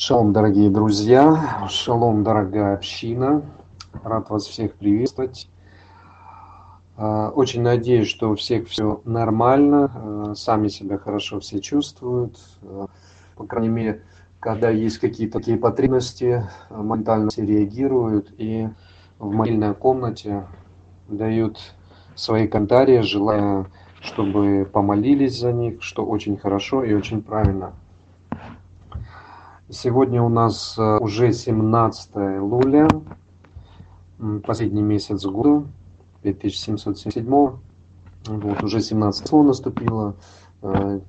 Шалом, дорогие друзья, шалом, дорогая община. Рад вас всех приветствовать. А, очень надеюсь, что у всех все нормально, а, сами себя хорошо все чувствуют. А, по крайней мере, когда есть какие-то такие потребности, моментально все реагируют и в мобильной комнате дают свои комментарии, желая, чтобы помолились за них, что очень хорошо и очень правильно. Сегодня у нас э, уже 17 луля, последний месяц года, 5777. Вот, уже 17 число наступило. Э,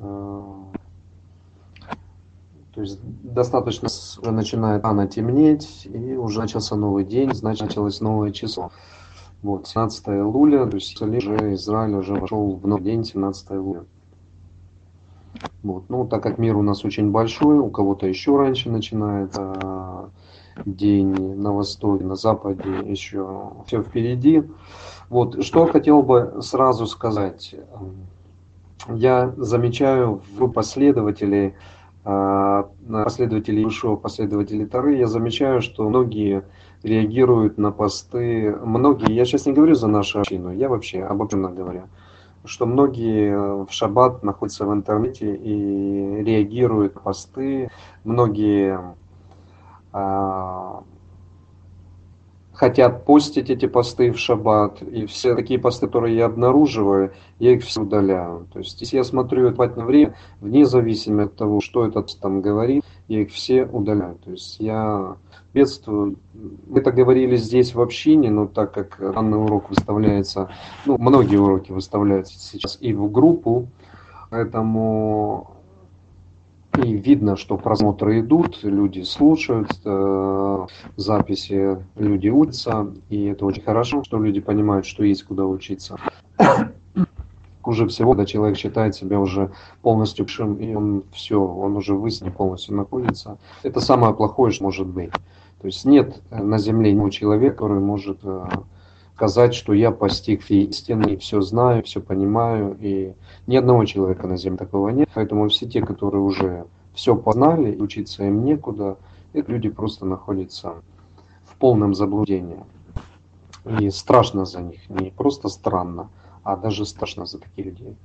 э, то есть достаточно уже начинает рано темнеть, и уже начался новый день, значит началось новое число. Вот, 17 луля, то есть уже Израиль уже вошел в новый день, 17 луля. Вот. Ну, так как мир у нас очень большой, у кого-то еще раньше начинается а, день на востоке, на западе еще все впереди. Вот, что хотел бы сразу сказать. Я замечаю в последователей, а, последователей Ишуа, последователей Тары, я замечаю, что многие реагируют на посты, многие, я сейчас не говорю за нашу общину, я вообще обобщенно говорю, что многие э, в шаббат находятся в интернете и реагируют посты, многие а, хотят постить эти посты в шаббат, и все такие посты, которые я обнаруживаю, я их все удаляю. То есть, если я смотрю это время, вне зависимости от того, что этот там говорит, я их все удаляю. То есть, я приветствую. Мы это говорили здесь в общине, но так как данный урок выставляется, ну, многие уроки выставляются сейчас и в группу, поэтому и видно, что просмотры идут, люди слушают э, записи, люди учатся, и это очень хорошо, что люди понимают, что есть куда учиться. Хуже всего, когда человек считает себя уже полностью пшим, и он все, он уже в полностью находится. Это самое плохое, что может быть. То есть нет э, на земле ни человека, который может э, сказать, что я постиг истины, все знаю, все понимаю, и ни одного человека на земле такого нет. Поэтому все те, которые уже все познали, учиться им некуда, эти люди просто находятся в полном заблуждении. И страшно за них, не просто странно, а даже страшно за таких людей.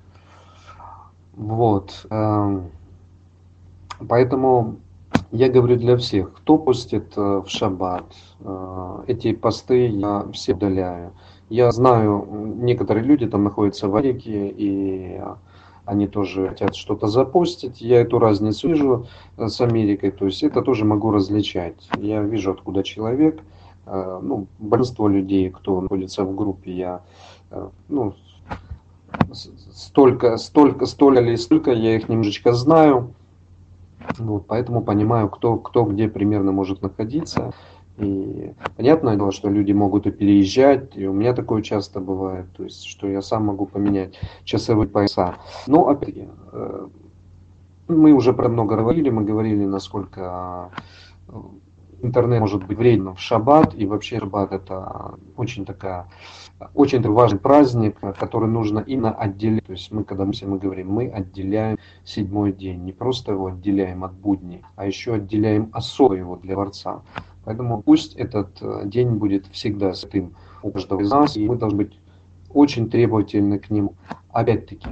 Вот. Эм, поэтому я говорю для всех, кто постит э, в шаббат, э, эти посты я все удаляю. Я знаю, некоторые люди там находятся в Америке, и они тоже хотят что-то запостить. Я эту разницу вижу э, с Америкой, то есть это тоже могу различать. Я вижу, откуда человек. Ну, большинство людей, кто находится в группе, я ну, столько, столько, столько или столько, я их немножечко знаю. Вот, поэтому понимаю, кто, кто где примерно может находиться. И понятное дело, что люди могут и переезжать, и у меня такое часто бывает, то есть, что я сам могу поменять часовые пояса. Но, опять э, мы уже про много говорили, мы говорили, насколько интернет может быть вредным в шаббат, и вообще шаббат это очень такая, очень важный праздник, который нужно именно отделять. То есть мы, когда мы, мы говорим, мы отделяем седьмой день, не просто его отделяем от будней, а еще отделяем особо его для Творца. Поэтому пусть этот э, день будет всегда святым у каждого из нас, и мы должны быть очень требовательны к нему. Опять-таки,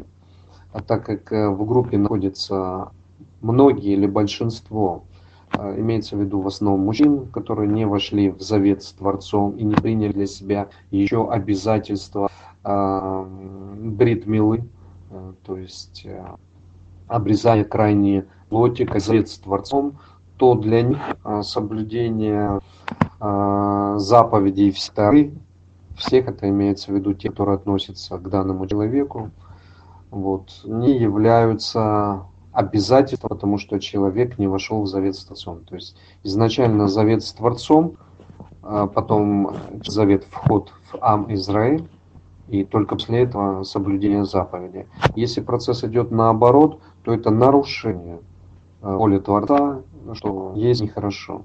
а так как э, в группе находятся многие или большинство имеется в виду в основном мужчин, которые не вошли в завет с Творцом и не приняли для себя еще обязательства э, бритмилы, э, то есть э, обрезание крайней плоти, завет с Творцом, то для них э, соблюдение э, заповедей вторых, всех это имеется в виду те, которые относятся к данному человеку, вот, не являются обязательство, потому что человек не вошел в завет с Творцом. То есть изначально завет с Творцом, а потом завет вход в Ам Израиль, и только после этого соблюдение заповеди. Если процесс идет наоборот, то это нарушение а, воли Творца, что есть нехорошо.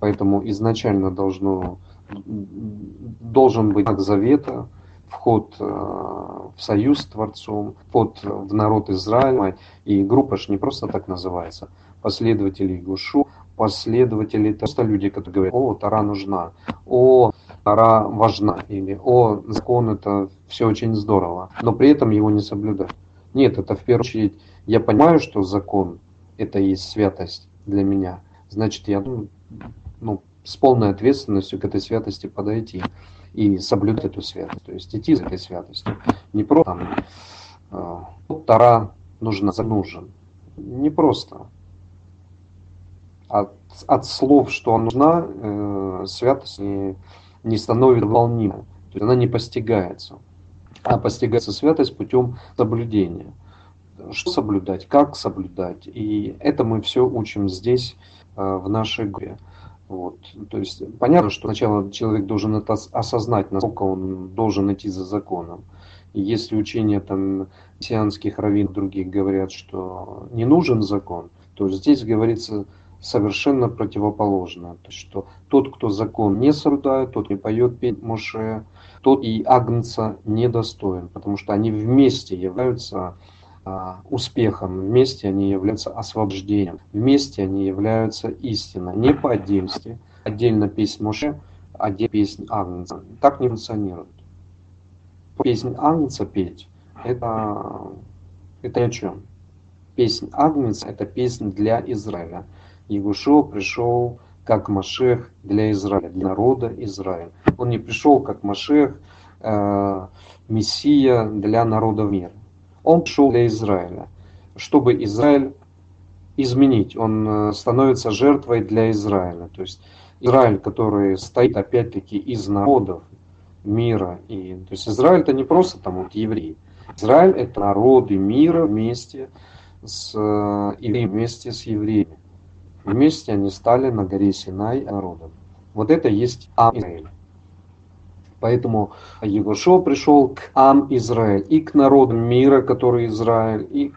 Поэтому изначально должно, должен быть знак завета, вход э, в союз с Творцом, вход в народ Израиля. И группа же не просто так называется. Последователи Гушу, последователи, это просто люди, которые говорят, о, Тара нужна, о, Тара важна, или о, закон это все очень здорово, но при этом его не соблюдать. Нет, это в первую очередь, я понимаю, что закон это есть святость для меня, значит, я ну, с полной ответственностью к этой святости подойти и соблюдать эту святость, то есть идти за этой святостью. Не просто там, э, Тара нужна, нужен. Не просто. От, от слов, что она нужна, э, святость не, не становится волнимой. То есть она не постигается. А постигается святость путем соблюдения. Что соблюдать, как соблюдать. И это мы все учим здесь, э, в нашей группе. Вот. То есть понятно, что сначала человек должен это осознать, насколько он должен идти за законом. И если учения там сианских раввин других говорят, что не нужен закон, то здесь говорится совершенно противоположное. То есть, что тот, кто закон не соблюдает, тот не поет петь Моше, тот и Агнца недостоин, потому что они вместе являются успехом, вместе они являются освобождением, вместе они являются истиной, не по отдельности. Отдельно песнь Моше, отдельно песнь Агнца. Так не функционирует. Песнь Агнца петь, это, это о чем? Песнь Агнца – это песня для Израиля. Егушо пришел как Машех для Израиля, для народа Израиля. Он не пришел как Машех, э, Мессия для народа мира он пришел для Израиля, чтобы Израиль изменить. Он э, становится жертвой для Израиля. То есть Израиль, который стоит опять-таки из народов мира. И, то есть Израиль это не просто там вот евреи. Израиль это народы мира вместе с э, евреями, вместе с евреями. Вместе они стали на горе Синай народом. Вот это есть Израиль. Поэтому Егошо пришел к Ам Израиль, и к народам мира, который Израиль, и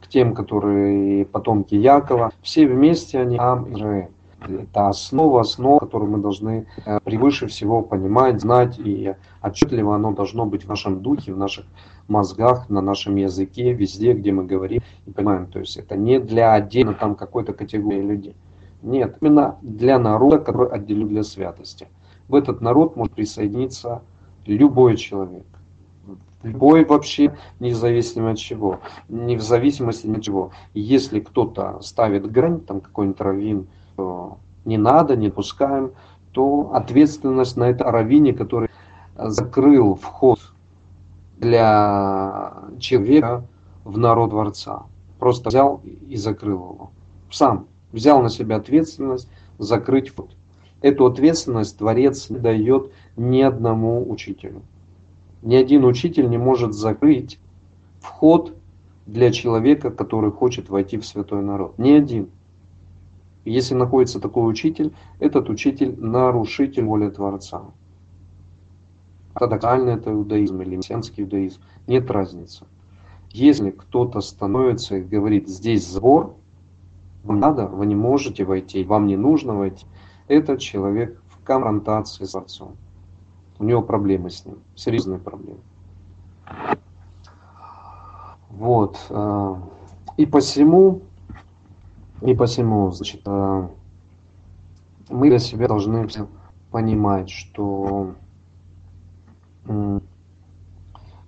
к тем, которые потомки Якова. Все вместе они Ам Израиль. Это основа, основа, которую мы должны э, превыше всего понимать, знать, и отчетливо оно должно быть в нашем духе, в наших мозгах, на нашем языке, везде, где мы говорим и понимаем. То есть это не для отдельно там какой-то категории людей. Нет, именно для народа, который отделен для святости в этот народ может присоединиться любой человек. Любой вообще, независимо от чего, не в зависимости от чего. Если кто-то ставит грань, там какой-нибудь раввин, не надо, не пускаем, то ответственность на это раввине, который закрыл вход для человека в народ дворца. Просто взял и закрыл его. Сам взял на себя ответственность закрыть вход. Эту ответственность Творец дает ни одному учителю. Ни один учитель не может закрыть вход для человека, который хочет войти в святой народ. Ни один. Если находится такой учитель, этот учитель нарушитель воли Творца. Ортодоксальный это иудаизм или мессианский иудаизм, нет разницы. Если кто-то становится и говорит, здесь сбор, надо, вы не можете войти, вам не нужно войти, этот человек в конфронтации с отцом. У него проблемы с ним, серьезные проблемы. Вот. Э, и посему, и посему, значит, э, мы для себя должны понимать, что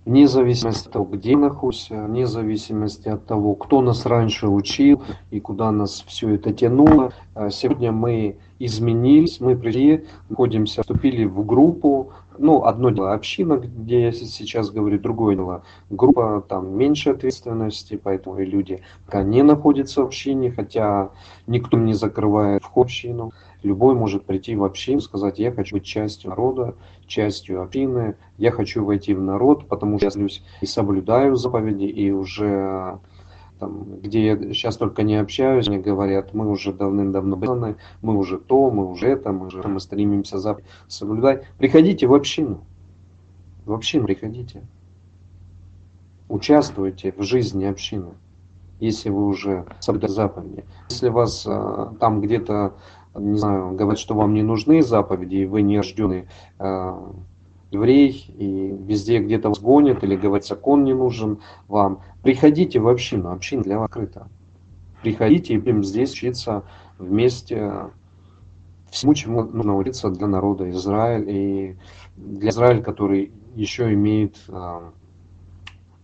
вне зависимости от того, где находимся, вне зависимости от того, кто нас раньше учил и куда нас все это тянуло. Э, сегодня мы изменились, мы пришли, находимся, вступили в группу, ну, одно дело община, где я сейчас говорю, другое дело группа, там меньше ответственности, поэтому и люди не находятся в общине, хотя никто не закрывает в общину. Любой может прийти в общину, сказать, я хочу быть частью народа, частью общины, я хочу войти в народ, потому что я и соблюдаю заповеди, и уже там, где я сейчас только не общаюсь, мне говорят, мы уже давным-давно были, мы уже то, мы уже это, мы уже мы стремимся за соблюдать. Приходите в общину. В общину приходите. Участвуйте в жизни общины, если вы уже соблюдаете заповеди. Если вас а, там где-то, не знаю, говорят, что вам не нужны заповеди, и вы не рожденный а, еврей, и везде где-то вас гонят, или говорят, закон не нужен вам. Приходите в общину, община для вас открыта. Приходите и будем здесь учиться вместе всему, чему нужно учиться для народа Израиль, и для Израиля, который еще имеет э,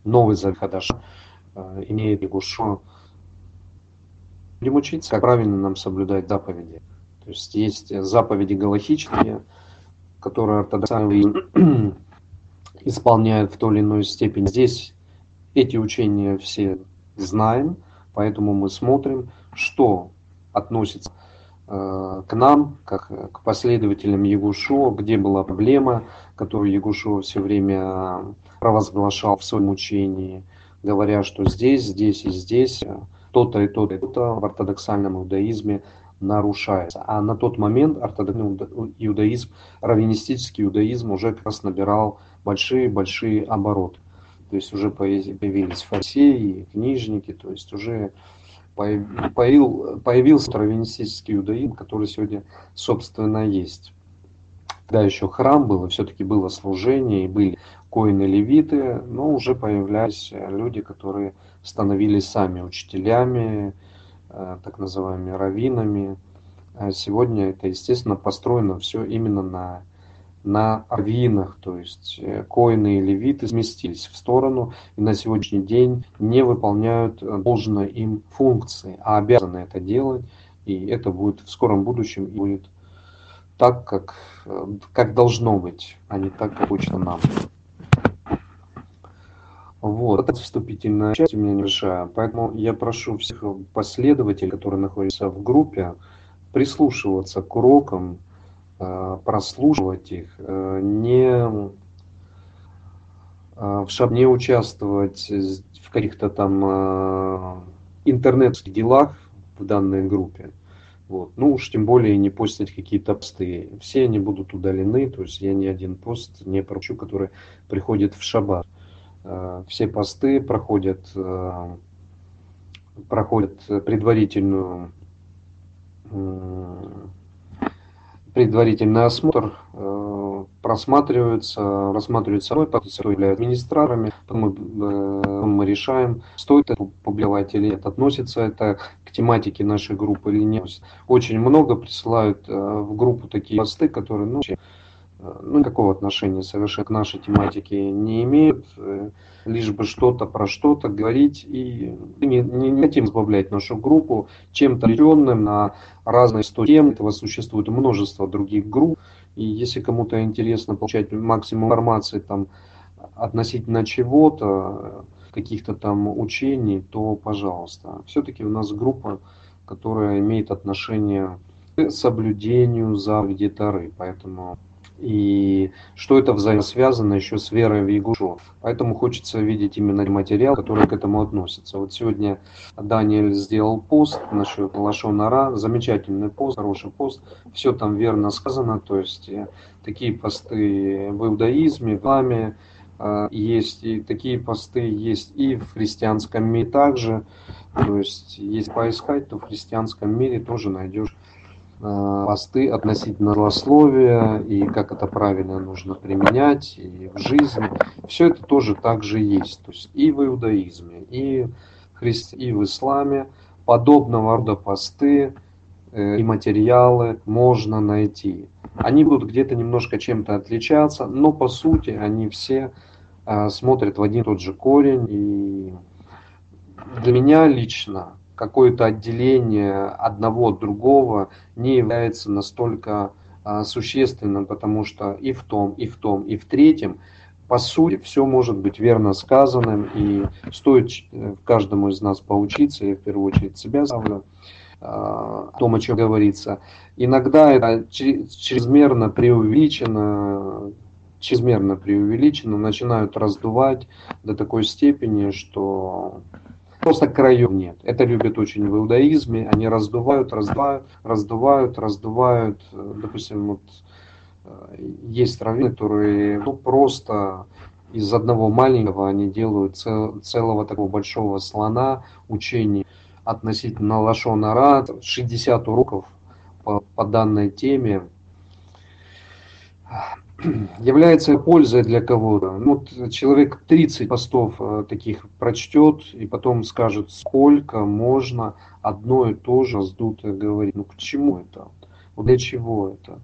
новый Завет э, имеет Егушо. Будем учиться, как правильно нам соблюдать заповеди. То есть есть заповеди галахичные, которые ортодоксальные исполняют в той или иной степени. Здесь эти учения все знаем, поэтому мы смотрим, что относится э, к нам, как к последователям Ягушо, где была проблема, которую Ягушо все время провозглашал в своем учении, говоря, что здесь, здесь и здесь то-то и то-то и то-то в ортодоксальном иудаизме нарушается. А на тот момент ортодоксальный иудаизм, раввинистический иудаизм уже как раз набирал большие-большие обороты. То есть уже появились фарисеи, книжники, то есть уже появил, появился раввинистический иудаизм, который сегодня, собственно, есть. Когда еще храм был, и все-таки было служение, и были коины левиты, но уже появлялись люди, которые становились сами учителями, так называемыми раввинами. А сегодня это, естественно, построено все именно на, на раввинах, то есть э, коины и левиты сместились в сторону и на сегодняшний день не выполняют э, должной им функции, а обязаны это делать, и это будет в скором будущем и будет так, как, как должно быть, а не так, как обычно нам. Вот, это вступительная часть у меня небольшая, поэтому я прошу всех последователей, которые находятся в группе, прислушиваться к урокам, э, прослушивать их, э, не, э, в не участвовать в каких-то там интернетских делах в данной группе. Вот. Ну уж тем более не постить какие-то посты. Все они будут удалены, то есть я ни один пост не пропущу, который приходит в шаббат. Э, все посты проходят, э, проходят предварительную предварительный осмотр, э, просматриваются, рассматриваются мной, потом являются администраторами, потом мы, мы решаем, стоит это публиковать или нет, относится это к тематике нашей группы или нет. Очень много присылают в группу такие посты, которые ну, ну, никакого отношения совершенно к нашей тематике не имеют, э, лишь бы что-то про что-то говорить. И не, не, не хотим избавлять нашу группу чем-то определенным на разные сто тем. Этого существует множество других групп. И если кому-то интересно получать максимум информации там, относительно чего-то, каких-то там учений, то пожалуйста. Все-таки у нас группа, которая имеет отношение к соблюдению заповеди Тары. Поэтому и что это взаимосвязано еще с верой в Ягушу. Поэтому хочется видеть именно материал, который к этому относится. Вот сегодня Даниэль сделал пост насчет Лашонара, замечательный пост, хороший пост, все там верно сказано, то есть э, такие посты в иудаизме, в исламе, э, есть и такие посты есть и в христианском мире также, то есть если поискать, то в христианском мире тоже найдешь посты относительно злословия и как это правильно нужно применять и в жизни. Все это тоже также есть. То есть и в иудаизме, и, христи... и в исламе подобного рода посты э, и материалы можно найти. Они будут где-то немножко чем-то отличаться, но по сути они все э, смотрят в один и тот же корень. И для меня лично какое-то отделение одного от другого не является настолько а, существенным, потому что и в том, и в том, и в третьем, по сути, все может быть верно сказанным, и стоит э, каждому из нас поучиться, я в первую очередь себя ставлю, а, о том, о чем говорится. Иногда это чрезмерно преувеличено, чрезмерно преувеличено, начинают раздувать до такой степени, что Просто краев нет. Это любят очень в иудаизме. Они раздувают, раздувают, раздувают, раздувают. Допустим, вот э, есть раввины, которые ну, просто из одного маленького они делают цел, целого такого большого слона учений относительно Лашона Ра, 60 уроков по, по данной теме. является пользой для кого-то. Ну, вот человек 30 постов э, таких прочтет и потом скажет, сколько можно одно и то же раздутое говорить. Ну к чему это? Для чего это?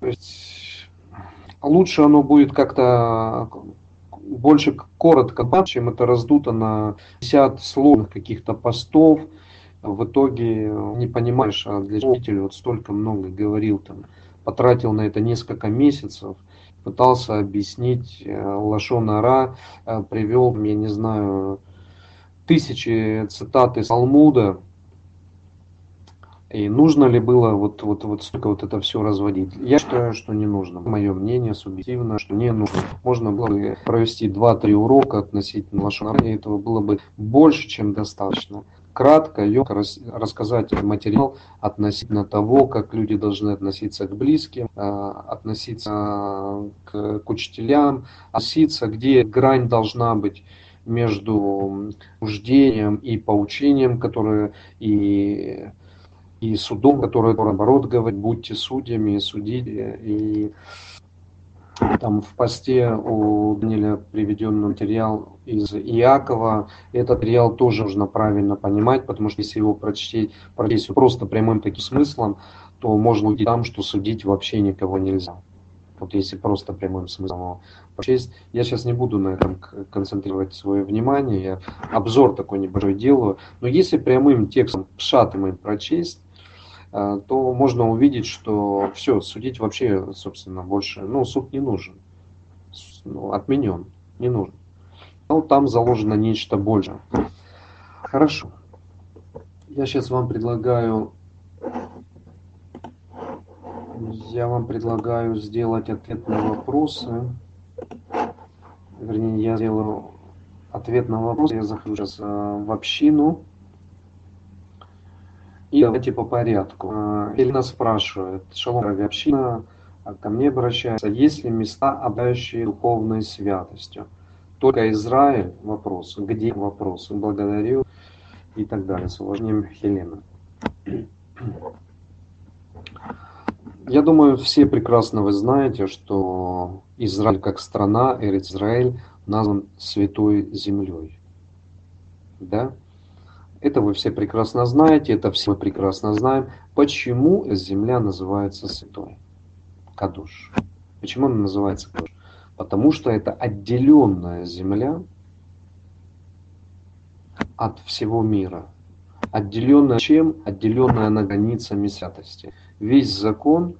То есть лучше оно будет как-то больше коротко, чем это раздуто на 50 сложных каких-то постов. В итоге не понимаешь, а для чего вот столько много говорил там потратил на это несколько месяцев, пытался объяснить э, Лашон э, привел, я не знаю, тысячи цитат из Талмуда, и нужно ли было вот, вот, вот столько вот это все разводить? Я считаю, что не нужно. Мое мнение субъективно, что не нужно. Можно было бы провести 2-3 урока относительно лошадей, этого было бы больше, чем достаточно кратко, емко рассказать материал относительно того, как люди должны относиться к близким, а, относиться к, к учителям, относиться, где грань должна быть между суждением и поучением, которое и и судом, который наоборот говорит, будьте судьями, судите, и там в посте у Даниэля приведен материал из Иакова. Этот материал тоже нужно правильно понимать, потому что если его прочесть, прочесть просто прямым таким смыслом, то можно увидеть там, что судить вообще никого нельзя. Вот если просто прямым смыслом его прочесть. Я сейчас не буду на этом концентрировать свое внимание, я обзор такой небольшой делаю. Но если прямым текстом пшатом прочесть, Э, то можно увидеть, что все, судить вообще, собственно, больше, ну, суд не нужен. Ну, отменен, не нужен. Но там заложено нечто большее. Хорошо. Я сейчас вам предлагаю, я вам предлагаю сделать ответ на вопросы. Вернее, я сделаю ответ на вопросы. Я захожу сейчас э, в общину. И давайте по порядку. Елена а, спрашивает, Шалом, община а ко мне обращается, есть ли места, обладающие духовной святостью? Только Израиль? Вопрос. Где вопрос? Благодарю и так далее. С уважением, Хелена. Я думаю, все прекрасно вы знаете, что Израиль как страна, Израиль назван святой землей. Да? Это вы все прекрасно знаете, это все мы прекрасно знаем. Почему земля называется святой? Кадуш. Почему она называется Кадуш? Потому что это отделенная земля от всего мира. Отделенная чем? Отделенная на границами святости. Весь закон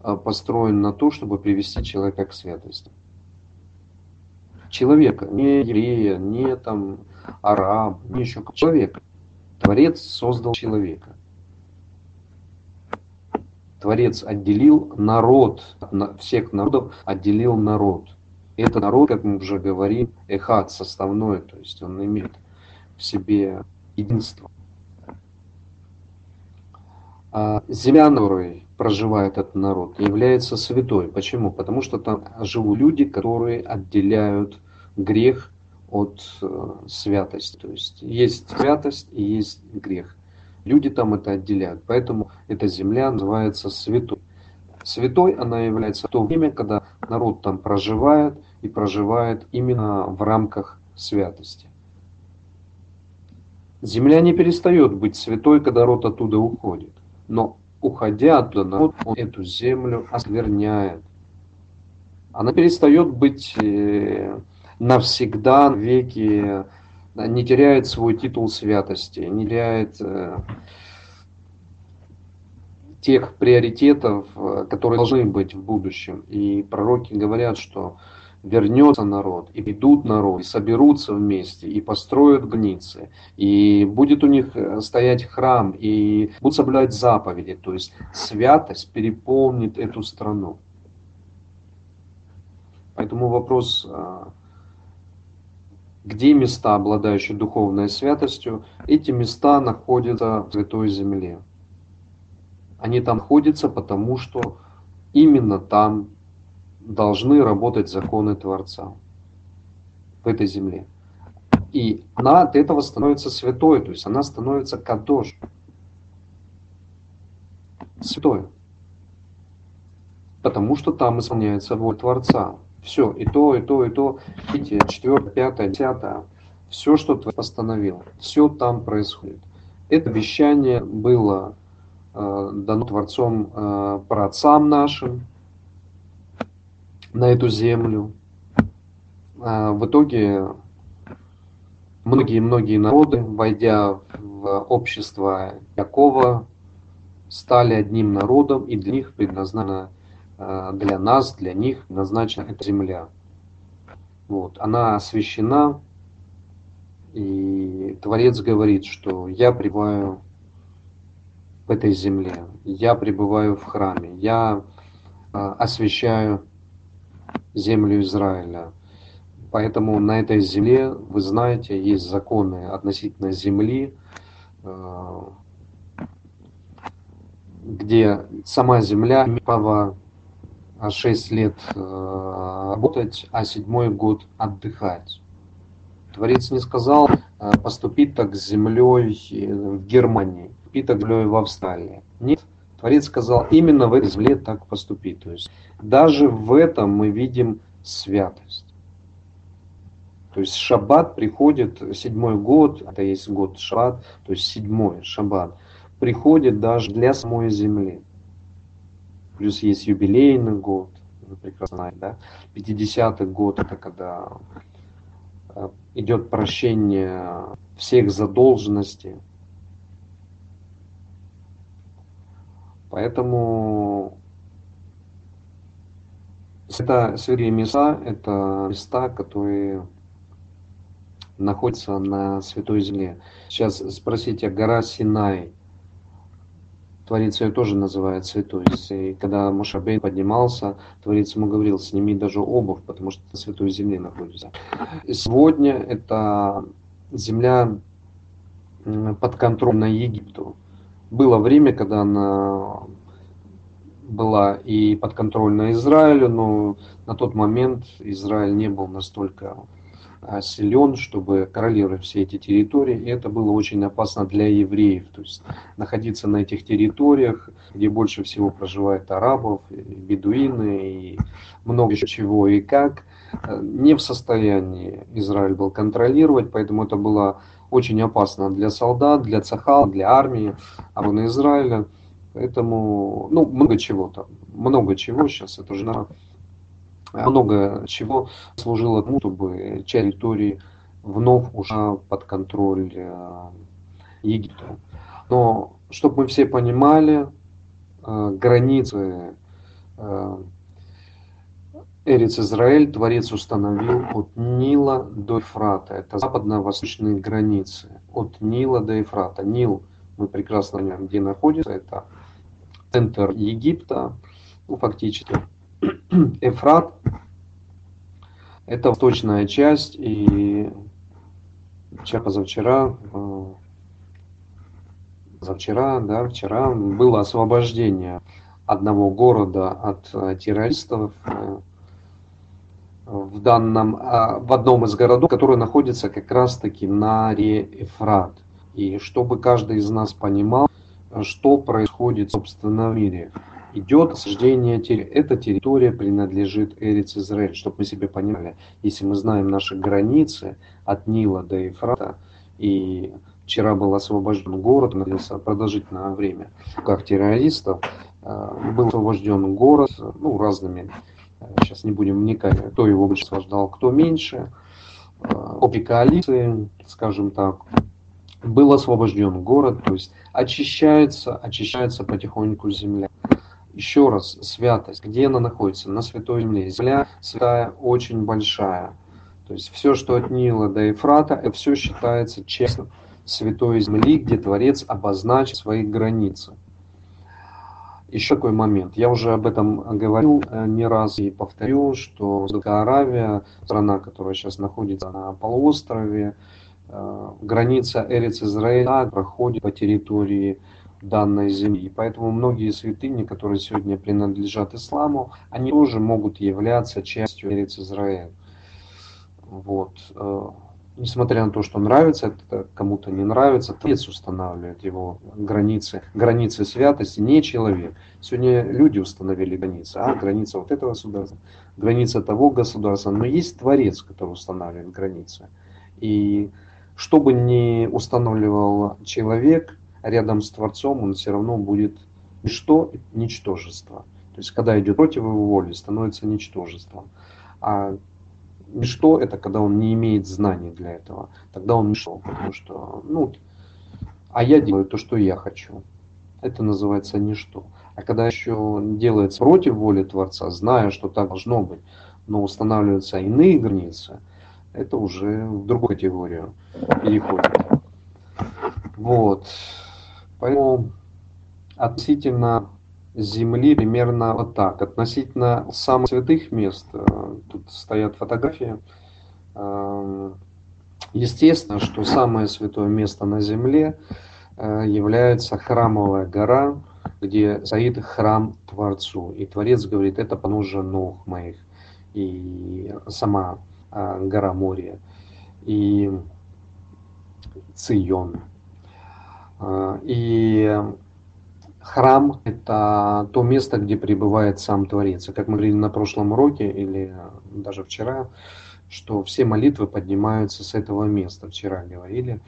а, построен на то, чтобы привести человека к святости. Человека, не еврея, не там араб, не еще человека. Творец создал человека. Творец отделил народ, всех народов отделил народ. Это народ, как мы уже говорим, эхат, составной, то есть он имеет в себе единство. А земля, на которой проживает этот народ, является святой. Почему? Потому что там живут люди, которые отделяют грех от э, святости. То есть есть святость и есть грех. Люди там это отделяют. Поэтому эта земля называется святой. Святой она является в то время, когда народ там проживает и проживает именно в рамках святости. Земля не перестает быть святой, когда народ оттуда уходит. Но уходя оттуда, народ он эту землю оскверняет. Она перестает быть э, навсегда, веки не теряет свой титул святости, не теряет э, тех приоритетов, э, которые должны быть в будущем. И пророки говорят, что вернется народ, и придут народ, и соберутся вместе, и построят границы, и будет у них э, стоять храм, и будут соблюдать заповеди. То есть святость переполнит эту страну. Поэтому вопрос где места, обладающие духовной святостью, эти места находятся в Святой Земле. Они там находятся, потому что именно там должны работать законы Творца в этой земле. И она от этого становится святой, то есть она становится кадош. Святой. потому что там исполняется воля Творца. Все, и то, и то, и то, видите, четвертое, пятое, десятое, все, что Творец постановил, все там происходит. Это обещание было э, дано Творцом э, праотцам нашим на эту землю. Э, в итоге многие-многие народы, войдя в общество Якова, стали одним народом, и для них предназначена, э, для нас, для них назначена эта земля. Вот. Она освящена, и Творец говорит, что я пребываю в этой земле, я пребываю в храме, я э, освящаю землю Израиля. Поэтому на этой земле, вы знаете, есть законы относительно земли, э, где сама земля имеет право 6 лет э, работать, а седьмой год отдыхать. Творец не сказал э, поступить так с землей в Германии, поступить так с землей в Австралии. Нет, Творец сказал именно в этой земле так поступить. То есть даже в этом мы видим святость. То есть шаббат приходит, седьмой год, это есть год шаббат, то есть седьмой шаббат, приходит даже для самой земли. Плюс есть юбилейный год, вы прекрасно знаете, да? 50-й год, это когда э, идет прощение всех задолженностей. Поэтому это святые места, это места, которые находится на Святой Земле. Сейчас спросите, гора Синай, Творец ее тоже называет святой. И когда Мушабей поднимался, Творец ему говорил, сними даже обувь, потому что на Святой Земле находится. И сегодня это земля подконтрольна Египту. Было время, когда она была и подконтрольна Израилю, но на тот момент Израиль не был настолько силен, чтобы контролировать все эти территории. И это было очень опасно для евреев. То есть находиться на этих территориях, где больше всего проживает арабов, бедуины и много чего и как, э, не в состоянии Израиль был контролировать, поэтому это было очень опасно для солдат, для цахал, для армии, обороны Израиля. Поэтому, ну, много чего там, много чего сейчас, это уже много чего служило тому, чтобы часть территории вновь ушла под контроль э, Египта. Но, чтобы мы все понимали, э, границы э, Эриц Израиль Творец установил от Нила до Ефрата. Это западно-восточные границы. От Нила до Ефрата. Нил, мы прекрасно знаем, где находится. Это центр Египта, ну, фактически. Эфрат – это восточная часть, и вчера, позавчера, э, завчера, да, вчера было освобождение одного города от э, террористов э, в данном, а, в одном из городов, который находится как раз-таки на реке Эфрат. И чтобы каждый из нас понимал, что происходит, собственно, в мире идет осаждение территории. Эта территория принадлежит Эриц Израиль, чтобы мы себе понимали. Если мы знаем наши границы от Нила до Ефрата, и вчера был освобожден город, находился продолжительное время как террористов, э, был освобожден город, ну, разными, э, сейчас не будем вникать, кто его больше освобождал, кто меньше, э, обе коалиции, скажем так, был освобожден город, то есть очищается, очищается потихоньку земля. Еще раз, святость, где она находится? На Святой Земле. Земля святая очень большая. То есть все, что от Нила до Ефрата, это все считается частью Святой Земли, где Творец обозначит свои границы. Еще такой момент. Я уже об этом говорил э, не раз и повторю, что Саудовская Аравия, страна, которая сейчас находится на полуострове, э, граница Эриц Израиля проходит по территории данной земли. И поэтому многие святыни, которые сегодня принадлежат исламу, они тоже могут являться частью Эрец Израиля. Вот. Э, несмотря на то, что нравится, это кому-то не нравится, Творец устанавливает его границы, границы святости, не человек. Сегодня люди установили границы, а граница вот этого государства, граница того государства, но есть Творец, который устанавливает границы. И что бы ни устанавливал человек рядом с Творцом, он все равно будет ничто, ничтожество. То есть, когда идет против его воли, становится ничтожеством. А ничто это когда он не имеет знаний для этого. Тогда он ничто, потому что, ну, а я делаю то, что я хочу. Это называется ничто. А когда еще делается против воли Творца, зная, что так должно быть, но устанавливаются иные границы, это уже в другую категорию переходит. Вот. Поэтому относительно Земли примерно вот так. Относительно самых святых мест, э, тут стоят фотографии. Эм, естественно, что самое святое место на Земле э, является храмовая гора, где стоит храм Творцу. И Творец говорит, это поножа ног моих. И сама э, гора Мория. И Цион. И храм – это то место, где пребывает сам Творец. И как мы говорили на прошлом уроке или даже вчера, что все молитвы поднимаются с этого места. Вчера говорили,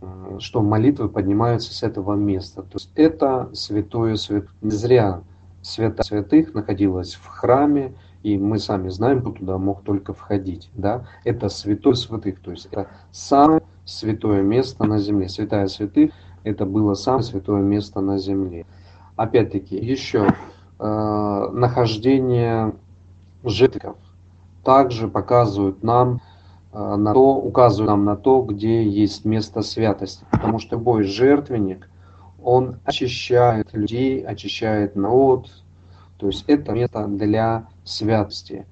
э, что молитвы поднимаются с этого места. То есть это святое свят. Не зря свята святых находилась в храме, и мы сами знаем, кто туда мог только входить. Да? Это святой святых, то есть это самое святое место на земле. Святая святых это было самое святое место на земле. Опять-таки, еще э, нахождение жертвов также показывают нам э, на то, указывают нам на то, где есть место святости. Потому что любой жертвенник, он очищает людей, очищает народ. То есть это место для святости.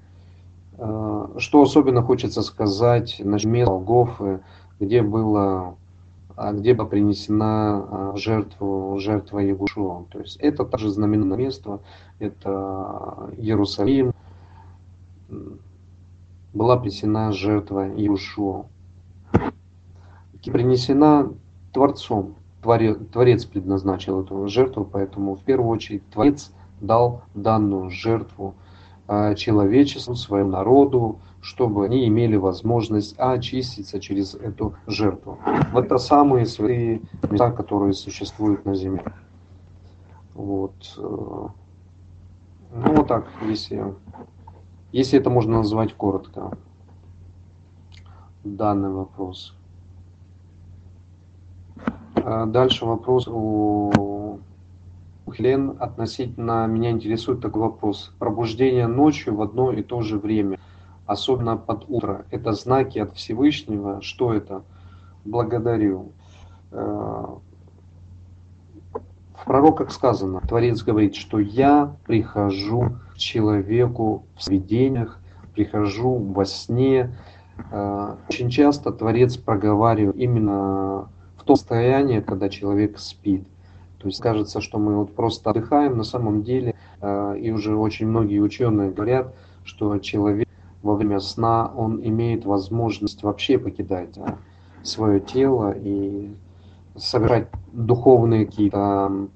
Э, что особенно хочется сказать, на место Голгофы, где было а где бы принесена а, жертва, жертва Ягушуа. То есть это также знаменное место, это Иерусалим, была принесена жертва Иешуа. Принесена Творцом. Творец, Творец предназначил эту жертву, поэтому в первую очередь Творец дал данную жертву человечеству, своему народу, чтобы они имели возможность очиститься через эту жертву. Это самые святые места, которые существуют на земле. Вот. Э, ну вот так, если, если это можно назвать коротко, данный вопрос. Э, дальше вопрос у Хелен относительно меня интересует такой вопрос. Пробуждение ночью в одно и то же время – особенно под утро. Это знаки от Всевышнего. Что это? Благодарю. Э, в пророках сказано, Творец говорит, что я прихожу к человеку в видениях, прихожу во сне. Э, очень часто Творец проговаривает именно в том состоянии, когда человек спит. То есть кажется, что мы вот просто отдыхаем, на самом деле, э, и уже очень многие ученые говорят, что человек во время сна он имеет возможность вообще покидать да, свое тело и совершать духовные какие-то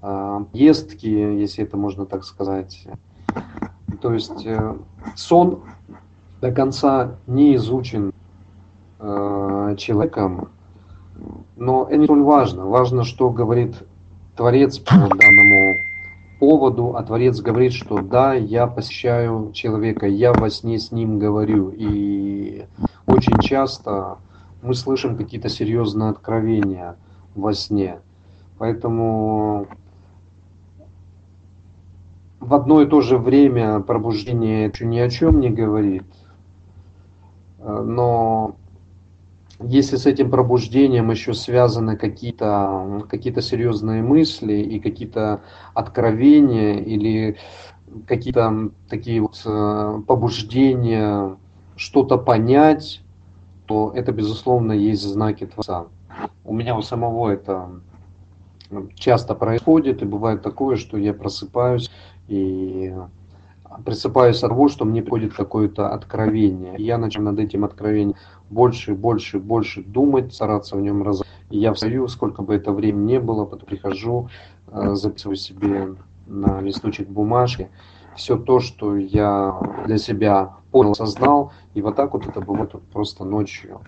э, поездки, если это можно так сказать. То есть э, сон до конца не изучен э, человеком, но это не столь важно. Важно, что говорит Творец по данному поводу, а Творец говорит, что да, я посещаю человека, я во сне с ним говорю. И очень часто мы слышим какие-то серьезные откровения во сне. Поэтому в одно и то же время пробуждение ни о чем не говорит. Но если с этим пробуждением еще связаны какие-то какие серьезные мысли и какие-то откровения или какие-то такие вот э, побуждения что-то понять, то это, безусловно, есть знаки Творца. У меня у самого это часто происходит, и бывает такое, что я просыпаюсь, и просыпаюсь от что мне приходит какое-то откровение. Я начинаю над этим откровением больше, больше, больше думать, стараться в нем раз. Я встаю, сколько бы это времени не было, потом прихожу, э, записываю себе на листочек бумажки все то, что я для себя понял, создал, и вот так вот это бывает просто ночью.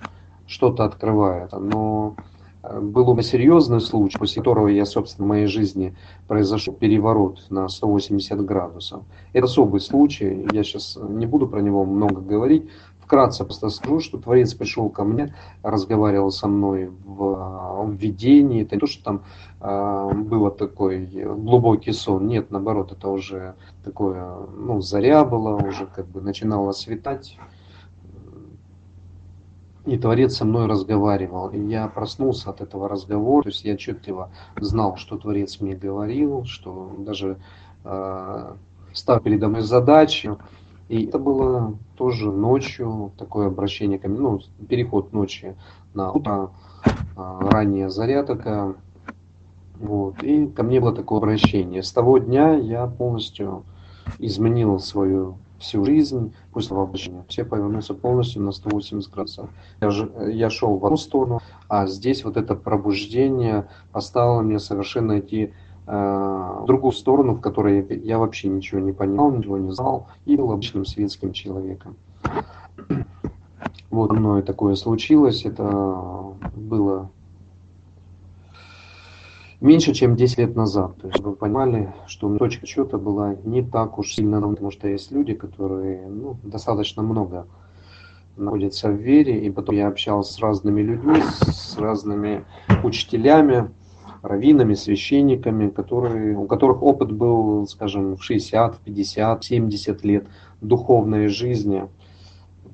Что-то открывает. Но был у меня серьезный случай, после которого я, собственно, в моей жизни произошел переворот на 180 градусов. Это особый случай, я сейчас не буду про него много говорить, вкратце просто скажу, что Творец пришел ко мне, разговаривал со мной в, в видении. Это не то, что там э, было такой глубокий сон. Нет, наоборот, это уже такое, ну, заря была, уже как бы начинало светать. И Творец со мной разговаривал. И я проснулся от этого разговора. То есть я отчетливо знал, что Творец мне говорил, что даже э, ставил передо мной задачи. И это было тоже ночью, такое обращение ко мне, ну, переход ночи на утро, а, ранняя заря такая. Вот. И ко мне было такое обращение. С того дня я полностью изменил свою всю жизнь после обращения. Все повернулся полностью на 180 градусов. Я, же, я шел в одну сторону, а здесь вот это пробуждение поставило мне совершенно идти Э, в другую сторону, в которой я вообще ничего не понимал, ничего не знал и был обычным светским человеком. Вот мной такое случилось, это было меньше, чем 10 лет назад. То есть вы понимали, что точка счета была не так уж сильно, потому что есть люди, которые ну, достаточно много находятся в вере, и потом я общался с разными людьми, с разными учителями, раввинами, священниками, которые, у которых опыт был, скажем, в 60, 50, 70 лет духовной жизни.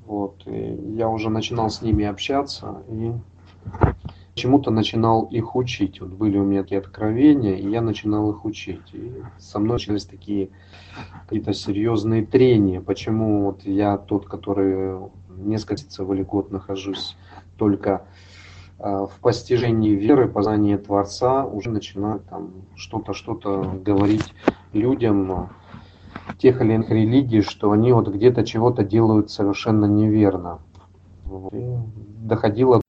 Вот. И я уже начинал с ними общаться и чему-то начинал их учить. Вот были у меня такие откровения, и я начинал их учить. И со мной начались такие какие-то серьезные трения. Почему вот я тот, который несколько месяцев или год нахожусь только Э, в постижении веры, познании Творца уже начинают там что-то, что-то говорить людям тех или иных религий, что они вот где-то чего-то делают совершенно неверно. И доходило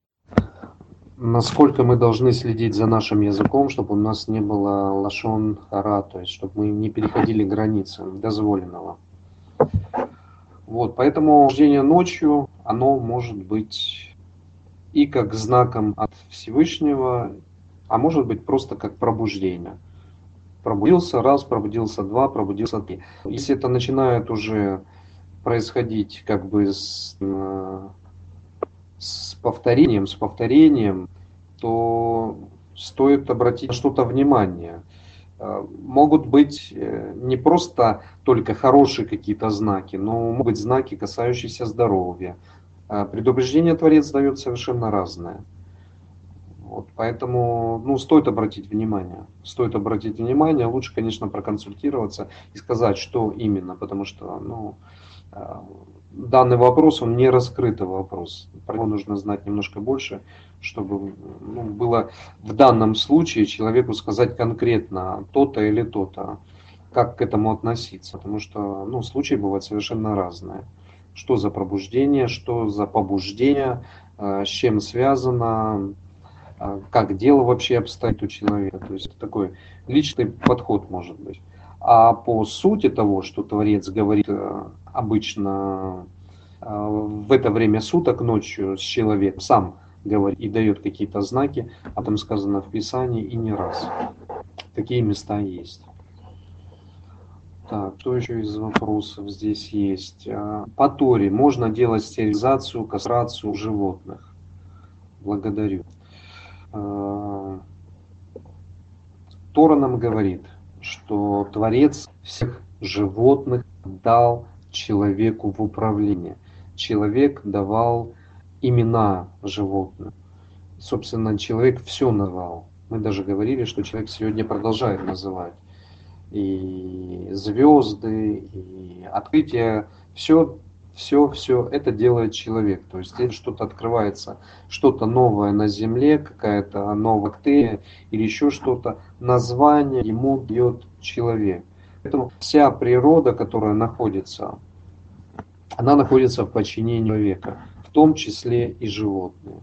насколько мы должны следить за нашим языком, чтобы у нас не было лашон хара, то есть чтобы мы не переходили границы дозволенного. Вот, поэтому рождение ночью, оно может быть и как знаком от Всевышнего, а может быть просто как пробуждение. Пробудился раз, пробудился два, пробудился три. Если это начинает уже происходить как бы с, э, повторением, с повторением, то стоит обратить на что-то внимание. Э, могут быть э, не просто только хорошие какие-то знаки, но могут быть знаки, касающиеся здоровья, а предупреждение Творец дает совершенно разное. Вот, поэтому ну, стоит обратить внимание. Стоит обратить внимание. Лучше, конечно, проконсультироваться и сказать, что именно, потому что ну, данный вопрос, он не раскрытый вопрос. Про него нужно знать немножко больше, чтобы ну, было в данном случае человеку сказать конкретно то-то или то-то, как к этому относиться. Потому что ну, случаи бывают совершенно разные что за пробуждение, что за побуждение, э, с чем связано, э, как дело вообще обстоит у человека. То есть такой личный подход может быть. А по сути того, что Творец говорит э, обычно в это время суток ночью с человеком, сам говорит и дает какие-то знаки, об этом сказано в Писании и не раз. Такие места есть. Так, что еще из вопросов здесь есть? А, по Торе можно делать стерилизацию, кастрацию животных? Благодарю. А, Тора нам говорит, что Творец всех животных дал человеку в управление. Человек давал имена животным. Собственно, человек все назвал. Мы даже говорили, что человек сегодня продолжает называть и звезды, и открытие, все, все, все это делает человек. То есть что-то открывается, что-то новое на Земле, какая-то новая бактерия или еще что-то. Название ему дает человек. Поэтому вся природа, которая находится, она находится в подчинении человека, в том числе и животные.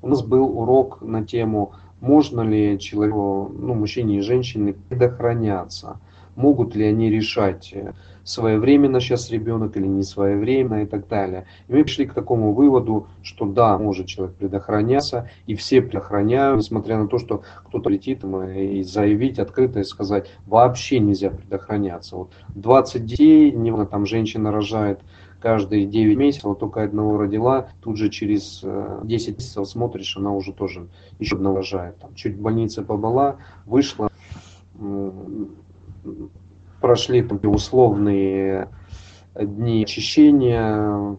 У нас был урок на тему, можно ли человеку, ну, мужчине и женщине предохраняться, могут ли они решать, э, своевременно сейчас ребенок или не своевременно и так далее. И мы пришли к такому выводу, что да, может человек предохраняться, и все предохраняют, несмотря на то, что кто-то летит и заявить открыто и сказать, вообще нельзя предохраняться. Вот 20 детей, неважно, там женщина рожает каждые 9 месяцев, вот только одного родила, тут же через 10 э, месяцев смотришь, она уже тоже еще одного рожает. Там, чуть в больнице побыла, вышла, прошли там условные дни очищения,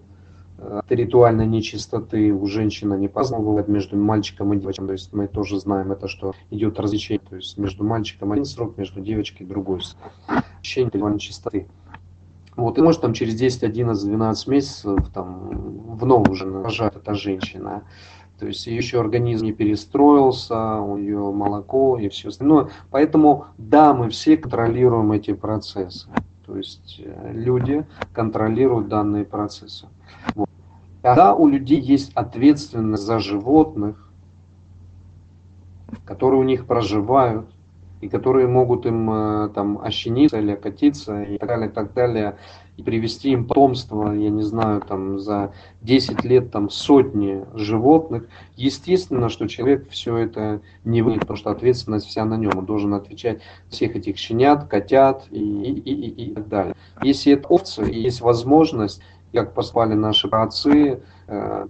э, ритуальной нечистоты у женщины не по-разному между мальчиком и девочкой. То есть мы тоже знаем это, что идет развлечение. То есть между мальчиком один срок, между девочкой другой. Очищение ритуальной чистоты. Вот, и может там через 10, 11, 12 месяцев там вновь уже рожает эта женщина. То есть еще организм не перестроился, у нее молоко и все остальное. Поэтому да, мы все контролируем эти процессы. То есть э, люди контролируют данные процессы. Вот. Когда у людей есть ответственность за животных, которые у них проживают, и которые могут им э, там ощениться или окатиться и так далее, так далее, и привести им потомство, я не знаю, там за 10 лет там сотни животных, естественно, что человек все это не выйдет, потому что ответственность вся на нем, он должен отвечать всех этих щенят, котят и, и, и, и так далее. Если это овцы, и есть возможность, как поспали наши отцы, э,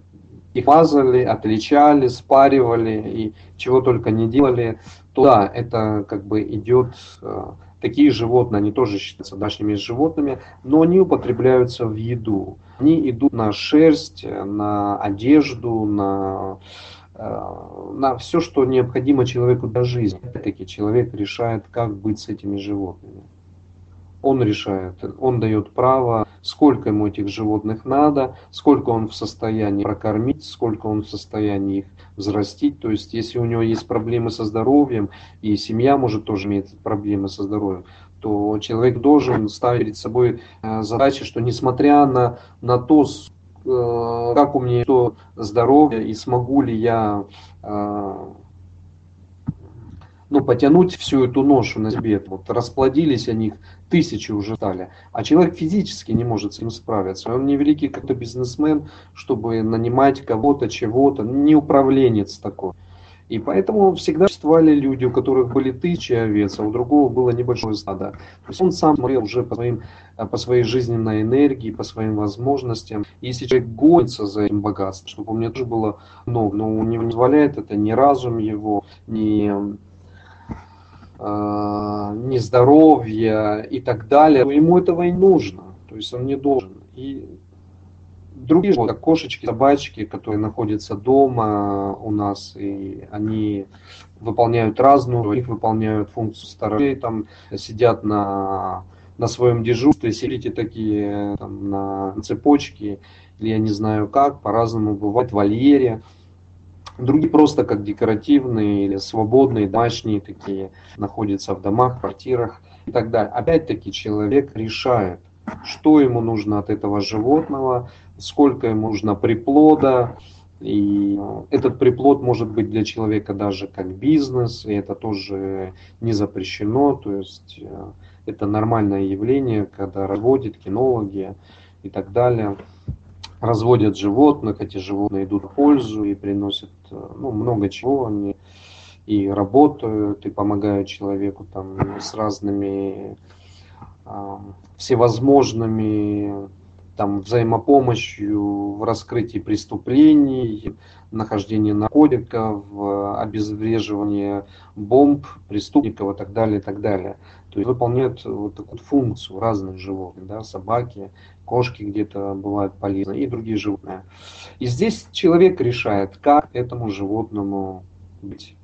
их мазали, отличали, спаривали и чего только не делали, то да, это как бы идет, э, такие животные, они тоже считаются домашними животными, но они употребляются в еду. Они идут на шерсть, на одежду, на, э, на все, что необходимо человеку для жизни. Опять-таки человек решает, как быть с этими животными. Он решает, он дает право, сколько ему этих животных надо, сколько он в состоянии прокормить, сколько он в состоянии их взрастить. То есть, если у него есть проблемы со здоровьем, и семья может тоже иметь проблемы со здоровьем, то человек должен ставить перед собой э, задачи, что несмотря на, на то, э, как у меня то здоровье и смогу ли я э, ну, потянуть всю эту ношу на себе. Вот расплодились они, тысячи уже стали. А человек физически не может с этим справиться. Он не великий как-то бизнесмен, чтобы нанимать кого-то, чего-то, не управленец такой. И поэтому всегда существовали люди, у которых были тысячи овец, а у другого было небольшое стадо. То есть он сам смотрел уже по, своим, по своей жизненной энергии, по своим возможностям. И если человек гонится за этим богатством, чтобы у меня тоже было много, но у него не позволяет это ни разум его, ни нездоровья и так далее, ему этого и нужно. То есть он не должен. И другие как кошечки, собачки, которые находятся дома у нас, и они выполняют разную, их выполняют функцию сторожей, там сидят на, на своем дежурстве, сидите такие там, на цепочке, или я не знаю как, по-разному бывает в вольере. Другие просто как декоративные или свободные, домашние такие, находятся в домах, квартирах и так далее. Опять-таки человек решает, что ему нужно от этого животного, сколько ему нужно приплода, и этот приплод может быть для человека даже как бизнес, и это тоже не запрещено, то есть э, это нормальное явление, когда разводят кинологи и так далее разводят животных, эти животные идут в пользу и приносят э, ну, много чего, они и работают, и помогают человеку там с разными э, всевозможными там взаимопомощью в раскрытии преступлений, нахождении наркотиков, обезвреживании бомб, преступников и так далее, и так далее. То есть выполняют вот такую функцию разных животных, да, собаки, кошки где-то бывают полезны и другие животные. И здесь человек решает, как этому животному быть.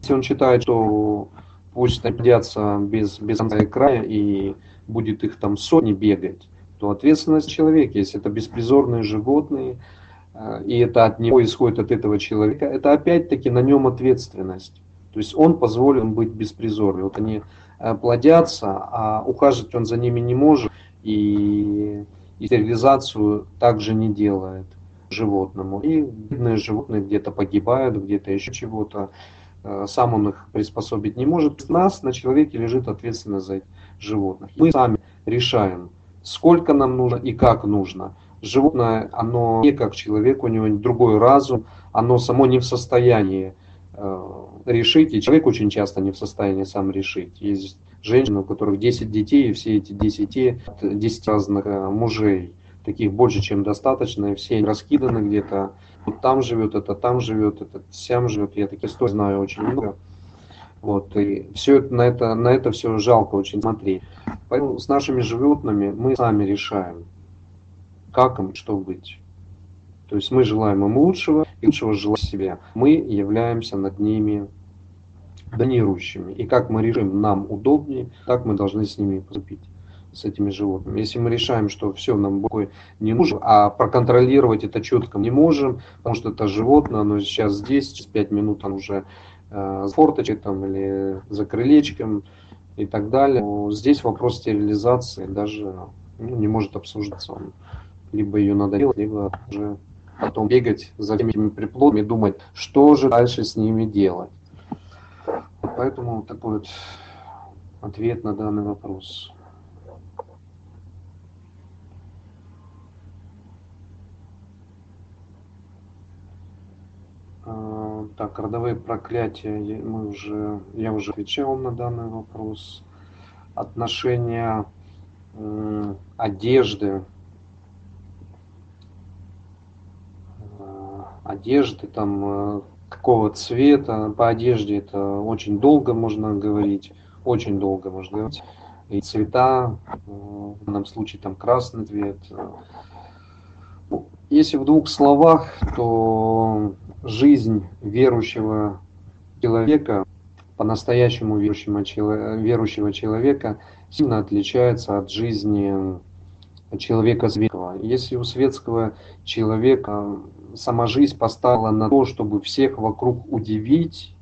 Если он считает, что пусть находятся без, без конца и края и будет их там сотни бегать, то ответственность человека, если это беспризорные животные, э, и это от него исходит от этого человека, это опять-таки на нем ответственность. То есть он позволен быть беспризорным. Вот они э, плодятся, а ухаживать он за ними не может и, и стерилизацию также не делает животному. И бедные животные где-то погибают, где-то еще чего-то. Э, сам он их приспособить не может. Нас на человеке лежит ответственность за животных. Мы сами решаем, сколько нам нужно и как нужно. Животное, оно не как человек, у него другой разум, оно само не в состоянии э, решить, и человек очень часто не в состоянии сам решить. Есть женщины, у которых 10 детей, и все эти 10, 10 разных э, мужей, таких больше, чем достаточно, и все раскиданы где-то. Вот там живет, это там живет, это сям живет. Я таких историй знаю очень много. Вот, и все это, на это, на это все жалко очень смотреть. Поэтому с нашими животными мы сами решаем, как им, что быть. То есть мы желаем им лучшего, и лучшего желаем себе. Мы являемся над ними доминирующими. И как мы решим нам удобнее, так мы должны с ними поступить с этими животными. Если мы решаем, что все, нам бой не нужно, а проконтролировать это четко не можем, потому что это животное, оно сейчас здесь, через 5 минут оно уже э, с форточкой там, или за крылечком и так далее. Но здесь вопрос стерилизации даже ну, не может обсуждаться. Он, либо ее надо делать, либо уже потом бегать за этими приплодами и думать, что же дальше с ними делать. Поэтому такой вот ответ на данный вопрос. А, так, родовые проклятия, мы уже, я уже отвечал на данный вопрос. Отношения одежды, э, одежды там э, какого цвета по одежде это очень долго можно говорить, очень долго можно говорить. И цвета, в данном случае там красный цвет. Если в двух словах, то жизнь верующего человека, по-настоящему верующего, верующего человека, сильно отличается от жизни человека светского. Если у светского человека сама жизнь поставила на то, чтобы всех вокруг удивить,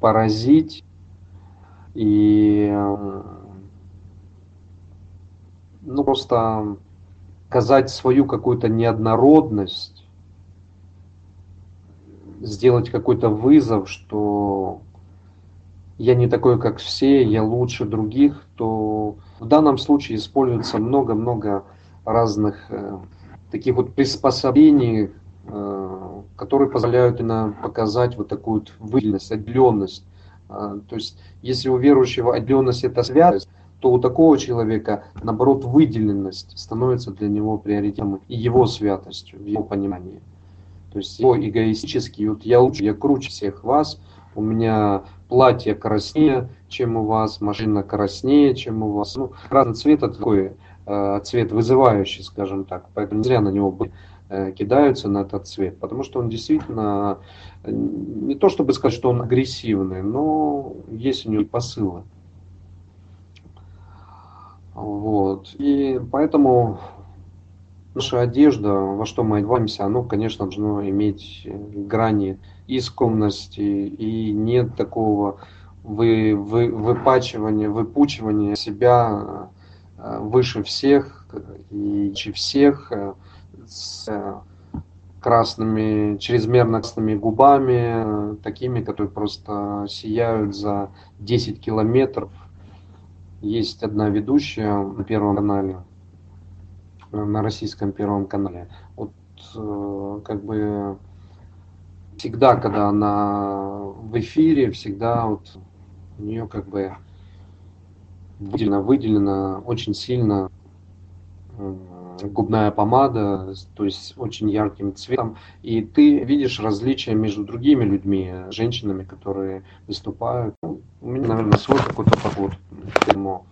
поразить. И ну, просто сказать свою какую-то неоднородность, сделать какой-то вызов, что я не такой, как все, я лучше других, то в данном случае используется много-много разных э, таких вот приспособлений, которые позволяют нам показать вот такую вот выделенность, отделенность. Э, то есть, если у верующего отделенность это святость, то у такого человека, наоборот, выделенность становится для него приоритетом и его святостью, в его понимании. То есть его эгоистический, вот я лучше, я круче всех вас, у меня платье краснее, чем у вас, машина краснее, чем у вас. Ну, разный цвет такой, э, цвет вызывающий, скажем так. Поэтому не зря на него э, кидаются на этот цвет, потому что он действительно, э, не то чтобы сказать, что он агрессивный, но есть у него посылы. Вот. И поэтому наша одежда, во что мы одеваемся, оно, конечно, должно иметь э, грани исконности и нет такого вы, вы, выпачивания, выпучивания себя э, выше всех и че всех э, с красными, чрезмерно красными губами, такими, которые просто сияют за 10 километров. Есть одна ведущая на Первом канале, на российском Первом канале. Вот э, как бы всегда, когда она в эфире, всегда вот у нее как бы выделена, выделена очень сильно губная помада, то есть очень ярким цветом, и ты видишь различия между другими людьми, женщинами, которые выступают. Ну, у меня, наверное, свой какой-то подход к этому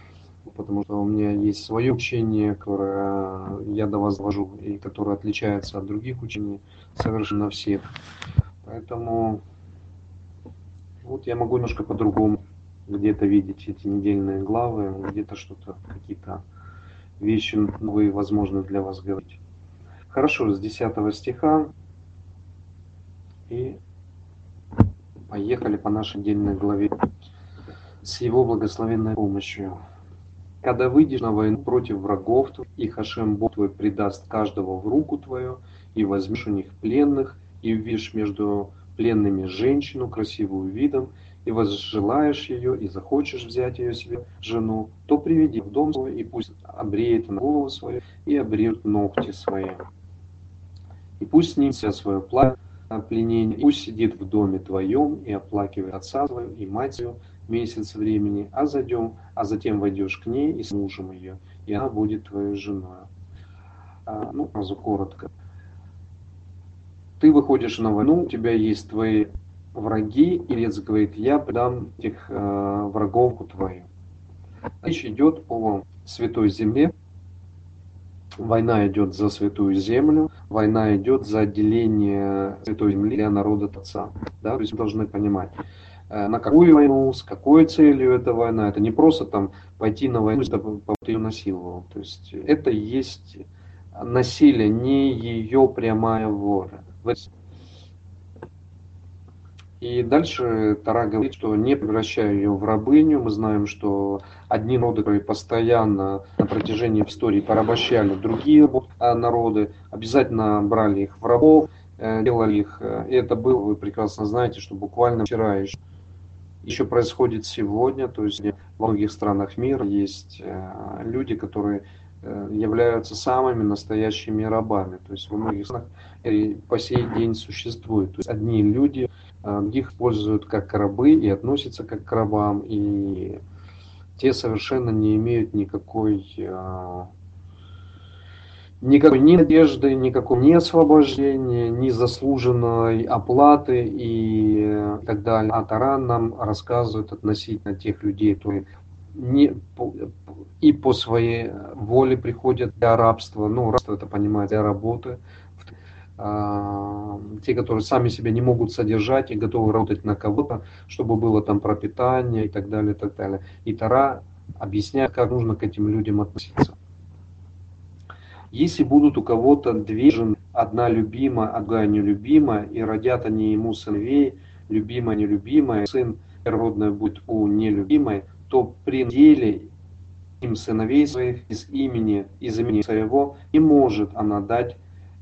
потому что у меня есть свое учение, которое я до вас довожу, и которое отличается от других учений совершенно всех. Поэтому вот я могу немножко по-другому где-то видеть эти недельные главы, где-то что-то, какие-то вещи новые, возможно, для вас говорить. Хорошо, с 10 стиха и поехали по нашей недельной главе. с его благословенной помощью. Когда выйдешь на войну против врагов, и Хашем Бог твой предаст каждого в руку твою, и возьмешь у них пленных, и увидишь между пленными женщину, красивую видом, и возжелаешь ее, и захочешь взять ее себе жену, то приведи в дом свой, и пусть обреет на голову свою, и обреет ногти свои. И пусть снимет все свое платье, пленение, и пусть сидит в доме твоем и оплакивает отца твою и мать свою месяц времени, а, зайдем, а затем войдешь к ней и с мужем ее, и она будет твоей женой. А, ну, сразу коротко. Ты выходишь на войну, у тебя есть твои враги, и Лец говорит, я предам этих э, врагов твою. Речь идет о святой земле, война идет за святую землю, война идет за отделение святой земли для народа Отца. Да? То есть мы должны понимать, э, на какую войну, с какой целью эта война. Это не просто там пойти на войну, попытаться насиловал. То есть это есть насилие, не ее прямая воля. И дальше Тара говорит, что не превращая ее в рабыню. Мы знаем, что одни народы, которые постоянно на протяжении истории порабощали другие а, народы, обязательно брали их в рабов, э, делали их. Э, и это было, вы прекрасно знаете, что буквально вчера еще, еще происходит сегодня. То есть во многих странах мира есть э, люди, которые являются самыми настоящими рабами. То есть во многих странах по сей день существует. То есть одни люди их используют как рабы и относятся как к рабам, и те совершенно не имеют никакой, а, никакой ни надежды, никакого ни освобождения, ни заслуженной оплаты и так далее. А Таран нам рассказывает относительно тех людей, которые не, и по своей воле приходят для рабства, ну, рабство это понимает, для работы, те, которые сами себя не могут содержать и готовы работать на кого-то, чтобы было там пропитание и так далее, и так далее. И Тара объясняет, как нужно к этим людям относиться. Если будут у кого-то две жены, одна любимая, а другая нелюбимая, и родят они ему сыновей, любимая, нелюбимая, сын первородный будет у нелюбимой, то при деле им сыновей своих из имени, из имени своего не может она дать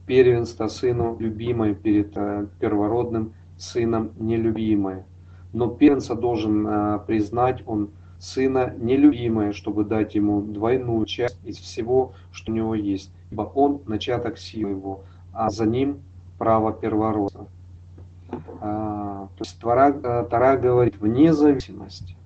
первенство сыну любимой перед э, первородным сыном нелюбимой. Но первенца должен э, признать он сына нелюбимое, чтобы дать ему двойную часть из всего, что у него есть, ибо он начаток силы его, а за ним право первородства. А, то есть Тара, э, Тара говорит, вне зависимости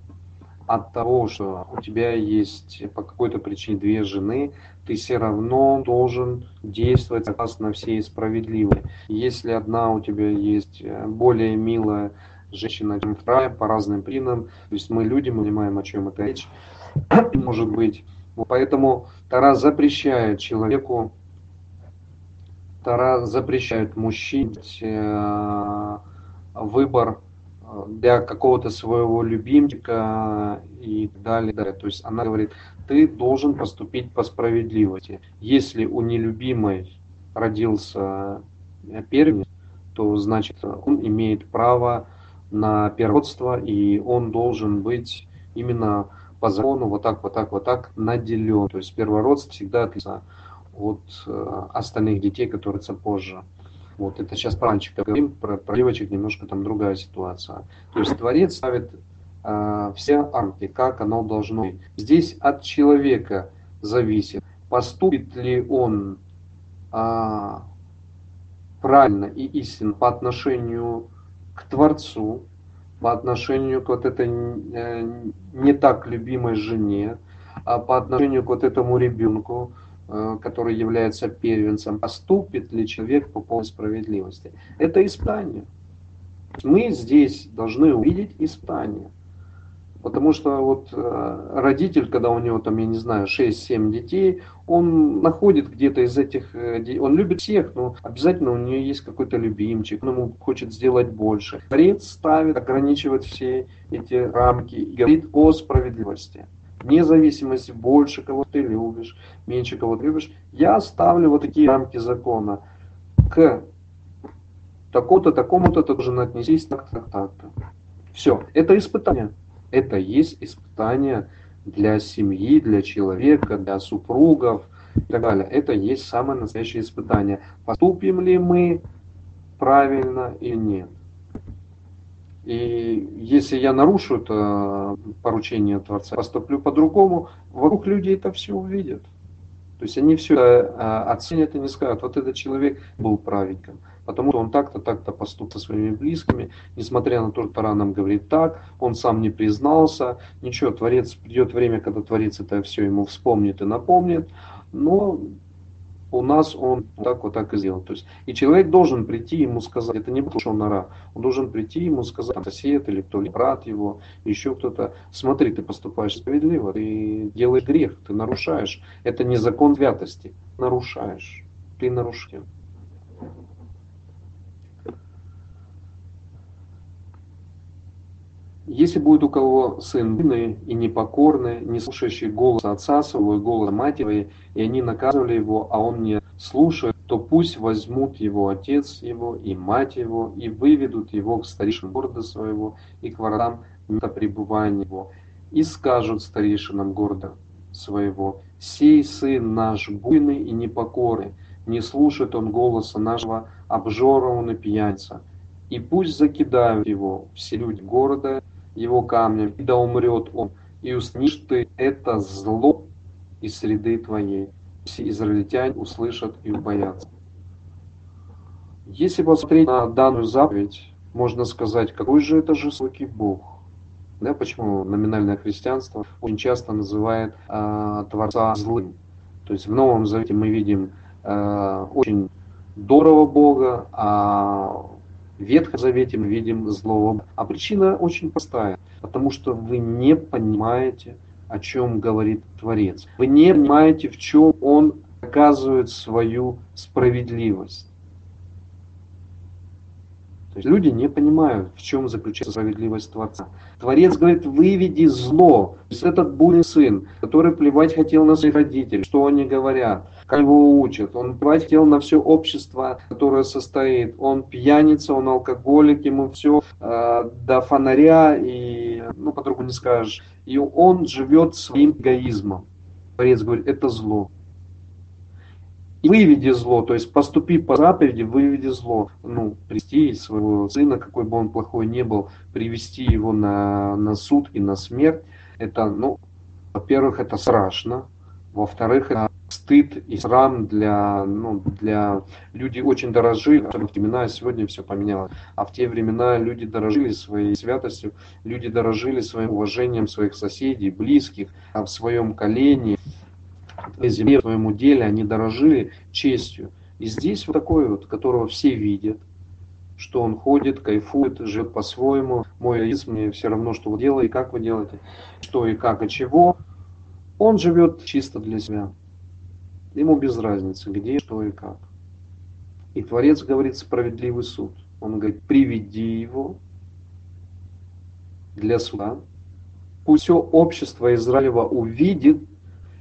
от того, что у тебя есть по какой-то причине две жены, ты все равно должен действовать согласно всей справедливой. Если одна у тебя есть э, более милая женщина, чем вторая, по разным причинам, то есть мы люди, мы понимаем, о чем это речь, может быть. Поэтому Тара запрещает человеку, Тара запрещает мужчине э, выбор для какого-то своего любимчика и так далее. То есть она говорит, ты должен поступить по справедливости. Если у нелюбимой родился первенец, то значит он имеет право на первородство, и он должен быть именно по закону вот так, вот так, вот так наделен. То есть первородство всегда отличается от э, остальных детей, которые позже. Вот это сейчас про мальчиков говорим, про, про девочек немножко там другая ситуация. То есть Творец ставит э, все рамки, как оно должно быть. Здесь от человека зависит, поступит ли он э, правильно и истинно по отношению к Творцу, по отношению к вот этой э, не так любимой жене, а по отношению к вот этому ребенку, который является первенцем, поступит ли человек по полной справедливости. Это испытание. Мы здесь должны увидеть испытание. Потому что вот э, родитель, когда у него там, я не знаю, 6-7 детей, он находит где-то из этих, э, он любит всех, но обязательно у нее есть какой-то любимчик, он ему хочет сделать больше. Творец ставит, ограничивает все эти рамки говорит о справедливости вне зависимости, больше кого ты любишь, меньше кого ты любишь, я ставлю вот такие рамки закона. К такому-то, такому-то должен отнестись так-то, так-то. Все, это испытание. Это есть испытание для семьи, для человека, для супругов и так далее. Это есть самое настоящее испытание. Поступим ли мы правильно или нет? И если я нарушу это поручение Творца, поступлю по-другому, вокруг люди это все увидят. То есть они все это оценят и не скажут, вот этот человек был праведником, потому что он так-то, так-то поступил со своими близкими, несмотря на то, что Тора нам говорит так, он сам не признался, ничего, Творец, придет время, когда Творец это все ему вспомнит и напомнит, но у нас он так вот так и сделал. То есть, и человек должен прийти ему сказать, это не потому нора, он должен прийти ему сказать, сосед или кто ли, брат его, еще кто-то, смотри, ты поступаешь справедливо, ты делаешь грех, ты нарушаешь. Это не закон святости, нарушаешь, ты нарушитель. Если будет у кого сын бедный и непокорный, не слушающий голоса отца своего и голоса матери, и они наказывали его, а он не слушает, то пусть возьмут его отец его и мать его, и выведут его к старейшинам города своего и к воротам места пребывания его, и скажут старейшинам города своего, «Сей сын наш буйный и непокорный, не слушает он голоса нашего, обжора он и и пусть закидают его все люди города, его камнем, и да умрет он, и уснишь ты это зло из среды твоей. Все израильтяне услышат и убоятся. Если посмотреть на данную заповедь, можно сказать, какой же это жестокий Бог. Да, почему номинальное христианство очень часто называет э, Творца злым. То есть в Новом Завете мы видим э, очень доброго Бога, а в мы видим злого. А причина очень простая. Потому что вы не понимаете, о чем говорит Творец. Вы не понимаете, в чем Он оказывает свою справедливость. То есть люди не понимают, в чем заключается справедливость Творца. Творец говорит, выведи зло. То есть этот бурный сын, который плевать хотел на своих родителей, что они говорят, как его учат. Он плевать на все общество, которое состоит. Он пьяница, он алкоголик, ему все э, до фонаря, и ну по-другому не скажешь. И он живет своим эгоизмом. Творец говорит, это зло выведи зло, то есть поступи по заповеди, выведи зло. Ну, привести своего сына, какой бы он плохой не был, привести его на, на суд и на смерть, это, ну, во-первых, это страшно, во-вторых, это стыд и срам для, ну, для людей очень дорожили, в времена сегодня все поменялось, а в те времена люди дорожили своей святостью, люди дорожили своим уважением своих соседей, близких, а в своем колене, твоей земле, в твоем уделе, они дорожили честью. И здесь вот такой вот, которого все видят, что он ходит, кайфует, живет по-своему. Мой рис мне все равно, что вы делаете, как вы делаете, что и как и чего. Он живет чисто для себя. Ему без разницы, где, что и как. И Творец говорит справедливый суд. Он говорит, приведи его для суда. Пусть все общество Израилева увидит,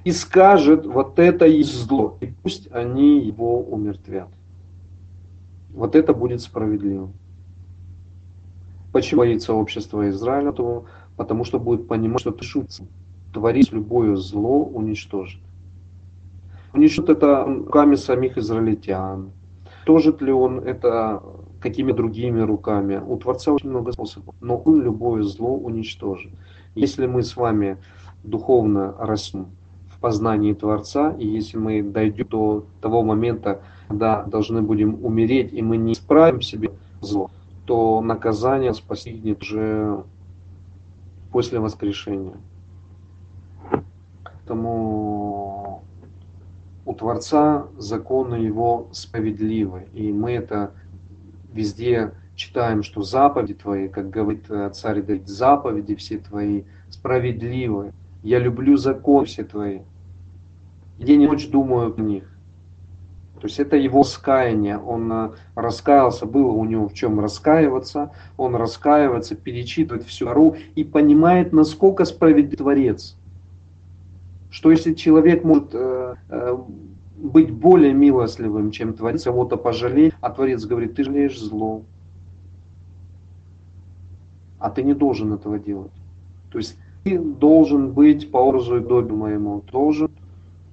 и скажет, вот это и зло, и пусть они его умертвят. Вот это будет справедливо. Почему боится общество Израиля? Потому что будет понимать, что ты шутится. Творить любое зло уничтожит. Уничтожит это руками самих израильтян. Уничтожит ли он это какими другими руками? У Творца очень много способов, но он любое зло уничтожит. Если мы с вами духовно растем, познании Творца, и если мы дойдем до того момента, когда должны будем умереть, и мы не исправим себе зло, то наказание постигнет уже после воскрешения. Поэтому у Творца законы его справедливы, и мы это везде читаем, что заповеди твои, как говорит царь Давид, заповеди все твои справедливы. Я люблю закон все твои день и ночь думаю о них. То есть это его скаяние, он э, раскаялся, было у него в чем раскаиваться, он раскаивается, перечитывает всю гору и понимает, насколько справедлив Творец. Что если человек может э, э, быть более милостливым, чем Творец, кого-то пожалеть, а Творец говорит, ты жалеешь зло, а ты не должен этого делать. То есть ты должен быть по образу и подобию моему, должен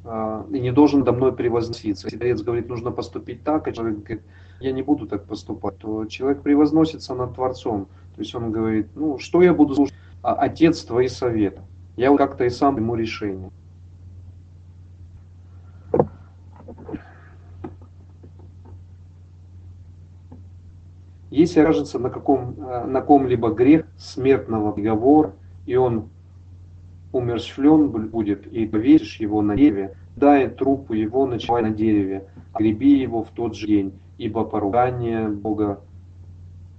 а, и не должен до мной превозноситься. Если Творец говорит, нужно поступить так, а человек говорит, я не буду так поступать, то человек превозносится над Творцом. То есть он говорит, ну что я буду слушать? А, Отец твои советы. Я как-то и сам ему решение. Если окажется на, каком, э, на ком-либо грех смертного приговора, и он умерщвлен будет, и повесишь его на дереве, дай трупу его ночевай на дереве, греби его в тот же день, ибо поругание Бога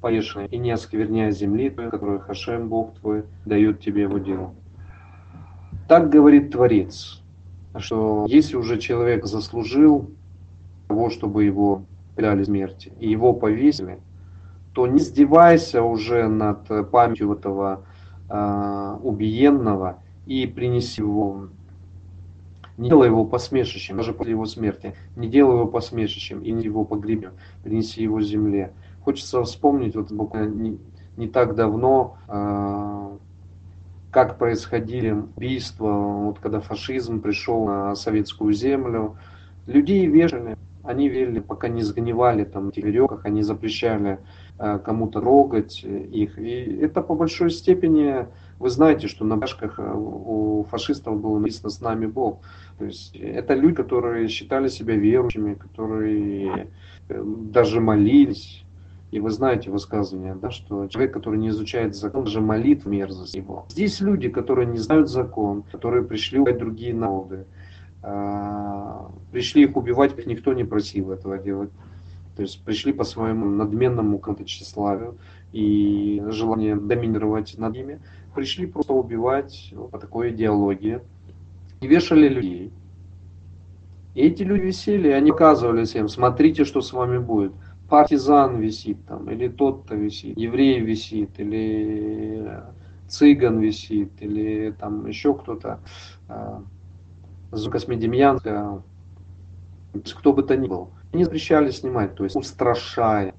поешное, и не оскверняй земли которую Хашем, Бог твой, дает тебе его дело. Так говорит Творец, что если уже человек заслужил того, чтобы его предали смерти, и его повесили, то не издевайся уже над памятью этого э, убиенного и принеси его, не делай его посмешищем, даже после его смерти, не делай его посмешищем и не его погребем, принеси его земле. Хочется вспомнить, вот буквально не, не так давно, э, как происходили убийства, вот когда фашизм пришел на советскую землю, людей вешали, они верили, пока не сгнивали там в этих веревках, они запрещали Э, кому-то трогать их. И это по большой степени, вы знаете, что на башках э, у фашистов было написано «С нами Бог». То есть это люди, которые считали себя верующими, которые э, даже молились. И вы знаете высказывание, да, что человек, который не изучает закон, даже молит мерзость его. Здесь люди, которые не знают закон, которые пришли убивать другие народы, пришли их убивать, их никто не просил этого делать. То есть пришли по своему надменному какому-то тщеславию и желанию доминировать над ними, пришли просто убивать по такой идеологии и вешали людей. И эти люди висели, и они показывали всем, смотрите, что с вами будет. Партизан висит там, или тот-то висит, еврей висит, или цыган висит, или там еще кто-то, э, Космедемьянка, кто бы то ни был. Они запрещали снимать, то есть устрашая.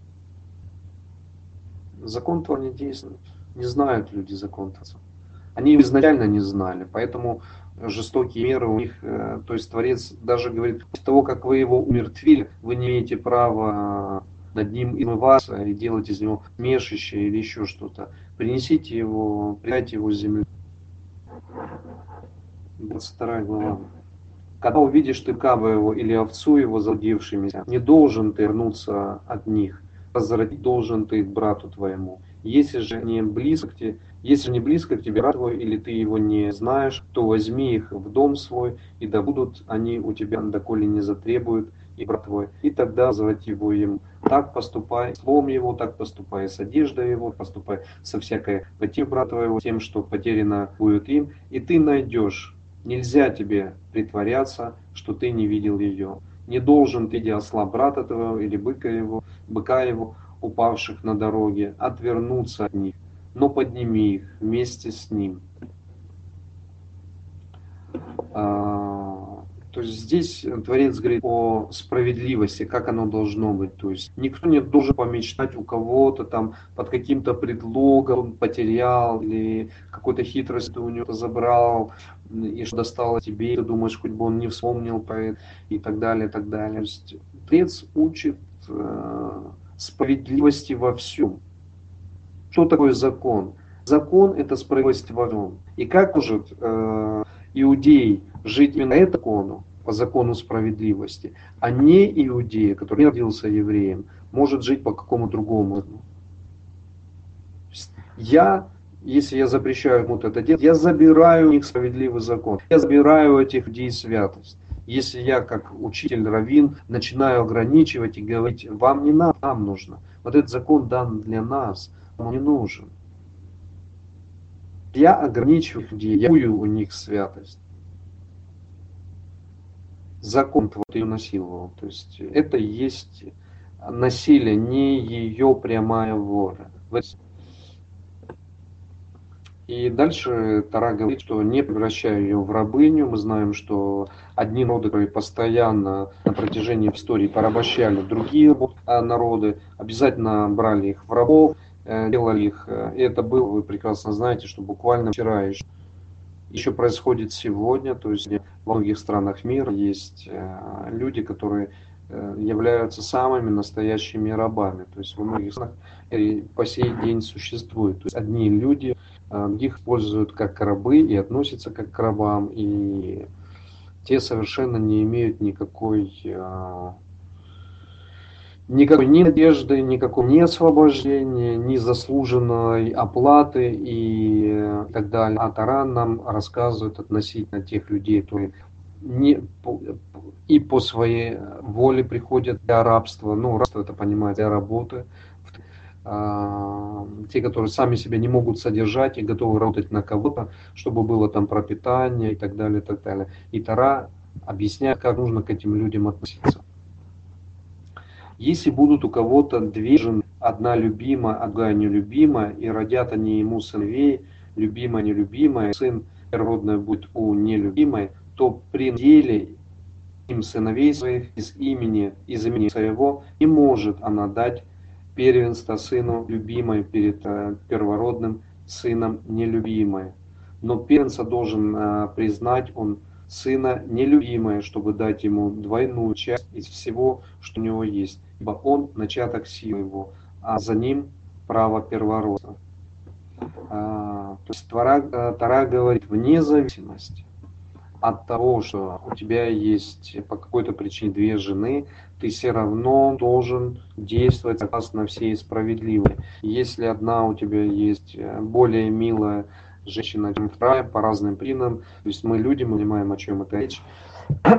Закон то не действует. Не знают люди закон -то. Они изначально не знали, поэтому жестокие меры у них, э, то есть Творец даже говорит, после того, как вы его умертвили, вы не имеете права над ним измываться и делать из него мешище или еще что-то. Принесите его, предайте его земле. 22 глава. Когда увидишь ты кабы или овцу его заблудившимися, не должен ты вернуться от них, возвратить должен ты их брату твоему. Если же не близко к тебе, если не близко к тебе брат твой, или ты его не знаешь, то возьми их в дом свой, и да будут они у тебя, доколе не затребуют, и брат твой, и тогда возврати его ему. Так поступай словом его, так поступай с одеждой его, поступай со всякой потерей брата твоего, тем, что потеряно будет им, и ты найдешь Нельзя тебе притворяться, что ты не видел ее. Не должен ты, осла брата твоего или быка его, быка его, упавших на дороге, отвернуться от них, но подними их вместе с ним. А, то есть здесь Творец говорит о справедливости, как оно должно быть. То есть никто не должен помечтать у кого-то там под каким-то предлогом он потерял или какой-то хитрость у него забрал и что достало тебе, ты думаешь, хоть бы он не вспомнил про это и так далее, и так далее. То есть Творец учит э, справедливости во всем. Что такое закон? Закон – это справедливость во всем. И как может э, иудей жить именно по закону, по закону справедливости, а не иудей, который не родился евреем, может жить по какому другому. Я, если я запрещаю кому-то это делать, я забираю у них справедливый закон. Я забираю у этих людей святость. Если я, как учитель равин, начинаю ограничивать и говорить, вам не надо, нам нужно. Вот этот закон дан для нас, он не нужен. Я ограничиваю людей, я у них святость закон вот ее насиловал. То есть это есть насилие, не ее прямая воля. И дальше Тара говорит, что не превращая ее в рабыню. Мы знаем, что одни народы, которые постоянно на протяжении истории порабощали другие народы, обязательно брали их в рабов, делали их. Это было, вы прекрасно знаете, что буквально вчера еще, еще происходит сегодня, то есть во многих странах мира есть люди, которые являются самыми настоящими рабами. То есть во многих странах по сей день существует. То есть одни люди других используют как рабы и относятся как к рабам, и те совершенно не имеют никакой никакой ни надежды, никакого ни освобождения, ни заслуженной оплаты и так далее. А Таран нам рассказывает относительно тех людей, которые не, и по своей воле приходят для рабства, ну, рабство это понимает, для работы, а, те, которые сами себя не могут содержать и готовы работать на кого-то, чтобы было там пропитание и так далее, и так далее. И Тара объясняет, как нужно к этим людям относиться. Если будут у кого-то две жены, одна любимая, а другая нелюбимая, и родят они ему сыновей, любимая, нелюбимая, сын родной будет у нелюбимой, то при деле им сыновей своих из имени, из имени своего не может она дать первенство сыну любимой перед э, первородным сыном нелюбимой. Но первенца должен э, признать он сына нелюбимое, чтобы дать ему двойную часть из всего, что у него есть, ибо он начаток силы его, а за ним право первородства. А, то есть Тара, э, Тара говорит, вне зависимости от того, что у тебя есть по какой-то причине две жены, ты все равно должен действовать согласно всей справедливой. Если одна у тебя есть э, более милая женщина, вторая, по разным причинам, то есть мы люди, мы понимаем, о чем это речь,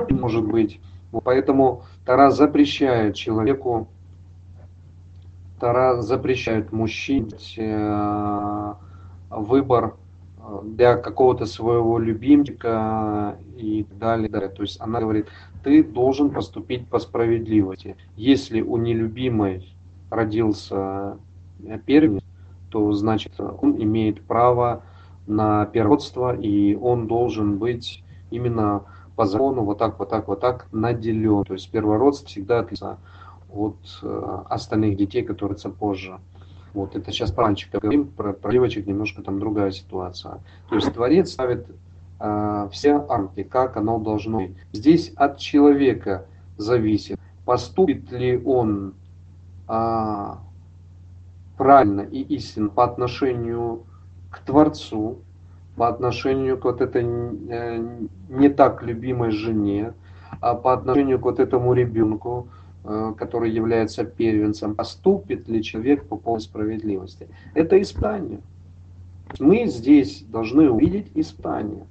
может быть. Поэтому Тара запрещает человеку, Тара запрещает мужчине э, выбор для какого-то своего любимчика и так далее, далее. То есть она говорит, ты должен поступить по справедливости. Если у нелюбимой родился первенец, то значит он имеет право на первенство и он должен быть именно по закону вот так, вот так, вот так наделен. То есть первородство всегда отличается от э, остальных детей, которые родятся позже. Вот это сейчас про мальчиков говорим, про, про девочек немножко там другая ситуация. То есть Творец ставит э, все рамки, как оно должно быть. Здесь от человека зависит, поступит ли он э, правильно и истинно по отношению к Творцу, по отношению к вот этой э, не так любимой жене, а по отношению к вот этому ребенку, Э, который является первенцем, поступит ли человек по полной справедливости. Это испытание. Мы здесь должны увидеть испытание.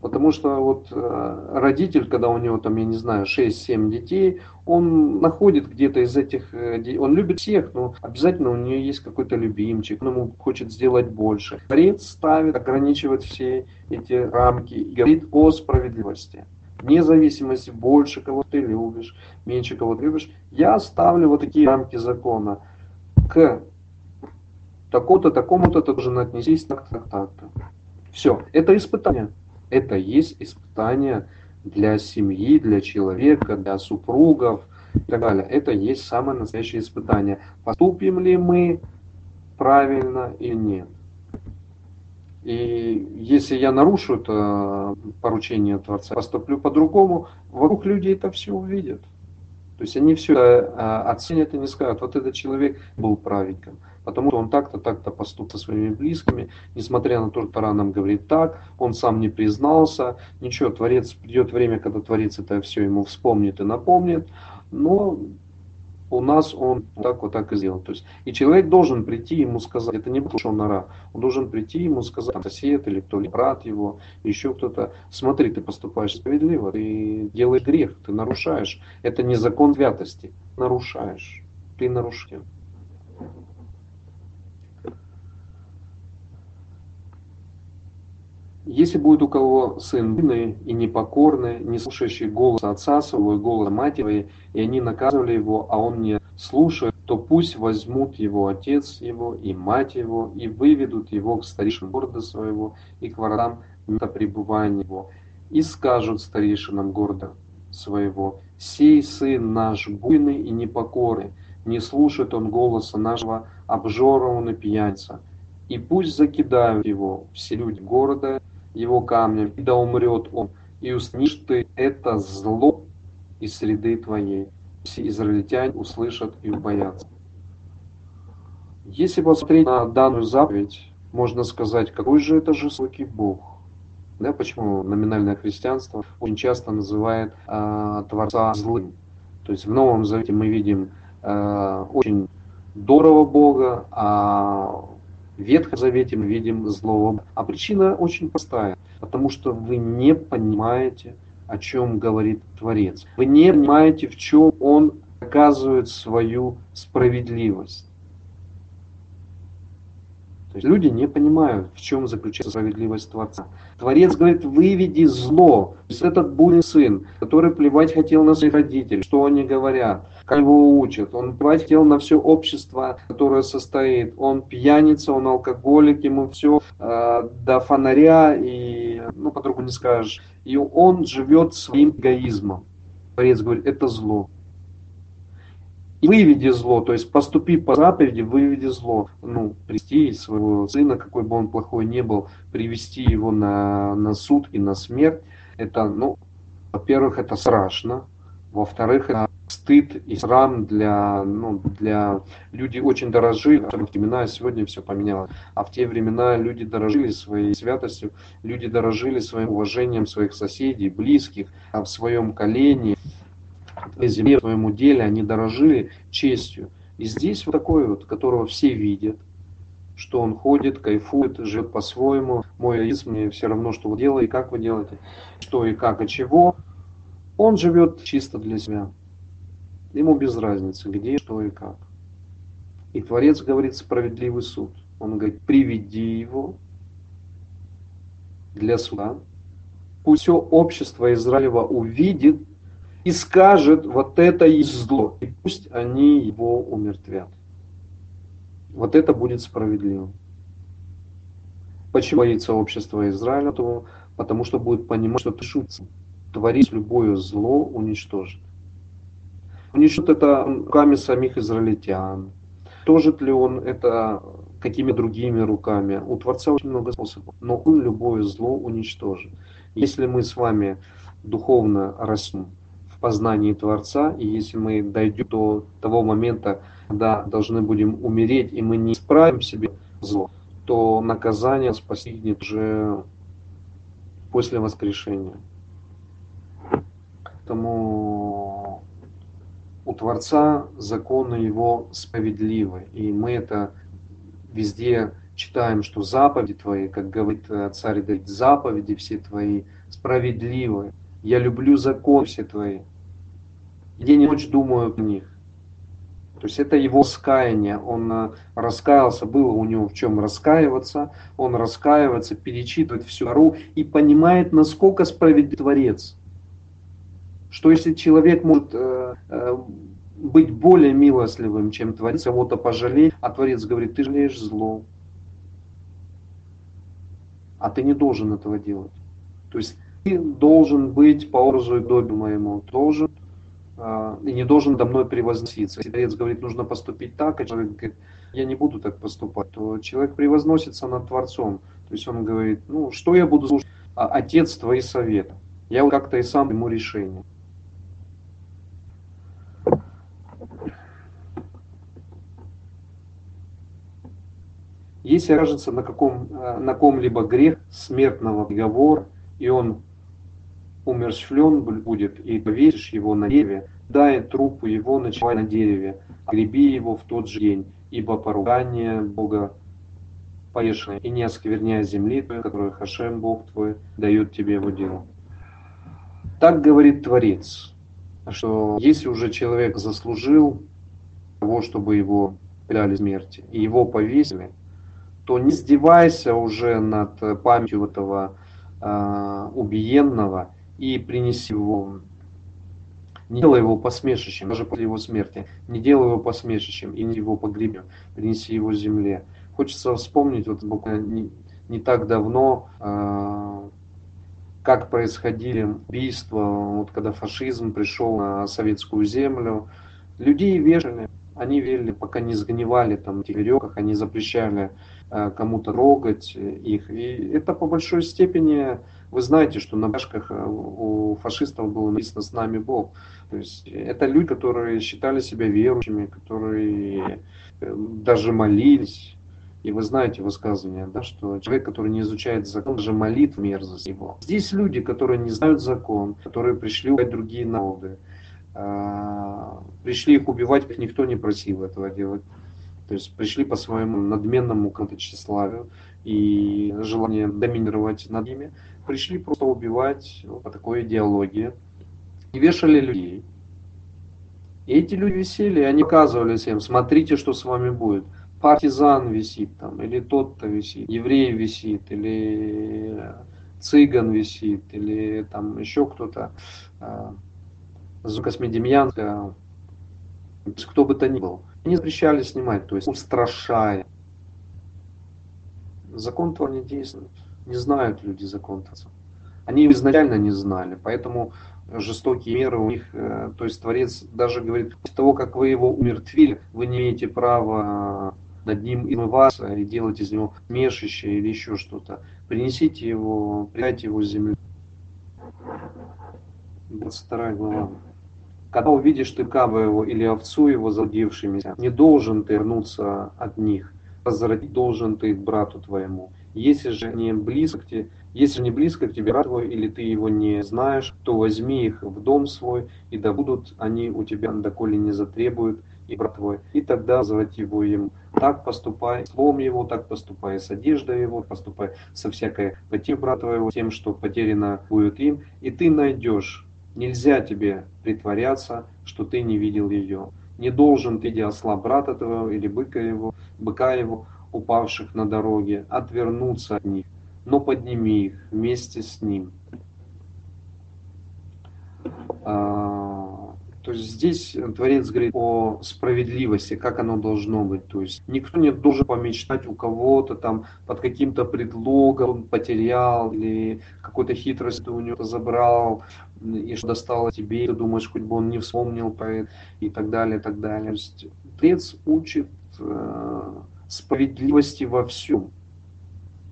Потому что вот э, родитель, когда у него там, я не знаю, 6-7 детей, он находит где-то из этих, э, он любит всех, но обязательно у нее есть какой-то любимчик, он ему хочет сделать больше. Творец ставит, ограничивает все эти рамки и говорит о справедливости вне зависимости, больше кого ты любишь, меньше кого ты любишь, я ставлю вот такие рамки закона. К такому-то, такому-то должен отнестись так, так, так-то. Все, это испытание. Это есть испытание для семьи, для человека, для супругов и так далее. Это есть самое настоящее испытание. Поступим ли мы правильно или нет. И если я нарушу это поручение Творца, поступлю по-другому, вокруг люди это все увидят. То есть они все а, оценят и не скажут, вот этот человек был праведником, потому что он так-то, так-то поступил со своими близкими, несмотря на то, что Тара нам говорит так, он сам не признался, ничего, Творец, придет время, когда Творец это все ему вспомнит и напомнит, но у нас он так вот так и сделал. То есть, и человек должен прийти ему сказать, это не потому что он должен прийти ему сказать, сосед или кто ли брат его, еще кто-то, смотри, ты поступаешь справедливо, ты делаешь грех, ты нарушаешь. Это не закон святости, нарушаешь, ты нарушил. Если будет у кого сын бедный и непокорный, не слушающий голос отца своего и голос матери, и они наказывали его, а он не слушает, то пусть возьмут его отец его и мать его, и выведут его к старейшинам города своего и к воротам места пребывания его, и скажут старейшинам города своего, «Сей сын наш буйный и непокорный, не слушает он голоса нашего обжора пьяница. И пусть закидают его все люди города его камнем, и да умрет он, и уснишь ты это зло из среды твоей. Все израильтяне услышат и убоятся. Если посмотреть на данную заповедь, можно сказать, какой же это жестокий Бог. Да, почему номинальное христианство очень часто называет э, Творца злым. То есть в Новом Завете мы видим э, очень доброго Бога, а в мы видим злого. А причина очень простая, потому что вы не понимаете, о чем говорит Творец. Вы не понимаете, в чем Он оказывает свою справедливость. То есть люди не понимают, в чем заключается справедливость Творца. Творец говорит, выведи зло. То есть этот бурный сын, который плевать хотел на своих родителей, что они говорят, как его учат. Он хотел на все общество, которое состоит. Он пьяница, он алкоголик, ему все э, до фонаря, и, ну, по-другому не скажешь. И он живет своим эгоизмом. Творец говорит, это зло и выведи зло, то есть поступи по заповеди, выведи зло. Ну, привести своего сына, какой бы он плохой не был, привести его на, на суд и на смерть, это, ну, во-первых, это страшно, во-вторых, это стыд и срам для, ну, для люди очень дорожили, в времена сегодня все поменялось, а в те времена люди дорожили своей святостью, люди дорожили своим уважением своих соседей, близких, а в своем колене, земле, в своем уделе, они дорожили честью. И здесь вот такой вот, которого все видят, что он ходит, кайфует, живет по-своему. Мой аиз мне все равно, что вы делаете, как вы делаете, что и как, и чего. Он живет чисто для себя. Ему без разницы, где, что и как. И Творец говорит справедливый суд. Он говорит, приведи его для суда. Пусть все общество Израилева увидит, и скажет, вот это и зло, и пусть они его умертвят. Вот это будет справедливо. Почему боится общество Израиля? Потому что будет понимать, что ты шутится. Творить любое зло уничтожит. Уничтожит это руками самих израильтян. Уничтожит ли он это какими другими руками? У Творца очень много способов. Но он любое зло уничтожит. Если мы с вами духовно растем, познании Творца, и если мы дойдем до того момента, когда должны будем умереть, и мы не исправим себе зло, то наказание постигнет уже после воскрешения. Поэтому у Творца законы его справедливы, и мы это везде читаем, что заповеди твои, как говорит царь Давид, заповеди все твои справедливы. Я люблю закон все твои. День и ночь думаю о них. То есть это его скаяние. Он э, раскаялся, было у него в чем раскаиваться. Он раскаивается, перечитывает всю гору и понимает, насколько справедлив Творец. Что если человек может э, э, быть более милостливым, чем Творец, кого-то пожалеть, а Творец говорит, ты жалеешь зло. А ты не должен этого делать. То есть ты должен быть по образу и подобию моему, должен а, и не должен до мной превозноситься. Если Творец говорит, нужно поступить так, а человек говорит, я не буду так поступать, то человек превозносится над Творцом. То есть он говорит, ну что я буду слушать? А, Отец твои советы. Я как-то и сам ему решение. Если окажется на, каком, а, на ком-либо грех смертного приговора, и он умерщвлен будет, и повесишь его на дереве, дай трупу его ночевай на дереве, греби его в тот же день, ибо поругание Бога поешное, и не оскверняя земли которую Хашем Бог твой дает тебе его дело. Так говорит Творец, что если уже человек заслужил того, чтобы его предали смерти, и его повесили, то не издевайся уже над памятью этого э, убиенного и принеси его. Не делай его посмешищем, даже после его смерти. Не делай его посмешищем и не его погребем. Принеси его земле. Хочется вспомнить, вот буквально не, не так давно, э, как происходили убийства, вот когда фашизм пришел на советскую землю. Людей вешали, они верили, пока не сгнивали там в веревках, они запрещали э, кому-то трогать их. И это по большой степени, вы знаете, что на башках э, у фашистов было написано «С нами Бог». То есть это люди, которые считали себя верующими, которые э, даже молились. И вы знаете высказывание, да, что человек, который не изучает закон, даже молит мерзость его. Здесь люди, которые не знают закон, которые пришли убивать другие народы, пришли их убивать, их никто не просил этого делать. То есть пришли по своему надменному какому-то тщеславию и желанию доминировать над ними, пришли просто убивать по такой идеологии и вешали людей. И эти люди висели, и они показывали всем, смотрите, что с вами будет. Партизан висит там, или тот-то висит, еврей висит, или цыган висит, или там еще кто-то. А, Космедемьянка, кто бы то ни был. Они запрещали снимать, то есть устрашая. Закон то не действует. Не знают люди закон -то. Они изначально не знали, поэтому жестокие меры у них, э, то есть Творец даже говорит, после того, как вы его умертвили, вы не имеете права над ним измываться и делать из него мешище или еще что-то. Принесите его, предайте его с земли. 22 глава. Когда увидишь ты его или овцу его заблудившимися, не должен ты вернуться от них, возвратить должен ты брату твоему. Если же не близко к тебе, если не близко к тебе брат твой, или ты его не знаешь, то возьми их в дом свой, и да будут они у тебя, доколе не затребуют, и брат твой, и тогда возврати его им. Так поступай с словом его, так поступай с одеждой его, поступай со всякой потерей брата твоего, тем, что потеряно будет им, и ты найдешь Нельзя тебе притворяться, что ты не видел ее. Не должен ты, осла брата твоего или быка его, быка его, упавших на дороге, отвернуться от них, но подними их вместе с ним. А, то есть здесь Творец говорит о справедливости, как оно должно быть. То есть никто не должен помечтать у кого-то там под каким-то предлогом он потерял или какой-то хитростью у него забрал, и что достало тебе, ты думаешь, хоть бы он не вспомнил про это, и так далее, и так далее. То есть Творец учит э, справедливости во всем.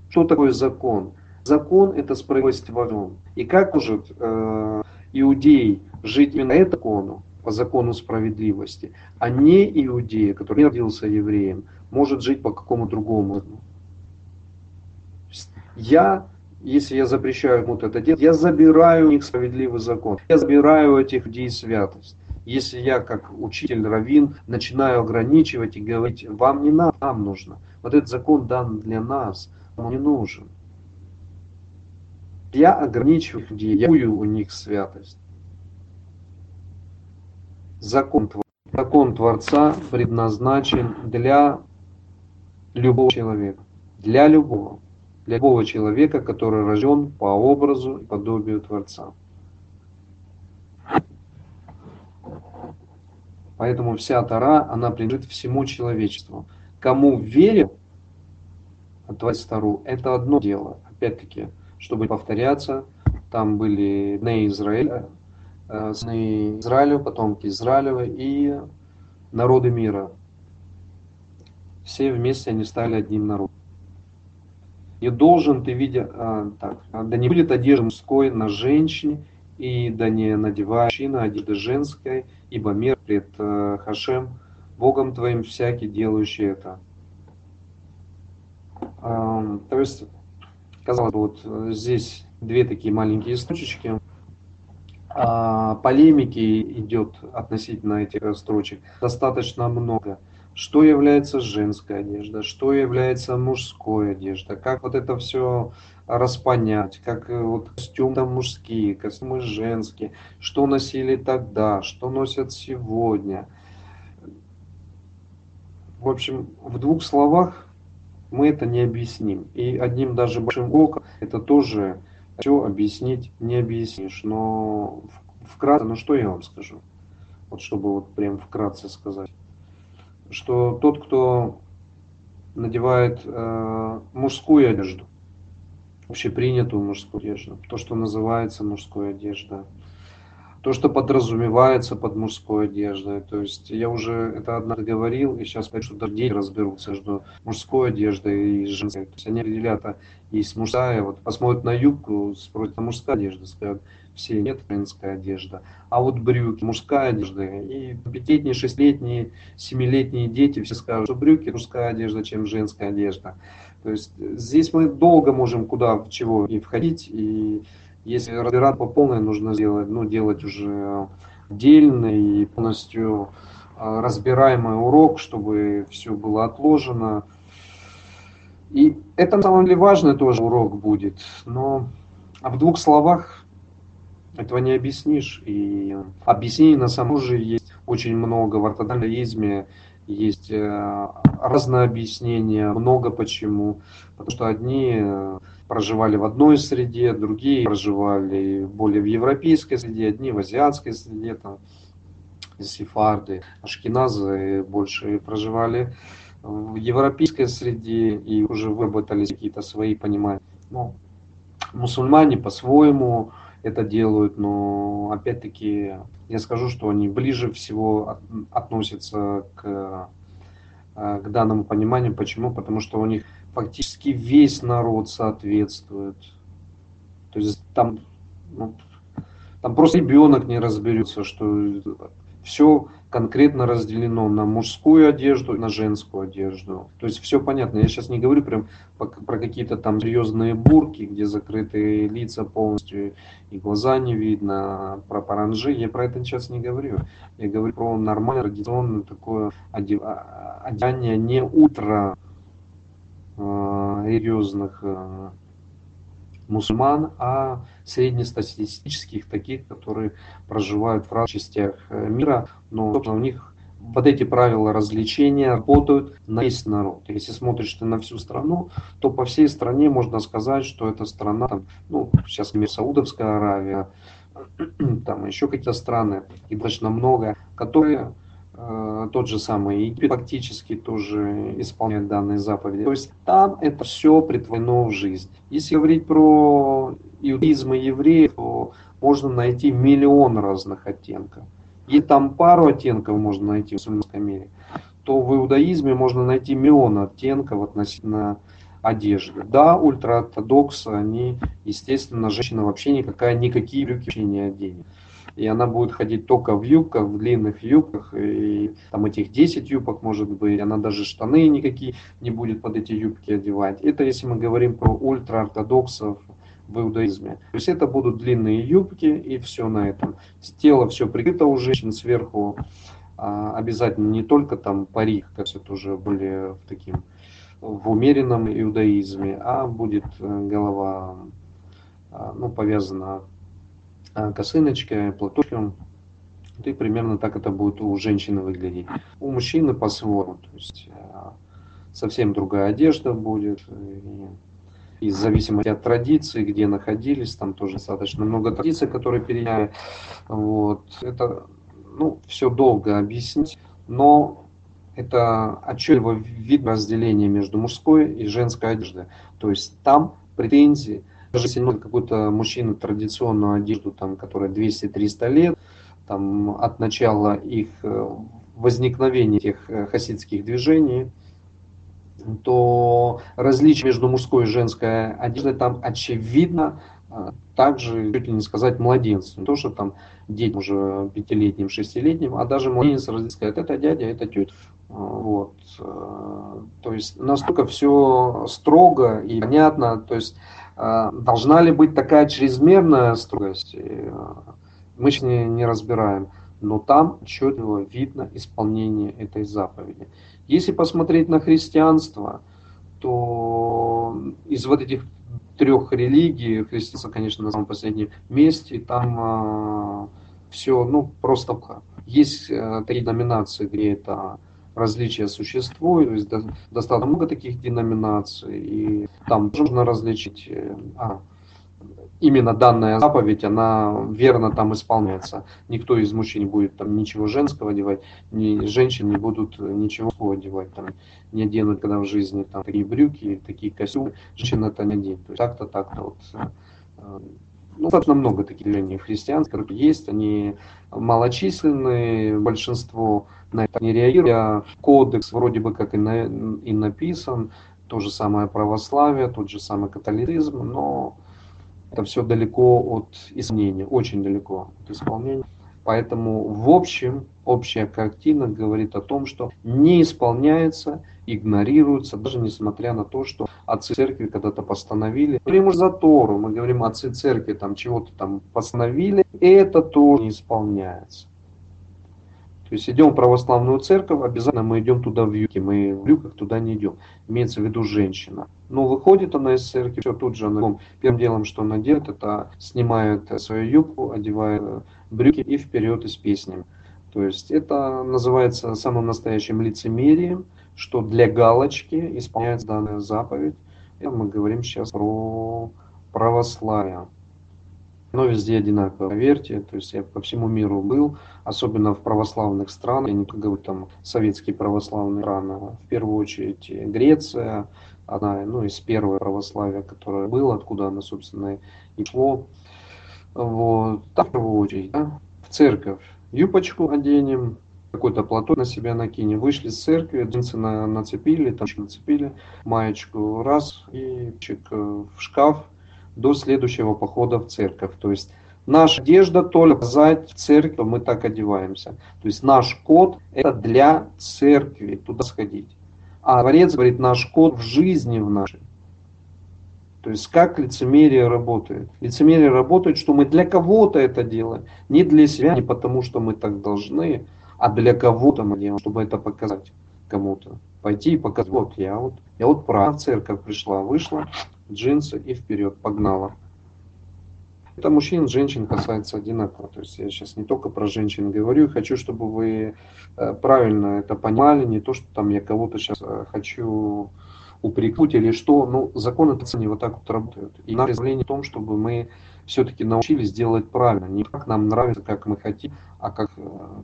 Что такое закон? Закон – это справедливость во всем. И как может э, иудей жить именно по закону, по закону справедливости, а не иудей, который не родился евреем, может жить по какому другому. Я если я запрещаю кому-то это делать, я забираю у них справедливый закон. Я забираю у этих людей святость. Если я, как учитель равин, начинаю ограничивать и говорить, вам не надо, нам нужно. Вот этот закон дан для нас, он не нужен. Я ограничиваю людей, я у них святость. Закон, закон Творца предназначен для любого человека. Для любого для любого человека, который рожден по образу и подобию Творца. Поэтому вся Тара, она принадлежит всему человечеству. Кому верил, Творец Тару, это одно дело. Опять-таки, чтобы повторяться, там были дни Израиля, э, сыны Израиля, потомки Израилева и народы мира. Все вместе они стали одним народом. И должен ты, видя, а, так, да не будет одежды мужской на женщине, и да не надевай мужчина одежды женской, ибо мир пред э, Хашем, Богом твоим всякий делающий это. А, то есть, казалось бы, вот э, здесь две такие маленькие строчечки. А, полемики идет относительно этих строчек достаточно много что является женской одеждой, что является мужской одеждой, как вот это все распонять, как э, вот костюмы там мужские, костюмы женские, что носили тогда, что носят сегодня. В общем, в двух словах мы это не объясним. И одним даже большим оком это тоже все объяснить не объяснишь. Но вкратце, ну что я вам скажу? Вот чтобы вот прям вкратце сказать что тот, кто надевает э, мужскую одежду, общепринятую мужскую одежду, то, что называется мужской одежда, то, что подразумевается под мужской одеждой. То есть я уже это однажды говорил, и сейчас хочу, что дети разберутся между мужской одеждой и женской. То есть они определят, а есть мужская, вот посмотрят на юбку, спросят, а мужская одежда, скажут, все нет, женская одежда. А вот брюки, мужская одежда. И пятилетние, шестилетние, семилетние дети все скажут, что брюки мужская одежда, чем женская одежда. То есть здесь мы долго можем куда, в чего и входить, и если разбирать по полной, нужно сделать, ну, делать уже отдельный и полностью а, разбираемый урок, чтобы все было отложено. И это на самом деле важный тоже урок будет, но а в двух словах этого не объяснишь. И объяснений на самом деле есть очень много. В ортодонтизме есть э, разные объяснения, много почему. Потому что одни э, проживали в одной среде, другие проживали более в европейской среде, одни в азиатской среде, там, сефарды, ашкеназы больше проживали в европейской среде и уже выработали какие-то свои понимания. Ну, мусульмане по-своему это делают, но опять-таки я скажу, что они ближе всего относятся к, э, к данному пониманию. Почему? Потому что у них фактически весь народ соответствует. То есть там, ну, там просто ребенок не разберется, что все конкретно разделено на мужскую одежду и на женскую одежду. То есть все понятно. Я сейчас не говорю прям про какие-то там серьезные бурки, где закрытые лица полностью и глаза не видно, про паранжи. Я про это сейчас не говорю. Я говорю про нормальное традиционное такое а, одеяние не утро религиозных э, мусульман, а среднестатистических, таких, которые проживают в разных частях э, мира, но собственно, у них вот эти правила развлечения работают на весь народ. Если смотришь ты на всю страну, то по всей стране можно сказать, что эта страна, там, ну, сейчас, например, Саудовская Аравия, там еще какие-то страны, их достаточно много, которые Э, тот же самый Египет фактически тоже исполняет данные заповеди. То есть там это все притворено в жизнь. Если говорить про иудаизм и евреев, то можно найти миллион разных оттенков. И там пару оттенков можно найти в мусульманском мире, то в иудаизме можно найти миллион оттенков относительно одежды. Да, ультраортодоксы, они, естественно, женщина вообще никакая, никакие брюки вообще не оденет и она будет ходить только в юбках, в длинных юбках, и там этих 10 юбок может быть, она даже штаны никакие не будет под эти юбки одевать. Это если мы говорим про ультраортодоксов в иудаизме. То есть это будут длинные юбки и все на этом. Тело все прикрыто у женщин сверху, а, обязательно не только там парик, как это уже более в таким в умеренном иудаизме, а будет э, голова а, ну, повязана косыночкой, платочком. И примерно так это будет у женщины выглядеть. У мужчины по-своему. То есть а, совсем другая одежда будет. И, в зависимости от традиции, где находились, там тоже достаточно много традиций, которые переняли. Вот. Это ну, все долго объяснить, но это отчетливо видно разделение между мужской и женской одеждой. То есть там претензии – даже если носит какой-то мужчина традиционную одежду, там, которая 200-300 лет, там, от начала их э, возникновения этих э, хасидских движений, то различие между мужской и женской одеждой там очевидно, э, также, чуть ли не сказать, младенцем. Не то, что там детям уже пятилетним, шестилетним, а даже младенец сказать, это дядя, это тетя. Вот. То есть настолько все строго и понятно. То есть должна ли быть такая чрезмерная строгость? А, мы же не, не разбираем. Но там отчетливо видно исполнение этой заповеди. Если посмотреть на христианство, то из вот этих трех религий, христианство, конечно, на самом последнем месте, там а, все, ну, просто есть а, такие номинации, где это различия существуют, то есть достаточно много таких деноминаций, и там можно различить, э, а, именно данная заповедь, она верно там исполняется. Никто из мужчин не будет там ничего женского одевать, ни женщин не будут ничего одевать, там, не оденут, когда в жизни там такие брюки, такие костюмы, женщина это не оденет. То есть так-то, так-то вот. Ну, достаточно много таких движений христианских, которые есть, они малочисленные, большинство на это не реагирует. Кодекс вроде бы как и, на, и написан, то же самое православие, тот же самый католицизм, но это все далеко от исполнения, очень далеко от исполнения. Поэтому в общем, общая картина говорит о том, что не исполняется, игнорируется, даже несмотря на то, что отцы церкви когда-то постановили. Мы говорим за Тору, мы говорим отцы церкви там чего-то там постановили, и это тоже не исполняется. То есть идем в православную церковь, обязательно мы идем туда в юбке, мы в люках туда не идем. Имеется в виду женщина. Но выходит она из церкви, все тут же она, первым делом, что она делает, это снимает свою юбку, одевает брюки и вперед и с песнями. То есть это называется самым настоящим лицемерием, что для галочки исполняется данная заповедь. И мы говорим сейчас про православие. Но везде одинаково, поверьте. То есть я по всему миру был, особенно в православных странах. Я не говорю там советские православные страны, а в первую очередь Греция, одна ну, из первой православия, которая была, откуда она, собственно, и шло. Вот. Так, в первую очередь, да? в церковь юбочку оденем, какой-то платок на себя накинем. Вышли с церкви, джинсы на, нацепили, там нацепили, маечку раз и чик, в шкаф до следующего похода в церковь. То есть наша одежда только показать церковь, мы так одеваемся. То есть наш код это для церкви, туда сходить. А Творец говорит, наш код в жизни в нашей. То есть как лицемерие работает? Лицемерие работает, что мы для кого-то это делаем, не для себя, не потому что мы так должны, а для кого-то делаем, чтобы это показать кому-то. Пойти и показать, вот я вот, я вот прав, церковь пришла, вышла, джинсы и вперед, погнала. Это мужчин, женщин касается одинаково. То есть я сейчас не только про женщин говорю, хочу, чтобы вы э, правильно это понимали, не то, что там я кого-то сейчас э, хочу упрекнуть или что. Ну, законы не вот так вот работают. И представление в том, чтобы мы все-таки научились делать правильно. Не как нам нравится, как мы хотим, а как, э,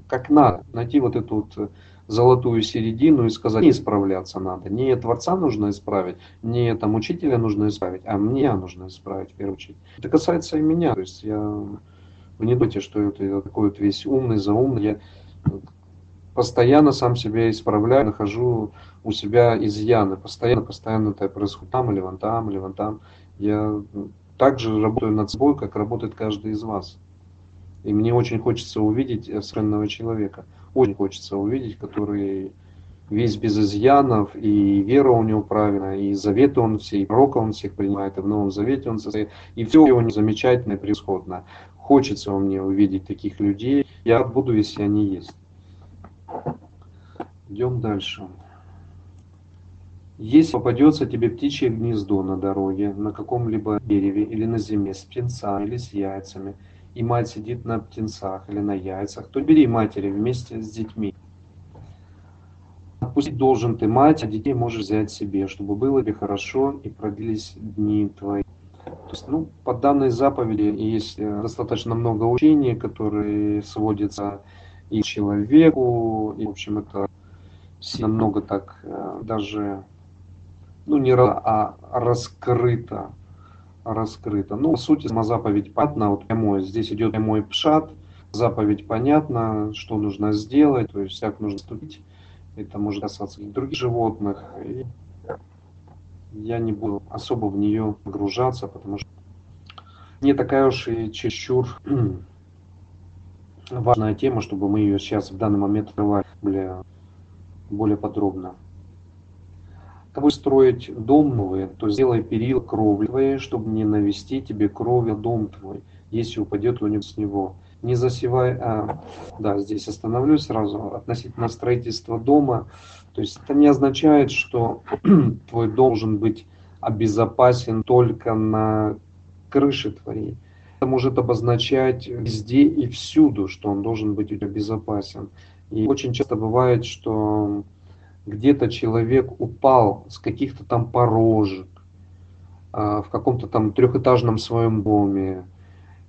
как надо. Найти вот эту вот золотую середину и сказать, не исправляться надо. Не Творца нужно исправить, не там учителя нужно исправить, а мне нужно исправить в первую очередь. Это касается и меня. То есть я, вы не думайте, что это я такой вот весь умный, заумный. Я постоянно сам себя исправляю, нахожу у себя изъяны. Постоянно, постоянно это происходит там или вон там, или вон там. Я также работаю над собой, как работает каждый из вас. И мне очень хочется увидеть совершенного человека очень хочется увидеть, который весь без изъянов, и вера у него правильная, и заветы он все, и пророка он всех принимает, и в Новом Завете он состоит, и все у него замечательно и превосходно. Хочется мне увидеть таких людей. Я буду, если они есть. Идем дальше. Если попадется тебе птичье гнездо на дороге, на каком-либо дереве или на земле с птенцами или с яйцами, и мать сидит на птенцах или на яйцах, то бери матери вместе с детьми. Отпустить должен ты мать, а детей можешь взять себе, чтобы было тебе хорошо и продлились дни твои. То есть, ну, по данной заповеди есть э, достаточно много учений, которые сводятся и человеку, и, в общем, это сильно много так э, даже, ну, не а раскрыто раскрыто. Ну, суть сама заповедь понятна, вот прямой, здесь идет прямой пшат, заповедь понятна, что нужно сделать, то есть как нужно ступить, это может касаться и других животных, и я не буду особо в нее погружаться, потому что не такая уж и чересчур важная тема, чтобы мы ее сейчас в данный момент открывали более, более подробно. Когда будешь строить дом новый, то сделай перил кровли твоей, чтобы не навести тебе кровью дом твой, если упадет кто-нибудь с него. Не засевай, а, да, здесь остановлюсь сразу, относительно строительства дома. То есть это не означает, что твой должен быть обезопасен только на крыше твоей. Это может обозначать везде и всюду, что он должен быть у тебя безопасен. И очень часто бывает, что где-то человек упал с каких-то там порожек, а, в каком-то там трехэтажном своем доме,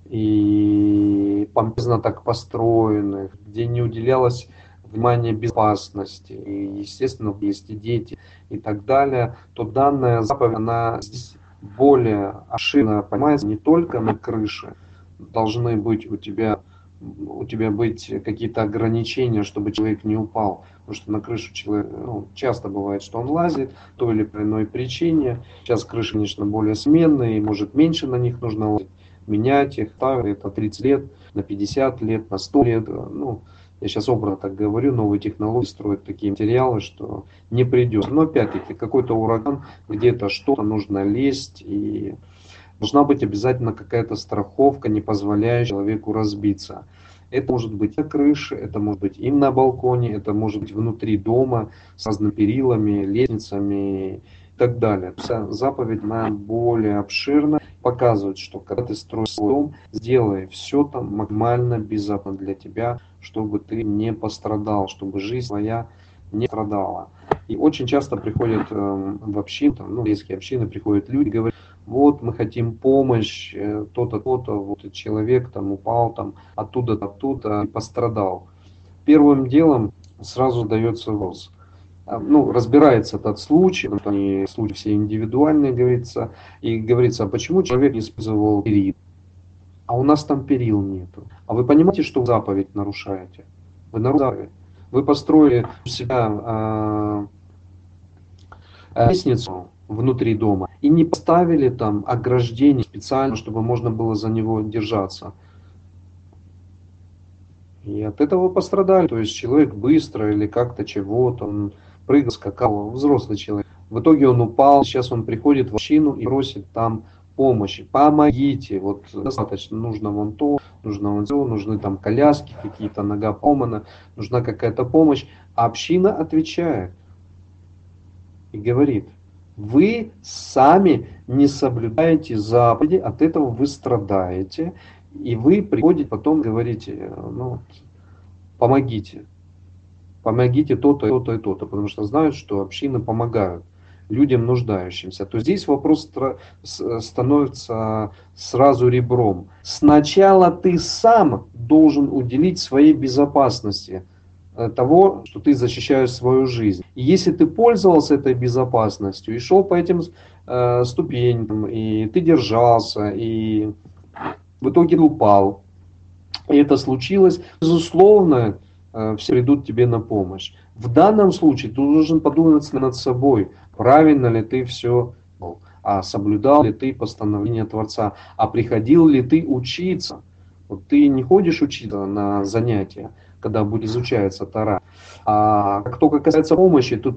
и помпезно так построенных, где не уделялось внимания безопасности, и, естественно, есть и дети и так далее, то данная заповедь, она здесь более обширно понимается. Не только на крыше, должны быть у тебя у тебя быть какие-то ограничения, чтобы человек не упал. Потому что на крышу человек, ну, часто бывает, что он лазит, той или иной причине. Сейчас крыши, конечно, более сменные, может меньше на них нужно лазить, менять их, так, это 30 лет, на 50 лет, на 100 лет. Ну, я сейчас образно так говорю, новые технологии строят такие материалы, что не придется. Но опять-таки, какой-то ураган, где-то что-то нужно лезть и должна быть обязательно какая-то страховка, не позволяющая человеку разбиться. Это может быть на крыше, это может быть и на балконе, это может быть внутри дома с разными перилами, лестницами и так далее. Вся заповедь она более обширна, показывает, что когда ты строишь свой дом, сделай все там максимально безопасно для тебя, чтобы ты не пострадал, чтобы жизнь твоя не страдала. И очень часто приходят э, в общины, ну, близкие общины, приходят люди, говорят, вот мы хотим помощь, э, то-то, то-то, вот человек там упал там оттуда, оттуда и пострадал. Первым делом сразу дается вопрос. А, ну, разбирается этот случай, они случаи все индивидуальные, говорится, и говорится, а почему человек не использовал перил? А у нас там перил нету. А вы понимаете, что вы заповедь нарушаете? Вы нарушаете. Вы построили у себя э, лестницу, внутри дома. И не поставили там ограждение специально, чтобы можно было за него держаться. И от этого пострадали. То есть человек быстро или как-то чего-то, он прыгал, скакал, взрослый человек. В итоге он упал, сейчас он приходит в общину и просит там помощи. Помогите, вот достаточно, нужно вон то, нужно вон то, нужны там коляски какие-то, нога поломана, нужна какая-то помощь. А община отвечает и говорит – вы сами не соблюдаете заповеди, от этого вы страдаете, и вы приходите потом говорите, ну, помогите, помогите то-то, то-то и то-то, потому что знают, что общины помогают людям нуждающимся, то здесь вопрос становится сразу ребром. Сначала ты сам должен уделить своей безопасности – Э, того, что ты защищаешь свою жизнь. И если ты пользовался этой безопасностью и шел по этим э, ступенькам, и ты держался, и в итоге упал, и это случилось, безусловно, э, все придут тебе на помощь. В данном случае ты должен подумать над собой, правильно ли ты все а соблюдал ли ты постановление Творца, а приходил ли ты учиться. Вот ты не ходишь учиться на занятия, когда будет изучается Тара. А как только касается помощи, тут,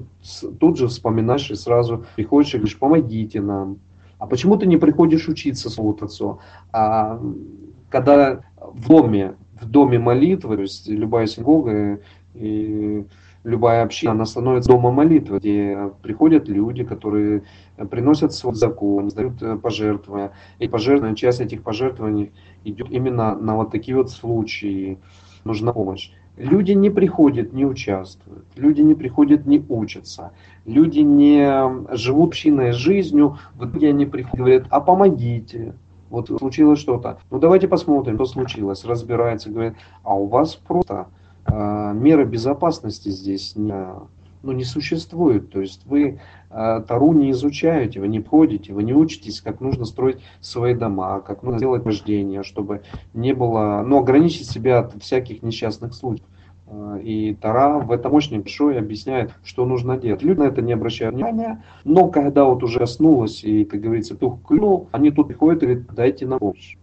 тут же вспоминаешь и сразу приходишь и говоришь, помогите нам. А почему ты не приходишь учиться Слову Творцу? А когда в доме, в доме молитвы, то есть любая синагога и любая община, она становится домом молитвы, где приходят люди, которые приносят свой закон, сдают пожертвования. И пожертвования, часть этих пожертвований идет именно на вот такие вот случаи, нужна помощь. Люди не приходят, не участвуют, люди не приходят, не учатся, люди не живут общиной жизнью, в итоге они приходят, говорят, а помогите, вот случилось что-то. Ну давайте посмотрим, что случилось, разбирается, говорят, а у вас просто э, меры безопасности здесь не ну, не существует. То есть вы э, Тару не изучаете, вы не ходите, вы не учитесь, как нужно строить свои дома, как нужно делать рождение, чтобы не было, ну, ограничить себя от всяких несчастных случаев. Э, и Тара в этом очень большой объясняет, что нужно делать. Люди на это не обращают внимания, но когда вот уже коснулось и, как говорится, тух клюнул, они тут приходят и говорят, дайте нам помощь.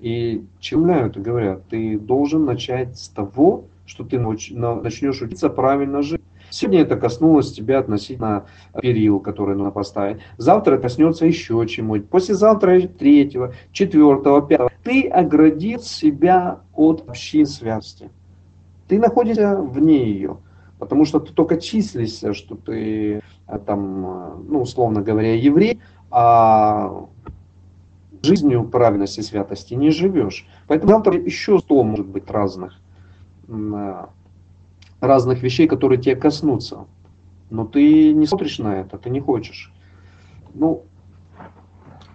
И челняют и говорят, ты должен начать с того, что ты начнешь учиться правильно жить. Сегодня это коснулось тебя относительно перил, которые нужно поставить. Завтра коснется еще чему-нибудь. Послезавтра третьего, четвертого, пятого. Ты оградил себя от общей святости. Ты находишься вне ее. Потому что ты только числишься, что ты э, там, э, ну, условно говоря, еврей, а жизнью правильности и святости не живешь. Поэтому завтра еще сто может быть разных э, разных вещей, которые тебя коснутся. Но ты не смотришь на это, ты не хочешь. Ну,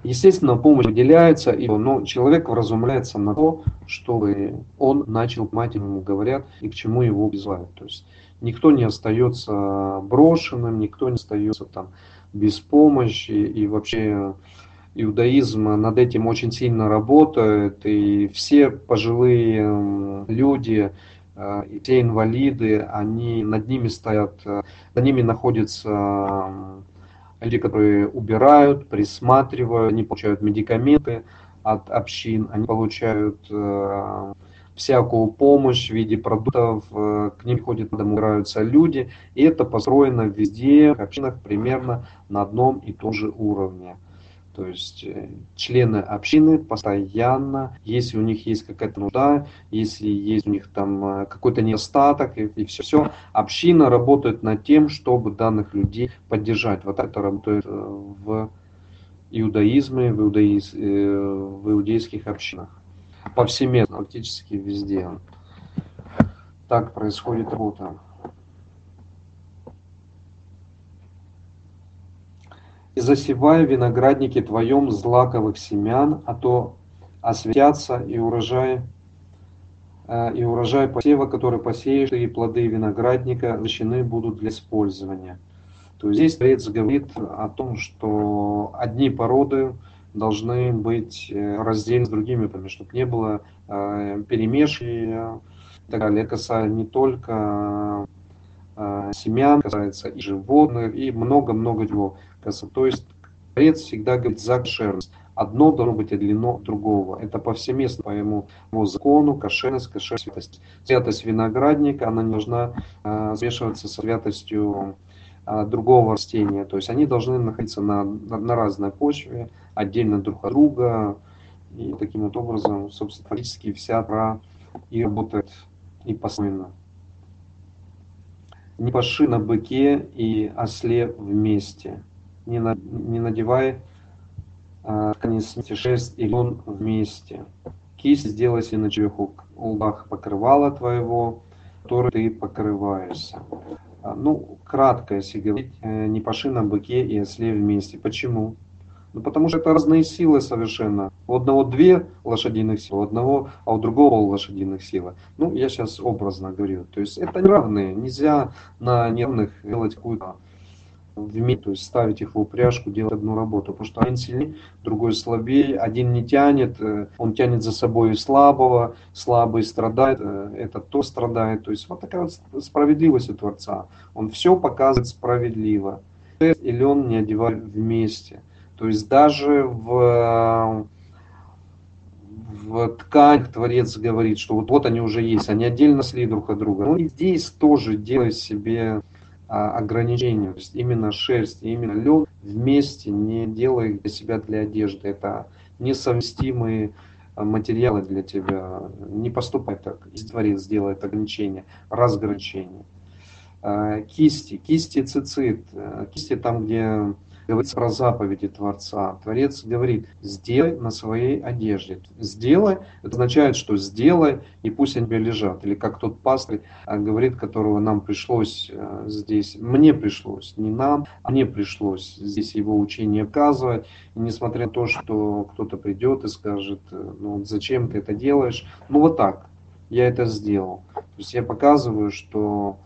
естественно, помощь выделяется, но человек вразумляется на то, чтобы он начал мать ему говорят и к чему его вызывают. То есть никто не остается брошенным, никто не остается там без помощи, и вообще иудаизм над этим очень сильно работает, и все пожилые люди, э, все инвалиды, они над ними стоят, э, над ними находятся люди, которые убирают, присматривают, они получают медикаменты от общин, они получают э, всякую помощь в виде продуктов, к ним ходят, убираются люди, и это построено везде, в общинах примерно на одном и том же уровне. То есть э, члены общины постоянно, если у них есть какая-то нужда, если есть у них там э, какой-то недостаток и, и все, все, община работает над тем, чтобы данных людей поддержать. Вот это работает э, в иудаизме, в, иудаиз, в иудейских общинах. Повсеместно, практически везде. Так происходит работа. И засевай виноградники твоем злаковых семян, а то осветятся и урожай, э, и урожай посева, который посеешь, и плоды виноградника защищены будут для использования. То есть здесь Творец говорит о том, что одни породы должны быть э, разделены с другими, чтобы не было э, перемешки и так далее. Это касается не только семян, касается и животных, и много-много чего. То есть Творец всегда говорит за кошерность. Одно должно быть отделено от другого. Это повсеместно по ему, его закону, кошерность, кошерность, святость. Святость виноградника, она не должна э, смешиваться с святостью э, другого растения. То есть они должны находиться на, на, на разной почве, отдельно друг от друга. И таким вот образом, собственно, фактически вся про и работает и построена. Не паши на быке и осле вместе не, на, не надевай а, смерти шесть и лен вместе. Кисть сделай себе на четырех углах покрывала твоего, который ты покрываешься. А, ну, кратко, если говорить, э, не паши на быке и осле вместе. Почему? Ну, потому что это разные силы совершенно. У одного две лошадиных силы, у одного, а у другого лошадиных силы. Ну, я сейчас образно говорю. То есть это неравные. Нельзя на неравных делать какую-то вместе, то есть ставить их в упряжку, делать одну работу, потому что один сильнее, другой слабее, один не тянет, э, он тянет за собой слабого, слабый страдает, э, этот то страдает, то есть вот такая вот справедливость у Творца, он все показывает справедливо, или он не одевает вместе, то есть даже в в ткань Творец говорит, что вот, вот они уже есть, они отдельно сли друг от друга. Ну и здесь тоже делай себе а, ограничения. То есть именно шерсть, именно лен вместе не делай для себя для одежды. Это несовместимые а, материалы для тебя. Не поступай так. Творец сделает ограничения, разграничения. А, кисти, кисти цицит, кисти там, где говорится про заповеди Творца. Творец говорит, сделай на своей одежде. Сделай, это означает, что сделай, и пусть они лежат. Или как тот пастырь а, говорит, которого нам пришлось э, здесь, мне пришлось, не нам, а мне пришлось здесь его учение показывать. И несмотря на то, что кто-то придет и скажет, э, ну зачем ты это делаешь, ну вот так, я это сделал. То есть я показываю, что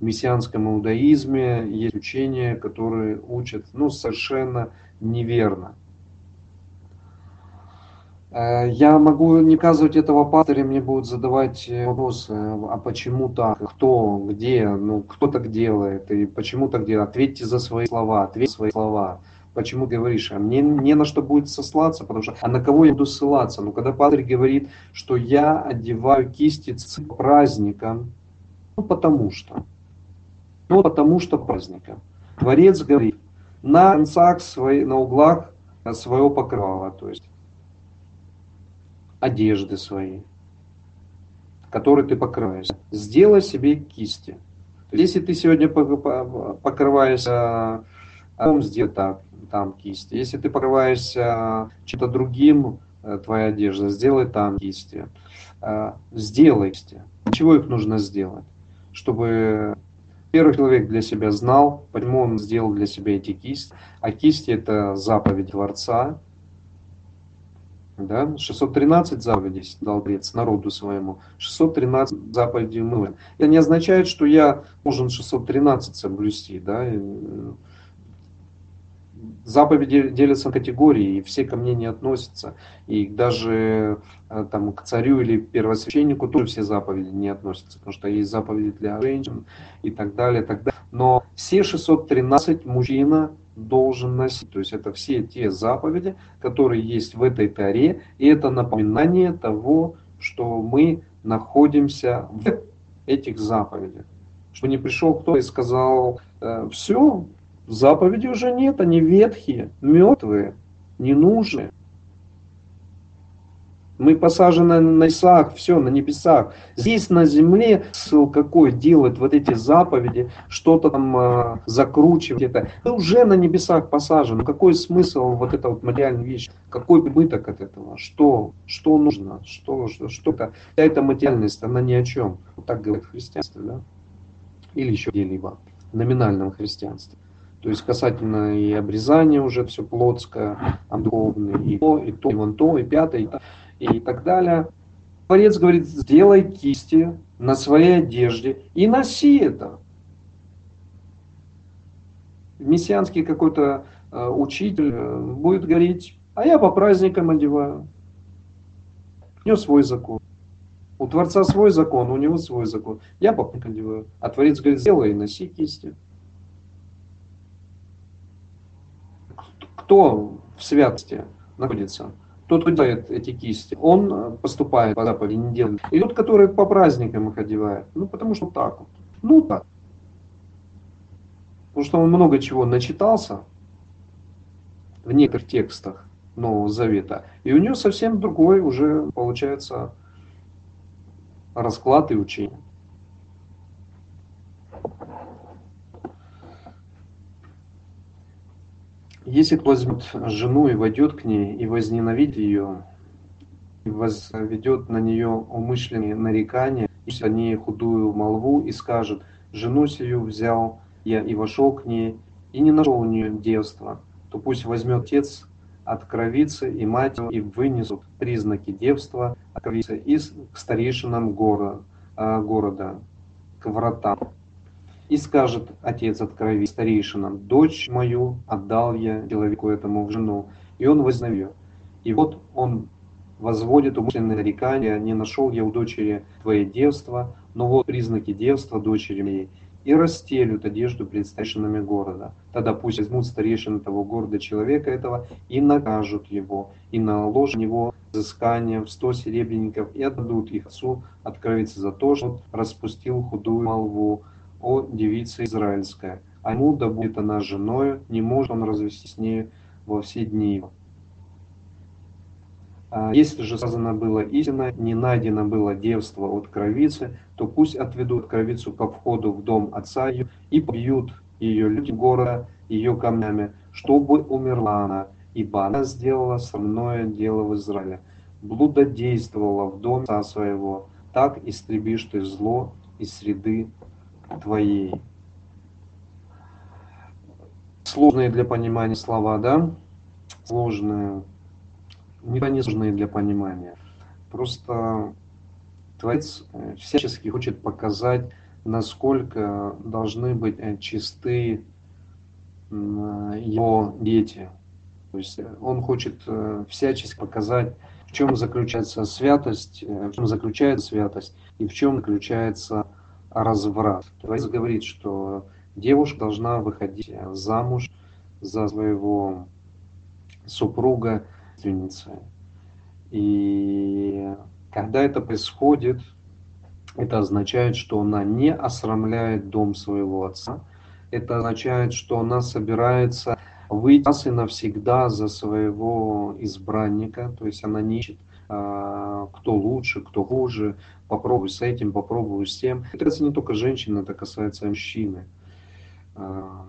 мессианском иудаизме есть учения, которые учат ну, совершенно неверно. Э, я могу не указывать этого пастыря, мне будут задавать вопросы, а почему так, кто, где, ну кто так делает, и почему так делает. Ответьте за свои слова, ответьте свои слова. Почему говоришь, а мне не на что будет сослаться, потому что, а на кого я буду ссылаться? Ну, когда Пастырь говорит, что я одеваю кисти праздником, ну, потому что. Ну, потому что праздника. Творец говорит, на концах, свои, на углах своего покрывала, то есть одежды свои, которые ты покрываешься. Сделай себе кисти. Если ты сегодня покрываешься, а сделай так, там кисти. Если ты покрываешься чем-то другим, э, твоя одежда, сделай там кисти. Э, сделай кисти. Чего их нужно сделать? Чтобы Первый человек для себя знал, почему он сделал для себя эти кисти. А кисти это заповедь Творца. Да? 613 заповедей дал Творец народу своему. 613 заповедей мы. Это не означает, что я должен 613 соблюсти. Да? Заповеди делятся на категории, и все ко мне не относятся. И даже э, там, к царю или первосвященнику тоже все заповеди не относятся, потому что есть заповеди для женщин и так далее. Так далее. Но все 613 мужчина должен носить. То есть это все те заповеди, которые есть в этой таре, и это напоминание того, что мы находимся в этих заповедях. Что не пришел кто и сказал, э, все, заповеди уже нет, они ветхие, мертвые, ненужные. Мы посажены на небесах, все, на небесах. Здесь на земле смысл какой делать вот эти заповеди, что-то там э, закручивать это. Ты уже на небесах посажен. Какой смысл вот эта вот материальная вещь? Какой прибыток от этого? Что? Что нужно? Что, что, что это? Вся эта материальность, она ни о чем. Вот так говорит христианство, да? Или еще где-либо. В номинальном христианстве. То есть касательно и обрезания уже все плотское, духовное, и то, и то, и вон то, и пятое, и, и так далее. Творец говорит, сделай кисти на своей одежде и носи это. Мессианский какой-то э, учитель э, будет говорить, а я по праздникам одеваю. У него свой закон. У Творца свой закон, у него свой закон. Я по праздникам одеваю. А Творец говорит, сделай и носи кисти. Кто в святости находится? Тот, кто делает эти кисти, он э, поступает по заповеди, не делает. И тот, который по праздникам их одевает. Ну, потому что так вот. Ну, так. Потому что он много чего начитался в некоторых текстах Нового Завета. И у него совсем другой уже получается расклад и учение. Если возьмет жену и войдет к ней, и возненавидит ее, и возведет на нее умышленные нарекания, и о ней худую молву, и скажет, жену сию взял я и вошел к ней, и не нашел у нее девства, то пусть возьмет отец от кровицы и мать и вынесут признаки девства от кровицы и старейшинам города, города, к вратам. И скажет отец от старейшинам, дочь мою отдал я человеку этому в жену, и он вознавил. И вот он возводит умышленное нарекание, не нашел я у дочери твоей девства, но вот признаки девства дочери моей, и расстелют одежду пред старейшинами города. Тогда пусть возьмут старейшины того города человека этого и накажут его, и наложат на него взыскание в сто серебряников, и отдадут их отцу откровиться за то, что распустил худую молву о девице израильская, а ему да будет она женою, не может он развести с нею во все дни его. А если же сказано было истина, не найдено было девство от кровицы, то пусть отведут кровицу ко входу в дом отца ее и побьют ее люди города ее камнями, чтобы умерла она, ибо она сделала срамное дело в Израиле, блудодействовала в доме отца своего, так истребишь ты зло из среды твоей. Сложные для понимания слова, да? Сложные. Не сложные для понимания. Просто Творец э, всячески хочет показать, насколько должны быть э, чисты его дети. То есть э, он хочет всячески показать, в чем заключается святость, в чем заключается святость и в чем заключается разврат. Творец говорит, что девушка должна выходить замуж за своего супруга, и когда это происходит, это означает, что она не осрамляет дом своего отца. Это означает, что она собирается выйти раз и навсегда за своего избранника. То есть она не ищет, а, кто лучше, кто хуже, попробуй с этим, попробуй с тем. Это касается не только женщины, это касается мужчины. А,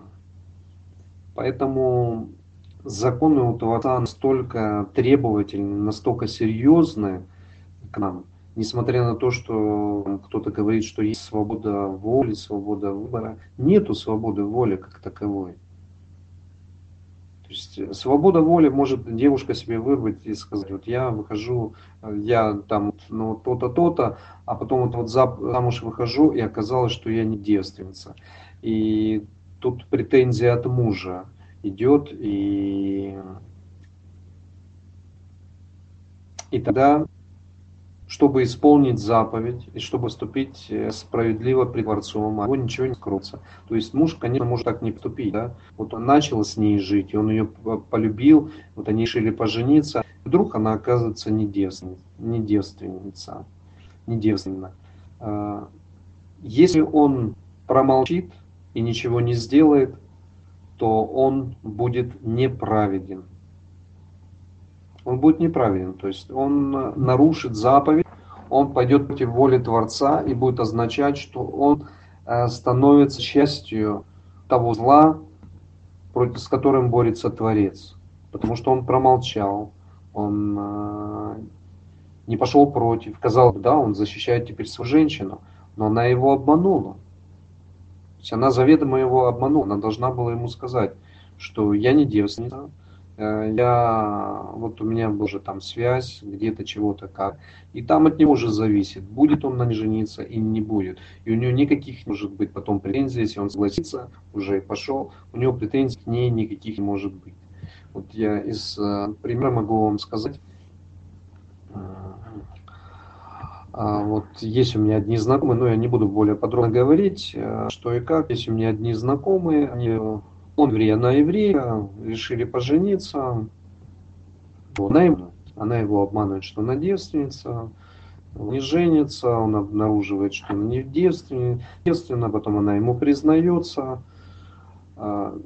поэтому законы у Творца настолько требовательны, настолько серьезны к нам, несмотря на то, что кто-то говорит, что есть свобода воли, свобода выбора, нету свободы воли как таковой. Есть свобода воли может девушка себе вырвать и сказать, вот я выхожу, я там, ну, то-то, то-то, а потом вот, вот замуж выхожу, и оказалось, что я не девственница. И тут претензия от мужа. идет, и, и тогда, чтобы исполнить заповедь, и чтобы вступить э, справедливо пред Творцом, а его ничего не скроется. То есть муж, конечно, может так не поступить, да? Вот он начал с ней жить, он ее полюбил, вот они решили пожениться, вдруг она оказывается не девственница, не девственница, не девственна. А, если он промолчит и ничего не сделает, то он будет неправеден. Он будет неправеден, то есть он нарушит заповедь, он пойдет против воли Творца и будет означать, что он э, становится частью того зла, против, с которым борется Творец. Потому что он промолчал, он э, не пошел против. Казалось бы, да, он защищает теперь свою женщину, но она его обманула. То есть она заведомо его обманула. Она должна была ему сказать, что я не девственница, я, вот у меня была же там связь, где-то чего-то как. И там от него уже зависит, будет он на ней жениться или не будет. И у него никаких может быть потом претензий, если он согласится, уже пошел, у него претензий к ней никаких не может быть. Вот я из э, примера могу вам сказать, а, вот есть у меня одни знакомые, но я не буду более подробно говорить, э, что и как. Есть у меня одни знакомые, они, он еврей, она еврея, решили пожениться. Она, ему, она его обманывает, что она девственница, не женится, он обнаруживает, что она не девственна, потом она ему признается. А,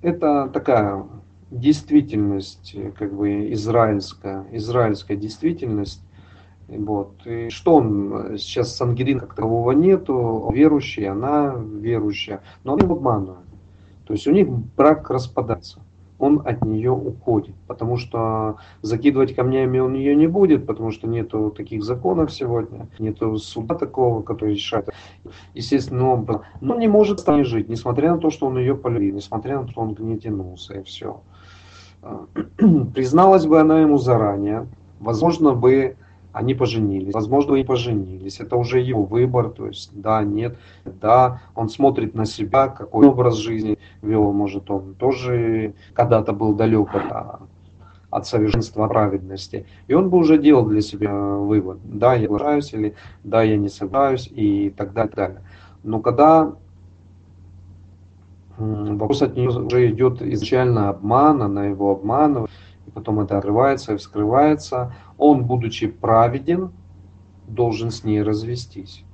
это такая действительность, как бы израильская, израильская действительность, вот. И что он, сейчас Сангерин как такового нету, верующий, она верующая, но он его обманывает. То есть у них брак распадается, он от нее уходит, потому что закидывать камнями он ее не будет, потому что нету таких законов сегодня, нету суда такого, который решает. Естественно, он, но не может с ней жить, несмотря на то, что он ее полюбил, несмотря на то, что он к ней тянулся и все. Призналась бы она ему заранее, возможно бы они поженились, возможно, и поженились, это уже его выбор, то есть да, нет, да, он смотрит на себя, какой образ жизни вел, может, он тоже когда-то был далек от, от совершенства праведности, и он бы уже делал для себя вывод, да, я соглашаюсь или да, я не соглашаюсь и так далее, так далее. Но когда вопрос от нее уже идет изначально обман, она его обманывает, и потом это отрывается и вскрывается, он, будучи праведен, должен с ней развестись,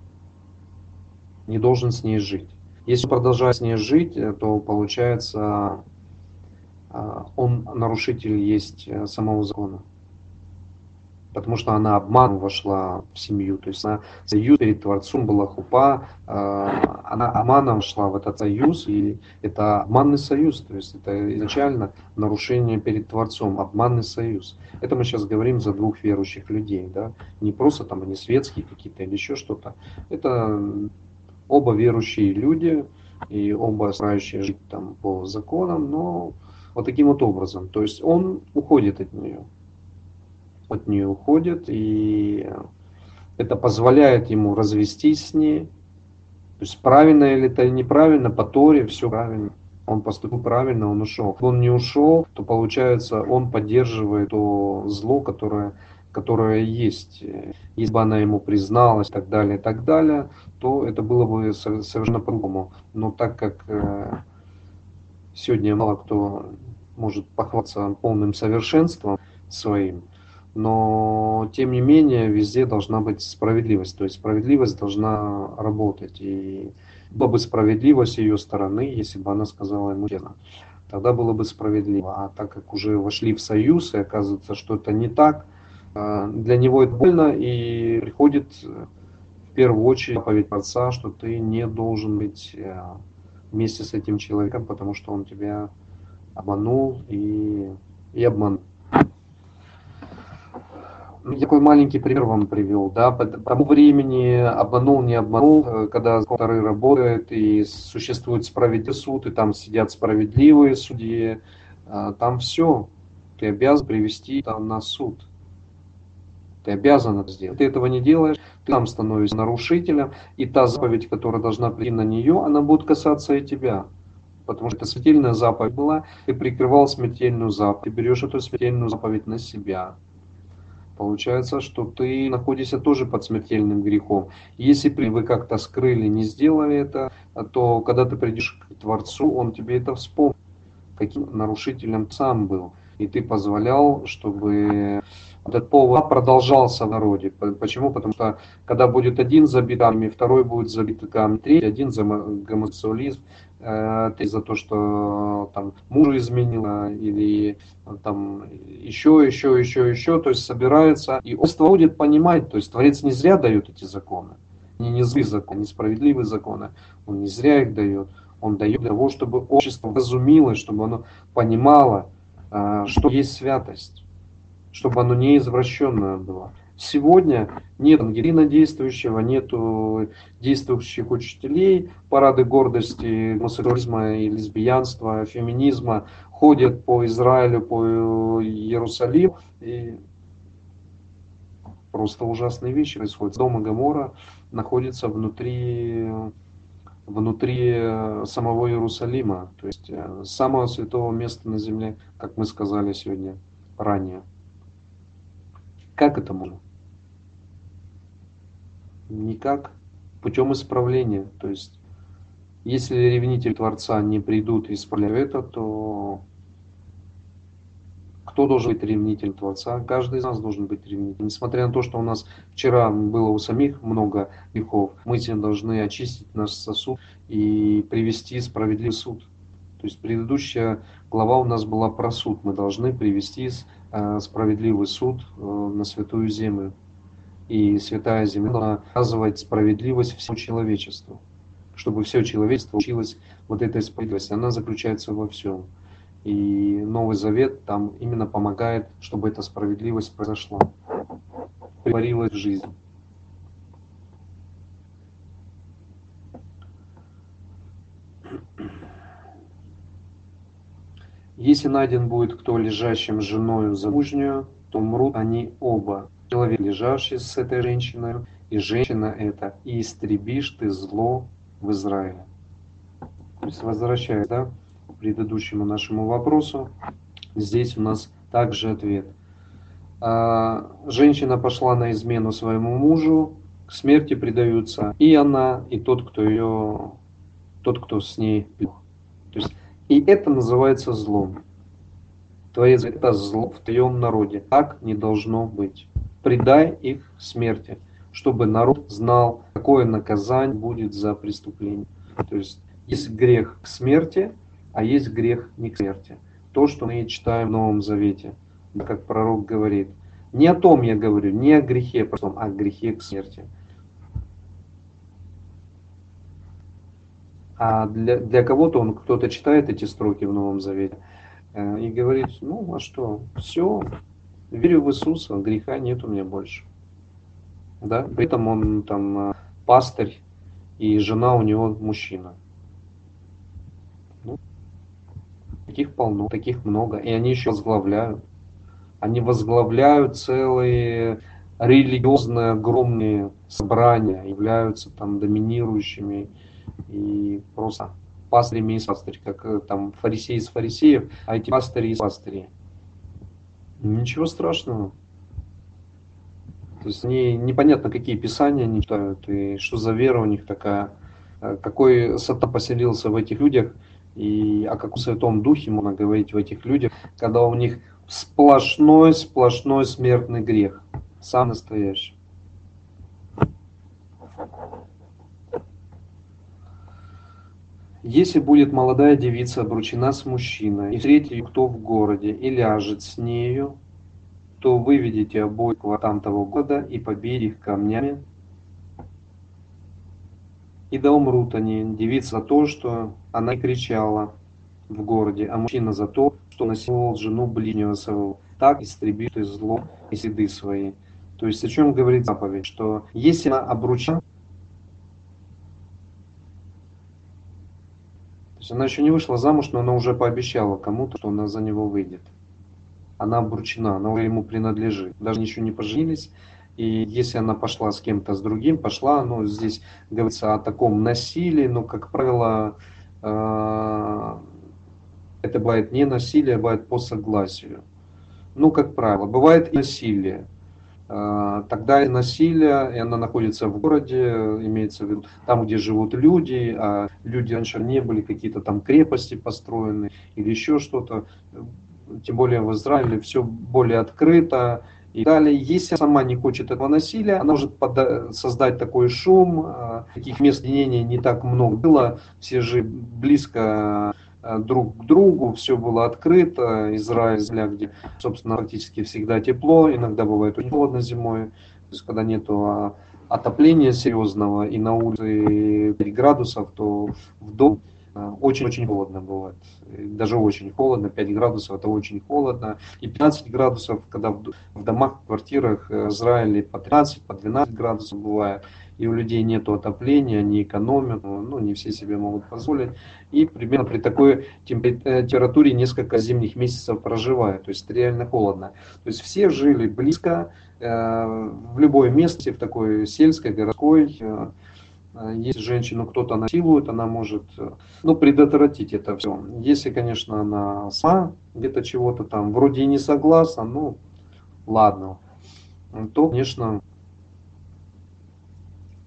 не должен с ней жить. Если продолжать с ней жить, э, то получается, э, он нарушитель есть э, самого закона потому что она обманом вошла в семью, то есть она союз перед Творцом была хупа, а, она обманом вошла в этот союз, и это обманный союз, то есть это изначально нарушение перед Творцом, обманный союз. Это мы сейчас говорим за двух верующих людей, да, не просто там они светские какие-то или еще что-то, это оба верующие люди, и оба старающие жить там по законам, но вот таким вот образом. То есть он уходит от нее от нее уходит, и это позволяет ему развестись с ней. То есть правильно или это неправильно, по Торе все правильно. Он поступил правильно, он ушел. Если он не ушел, то получается, он поддерживает то зло, которое, которое есть. Если бы она ему призналась и так далее, и так далее, то это было бы совершенно по-другому. Но так как э, сегодня мало кто может похвастаться полным совершенством своим, но тем не менее везде должна быть справедливость, то есть справедливость должна работать, и была бы справедливость ее стороны, если бы она сказала ему честно, тогда было бы справедливо, а так как уже вошли в союз, и оказывается, что это не так, э, для него это больно, и приходит в первую очередь заповедь отца, что ты не должен быть э, вместе с этим человеком, потому что он тебя обманул и, и обманул. Ну, такой маленький пример вам привел, да, по тому времени обманул, не обманул, э, когда второй работает и существует справедливый суд, и там сидят справедливые судьи, а, там все, ты обязан привести там на суд. Ты обязан это сделать. Ты этого не делаешь, ты там становишься нарушителем, и та заповедь, которая должна прийти на нее, она будет касаться и тебя. потому что это смертельная заповедь была, ты прикрывал смертельную заповедь, ты берешь эту смертельную заповедь на себя. Получается, что ты находишься тоже под смертельным грехом. Если вы как-то скрыли, не сделали это, то когда ты придешь к Творцу, Он тебе это вспомнит, каким нарушителем сам был. И ты позволял, чтобы этот повод продолжался в народе. Почему? Потому что когда будет один забит камнями, второй будет забит камнями, третий один за гомосексуализм, э, третий за то, что там мужа изменила или там еще, еще, еще, еще, то есть собирается. И общество будет понимать, то есть Творец не зря дает эти законы. Не, не злые законы, несправедливые законы. Он не зря их дает. Он дает для того, чтобы общество разумилось, чтобы оно понимало, э, что есть святость чтобы оно не извращенное было. Сегодня нет ангелина действующего, нету действующих учителей, парады гордости, гомосексуализма и лесбиянства, феминизма ходят по Израилю, по Иерусалиму. И просто ужасные вещи происходят. Дом Гамора находится внутри, внутри самого Иерусалима, то есть э, самого святого места на земле, как мы сказали сегодня ранее. Как это можно? Никак. Путем исправления. То есть, если ревнители Творца не придут и исправляют это, то кто должен быть ревнителем Творца? Каждый из нас должен быть ревнителем. Несмотря на то, что у нас вчера было у самих много грехов, мы тем должны очистить наш сосуд и привести справедливый суд. То есть предыдущая глава у нас была про суд. Мы должны привести справедливый суд э, на святую землю. И святая земля оказывает справедливость всему человечеству. Чтобы все человечество училось вот этой справедливости. Она заключается во всем. И Новый Завет там именно помогает, чтобы эта справедливость произошла, притворилась в жизнь. Если найден будет кто лежащим женою замужнюю, то умрут они оба. Человек, лежащий с этой женщиной, и женщина эта, и истребишь ты зло в Израиле. То есть, возвращаясь да, к предыдущему нашему вопросу, здесь у нас также ответ. А, женщина пошла на измену своему мужу, к смерти предаются и она, и тот, кто ее, тот, кто с ней. Есть и это называется злом. Творец это зло в твоем народе. Так не должно быть. Предай их смерти, чтобы народ знал, какое наказание будет за преступление. То есть есть грех к смерти, а есть грех не к смерти. То, что мы читаем в Новом Завете, как пророк говорит. Не о том я говорю, не о грехе, а о грехе к смерти. А для, для кого-то он, кто-то читает эти строки в Новом Завете э, и говорит, ну а что, все, верю в Иисуса, греха нет у меня больше. Да? При этом он там э, пастырь, и жена у него мужчина. Ну, таких полно, таких много. И они еще возглавляют. Они возглавляют целые религиозные огромные собрания, являются там доминирующими и просто пастырями из пастырь, как э, там фарисеи из фарисеев, а эти пастыри из пастырей. Ничего страшного. То есть не, непонятно, какие писания они читают, и что за вера у них такая, э, какой сатан поселился в этих людях, и о каком святом духе можно говорить в этих людях, когда у них сплошной, сплошной смертный грех, сам настоящий. Если будет молодая девица обручена с мужчиной, и встретит кто в городе, и ляжет с нею, то выведите обоих там того года и побейте их камнями, и да умрут они, девица за то, что она кричала в городе, а мужчина за то, что насиловал жену ближнего своего. Так истребит и зло и следы свои. То есть о чем говорит заповедь, что если она обручена, есть она еще не вышла замуж, но она уже пообещала кому-то, что она за него выйдет. Она обручена, она ему принадлежит. Даже еще не поженились. И если она пошла с кем-то с другим, пошла, ну, здесь говорится о таком насилии, но, как правило, это бывает не насилие, а бывает по согласию. Ну, как правило, бывает и насилие. Тогда и насилие, и она находится в городе, имеется в виду там, где живут люди, а люди раньше не были какие-то там крепости построены или еще что-то. Тем более в Израиле все более открыто, и далее, если сама не хочет этого насилия, она может создать такой шум, а, таких мест единения не так много было, все же близко а, друг к другу, все было открыто, Израиль, где, собственно, практически всегда тепло, иногда бывает очень холодно зимой, то есть когда нету а, отопления серьезного и на улице 5 градусов, то в дом очень-очень холодно бывает. Даже очень холодно, 5 градусов это очень холодно. И 15 градусов, когда в, домах, в квартирах в Израиле по 13, по 12 градусов бывает. И у людей нет отопления, они экономят, ну не все себе могут позволить. И примерно при такой э, температуре несколько зимних месяцев проживают. То есть реально холодно. То есть все жили близко, э, в любой месте, в такой сельской, городской, э, если женщину кто-то насилует, она может ну, предотвратить это все. Если, конечно, она сама где-то чего-то там вроде и не согласна, ну ладно, то, конечно,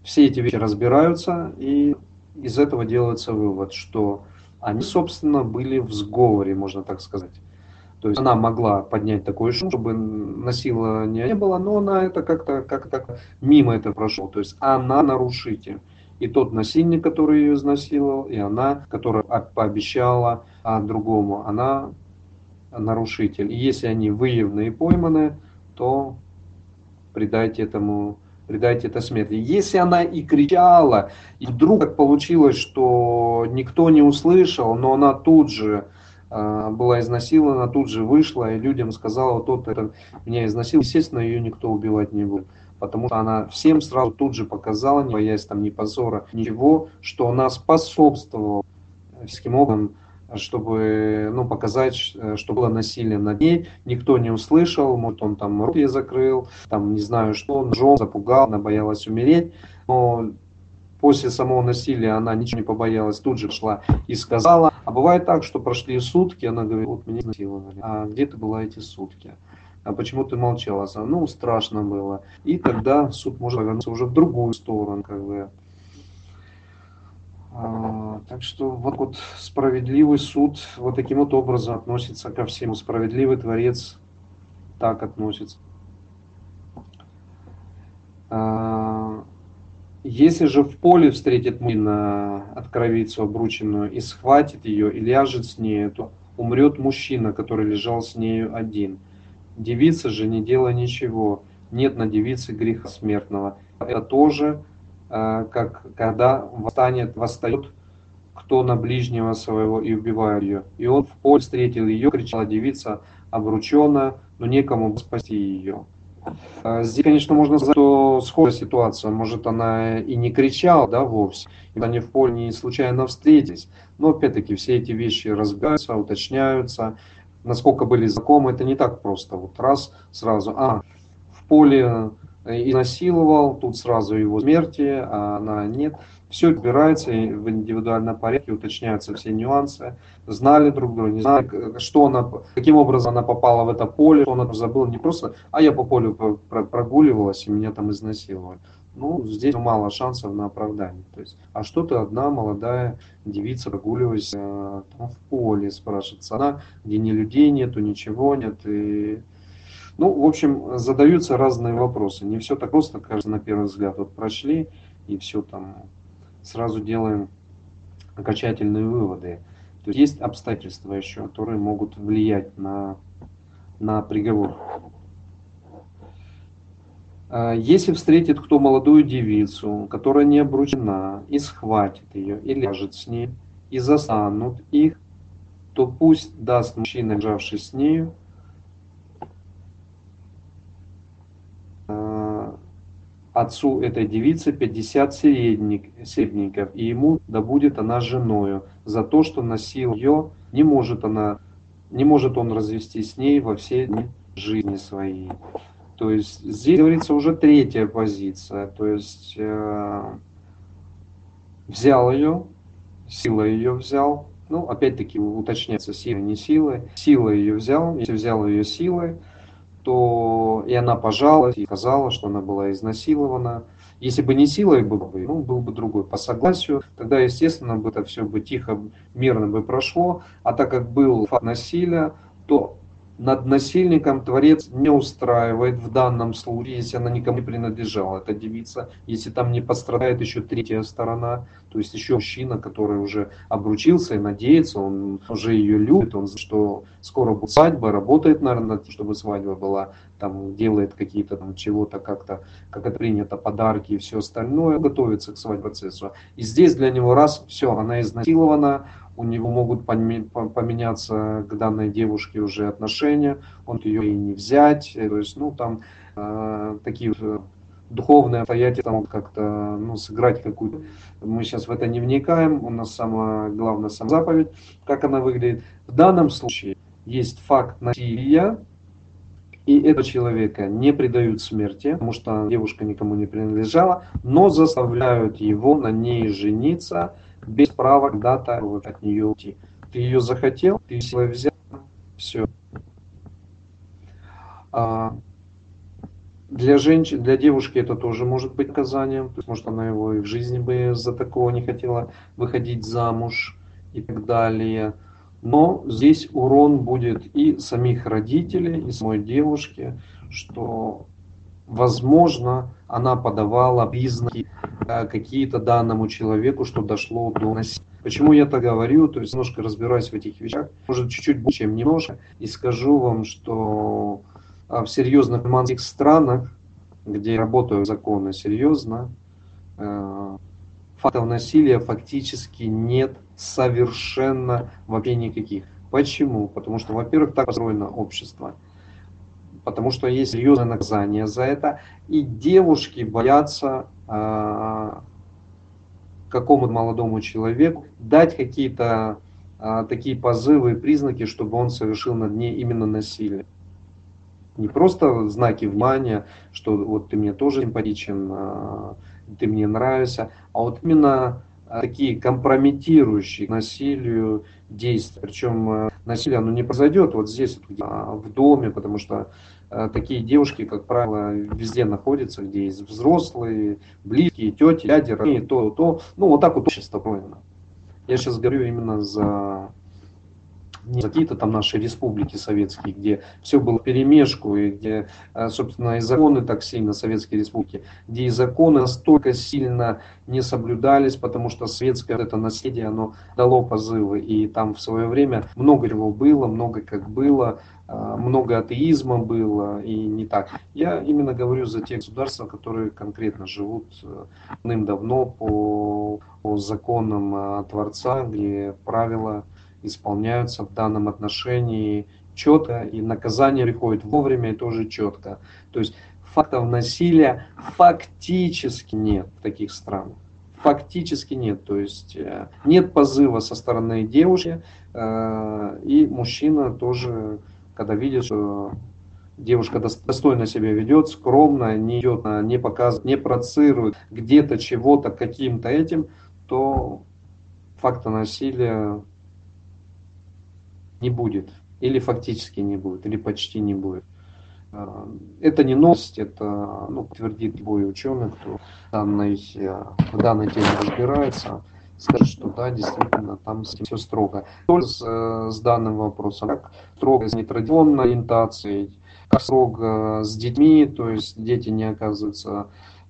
все эти вещи разбираются, и из этого делается вывод, что они, собственно, были в сговоре, можно так сказать. То есть она могла поднять такой шум, чтобы насилования не было, но она это как-то как, -то, мимо это прошел. То есть она нарушитель и тот насильник, который ее изнасиловал, и она, которая пообещала а другому, она нарушитель. И если они выявлены и пойманы, то предайте этому предайте это смерти. Если она и кричала, и вдруг так получилось, что никто не услышал, но она тут же э, была изнасилована, тут же вышла и людям сказала, вот тот это меня изнасиловал, естественно, ее никто убивать не будет потому что она всем сразу тут же показала, не боясь там ни позора, ничего, что она способствовала всяким образом чтобы ну, показать, что было насилие над ней. Никто не услышал, может, он там рот ей закрыл, там не знаю что, ножом запугал, она боялась умереть. Но после самого насилия она ничего не побоялась, тут же шла и сказала. А бывает так, что прошли сутки, она говорит, вот меня изнасиловали. А где ты была эти сутки? а почему ты молчала? Ну, страшно было. И тогда суд может повернуться уже в другую сторону, как бы. А, так что вот, вот справедливый суд вот таким вот образом относится ко всему. Справедливый Творец так относится. А, если же в поле встретит мужчина откровицу обрученную и схватит ее и ляжет с ней, то умрет мужчина, который лежал с нею один. Девица же не делая ничего, нет на девице греха смертного. Это тоже, э, как когда восстанет, восстает кто на ближнего своего и убивает ее. И он в поле встретил ее, кричала девица, обручена, но некому спасти ее. Э, здесь, конечно, можно сказать, что схожая ситуация. Может, она и не кричала, да, вовсе. И они в поле не случайно встретились. Но, опять-таки, все эти вещи разбираются, уточняются насколько были знакомы, это не так просто. Вот раз, сразу, а, в поле и насиловал, тут сразу его смерти, а она нет. Все отбирается в индивидуальном порядке, уточняются все нюансы. Знали друг друга, не знали, что она, каким образом она попала в это поле, что она забыла не просто, а я по полю прогуливалась и меня там изнасиловали ну, здесь мало шансов на оправдание. То есть, а что ты одна молодая девица прогуливаясь э, там в поле, спрашивается она, где ни людей нету, ничего нет. И... Ну, в общем, задаются разные вопросы. Не все так просто, кажется, на первый взгляд. Вот прошли и все там сразу делаем окончательные выводы. То есть есть обстоятельства еще, которые могут влиять на, на приговор. А, если встретит кто молодую девицу, которая не обручена, и схватит ее, и ляжет с ней, и застанут их, то пусть даст мужчина, лежавший с нею, отцу этой девицы 50 середник, середников, и ему да будет она женою. За то, что носил ее, не может она, не может он развести с ней во все дни жизни своей. То есть здесь говорится уже третья позиция. То есть э, взял ее, сила ее взял, ну, опять-таки уточняется сила, не сила, сила ее взял, если взял ее силой, то и она пожалась и сказала, что она была изнасилована. Если бы не силой был бы, ну, был бы другой по согласию, тогда, естественно, бы это все бы тихо, мирно бы прошло. А так как был факт насилия, то над насильником Творец не устраивает в данном случае, если она никому не принадлежала, эта девица, если там не пострадает еще третья сторона, то есть еще мужчина, который уже обручился и надеется, он уже ее любит, он что скоро будет свадьба, работает, наверное, чтобы свадьба была, там делает какие-то там чего-то как-то, как это принято, подарки и все остальное, готовится к свадьбе процессу. И здесь для него раз, все, она изнасилована, у него могут поменяться к данной девушке уже отношения, он ее и не взять, то есть, ну, там э, такие э, духовные обстоятельства могут как-то, ну, сыграть какую-то, мы сейчас в это не вникаем, у нас самое главное сам заповедь, как она выглядит. В данном случае есть факт насилия, и этого человека не предают смерти, потому что девушка никому не принадлежала, но заставляют его на ней жениться, без права когда-то от нее уйти. Ты ее захотел, ты силой взял, все. А для женщин, для девушки это тоже может быть наказанием, то есть, может она его и в жизни бы за такого не хотела выходить замуж и так далее. Но здесь урон будет и самих родителей, и самой девушки, что возможно она подавала признаки какие-то данному человеку, что дошло до насилия. Почему я так говорю, то есть немножко разбираюсь в этих вещах, может чуть-чуть больше, чем немножко, и скажу вам, что а, в серьезных мусульманских странах, где работают законы серьезно, э, фактов насилия фактически нет совершенно вообще никаких. Почему? Потому что, во-первых, так построено общество – потому что есть серьезное наказание за это, и девушки боятся э, какому-то молодому человеку дать какие-то э, такие позывы и признаки, чтобы он совершил над ней именно насилие. Не просто знаки внимания, что вот ты мне тоже симпатичен, э, ты мне нравишься, а вот именно такие компрометирующие насилию действия. Причем насилие оно не произойдет вот здесь, в доме, потому что такие девушки, как правило, везде находятся, где есть взрослые, близкие, тети, дяди, родные, то, то. Ну, вот так вот общество построено. Я сейчас говорю именно за не какие-то там наши республики советские, где все было перемешку, и где, э, собственно, и законы так сильно, советские республики, где и законы настолько сильно не соблюдались, потому что советское это наследие, оно дало позывы, и там в свое время много чего было, много как было, э, много атеизма было, и не так. Я именно говорю за те государства, которые конкретно живут э, давным-давно по, по законам Творца, где правила исполняются в данном отношении четко, и наказание приходит вовремя и тоже четко. То есть фактов насилия фактически нет в таких странах. Фактически нет. То есть э, нет позыва со стороны девушки, э, и мужчина тоже, когда видит, что девушка достойно себя ведет, скромно, не идет, не показывает, не процирует где-то чего-то каким-то этим, то факта насилия не будет, или фактически не будет, или почти не будет. А, это не новость, это ну, подтвердит любой ученый, кто данной, э, в данной теме разбирается, скажет, что да, действительно, там все строго. Только с, э, с данным вопросом, как строго с нетрадиционной ориентацией, как строго с детьми, то есть дети не оказываются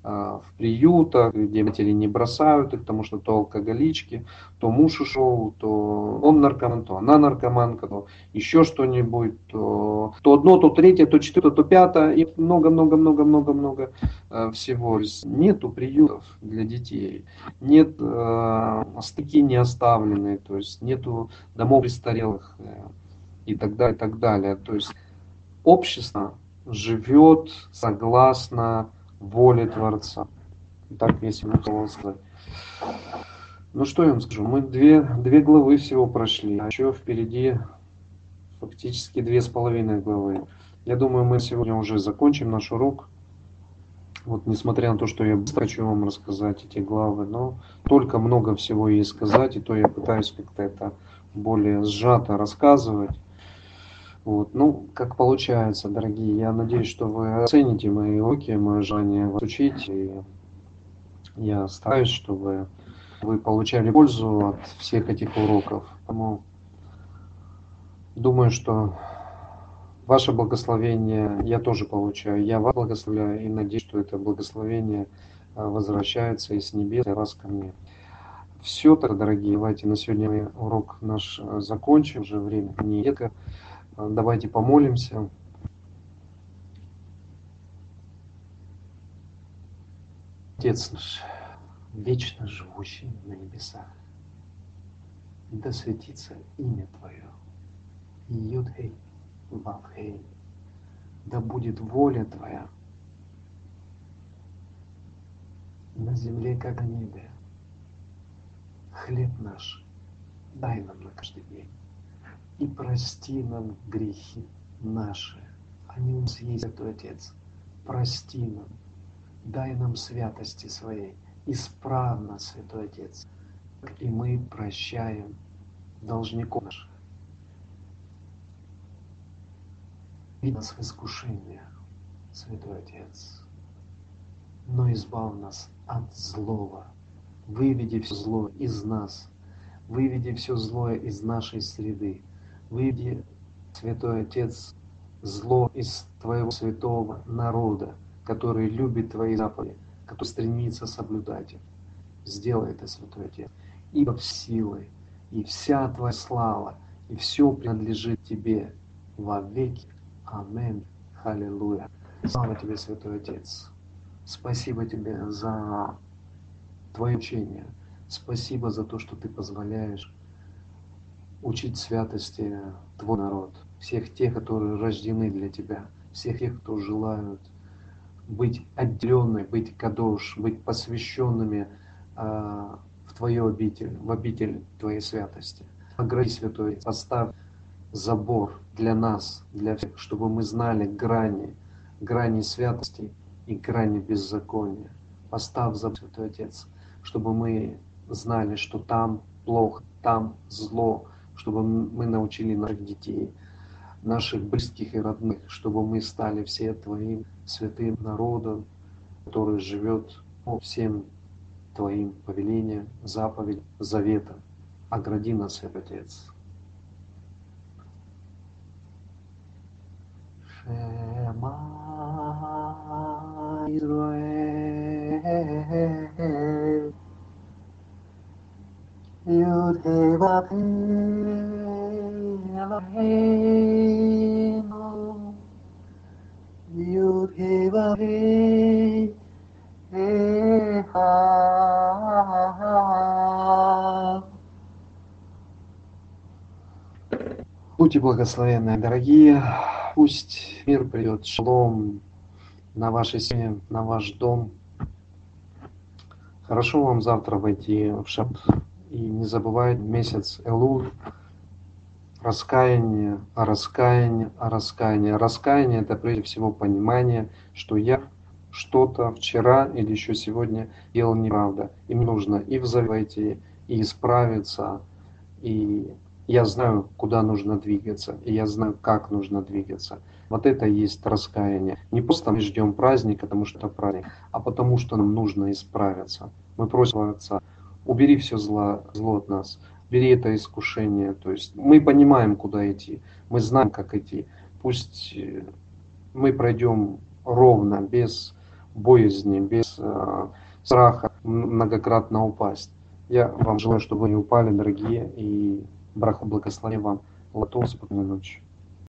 в приютах, где матери не бросают их, потому что то алкоголички, то муж ушел, то он наркоман, то она наркоманка, то еще что-нибудь, то, то одно, то третье, то четвертое, то пятое, и много-много-много-много-много а, всего. Нету приютов для детей, нет э, стыки не оставленные, то есть нету домов престарелых э, и так далее, и так далее. То есть общество живет согласно воли Творца. Так если можно сказать. Ну что я вам скажу, мы две, две главы всего прошли, а еще впереди фактически две с половиной главы. Я думаю, мы сегодня уже закончим наш урок. Вот, несмотря на то, что я хочу вам рассказать эти главы, но только много всего есть сказать, и то я пытаюсь как-то это более сжато рассказывать. Вот. Ну, как получается, дорогие, я надеюсь, что вы оцените мои уроки, мое желание вас учить, и я стараюсь, чтобы вы получали пользу от всех этих уроков. Поэтому думаю, что ваше благословение я тоже получаю. Я вас благословляю и надеюсь, что это благословение а, возвращается из небес и раз ко мне. Все так, дорогие, давайте на сегодня урок наш а, закончим, уже время не редко. А, давайте помолимся. Отец наш, вечно живущий на небесах, да светится имя Твое. Йодхей, Вавхей, да будет воля Твоя на земле, как на небе. Хлеб наш дай нам на каждый день. И прости нам грехи наши. Они у нас есть, Святой Отец. Прости нам. Дай нам святости своей. Исправно, Святой Отец. И мы прощаем должников наших Веди нас в искушение, Святой Отец, но избав нас от злого. Выведи все зло из нас, выведи все злое из нашей среды, выведи, Святой Отец, зло из Твоего святого народа, который любит Твои заповеди, который стремится соблюдать их. Сделай это, Святой Отец, ибо в силы, и вся Твоя слава, и все принадлежит Тебе во веки Аминь. Аллилуйя. Слава тебе, Святой Отец. Спасибо тебе за твое учение. Спасибо за то, что ты позволяешь учить святости твой народ, всех тех, которые рождены для тебя, всех тех, кто желают быть отделенными, быть кадош, быть посвященными э, в твою обитель, в обитель твоей святости. Огради, Святой, поставь забор для нас, для всех, чтобы мы знали грани, грани святости и грани беззакония. Поставь забор, Святой Отец, чтобы мы знали, что там плохо, там зло, чтобы мы научили наших детей, наших близких и родных, чтобы мы стали все Твоим святым народом, который живет по всем Твоим повелениям, заповедям, заветам. Огради нас, Святой Отец. Shema Israel Будьте благословенны, дорогие. Пусть мир придет, шалом на вашей семье, на ваш дом. Хорошо вам завтра войти в шаб. И не забывайте месяц Элул, раскаяние, а раскаяние, а раскаяние. Раскаяние – это прежде всего понимание, что я что-то вчера или еще сегодня делал неправда. Им нужно и войти, и исправиться, и я знаю, куда нужно двигаться, и я знаю, как нужно двигаться. Вот это и есть раскаяние. Не просто мы ждем праздника, потому что это праздник, а потому что нам нужно исправиться. Мы просим Отца, убери все зло, зло от нас, бери это искушение. То есть мы понимаем, куда идти, мы знаем, как идти. Пусть э, мы пройдем ровно, без боязни, без э, страха многократно упасть. Я вам желаю, чтобы вы не упали, дорогие, и Браха благослови вам. Латол, спокойной ночи.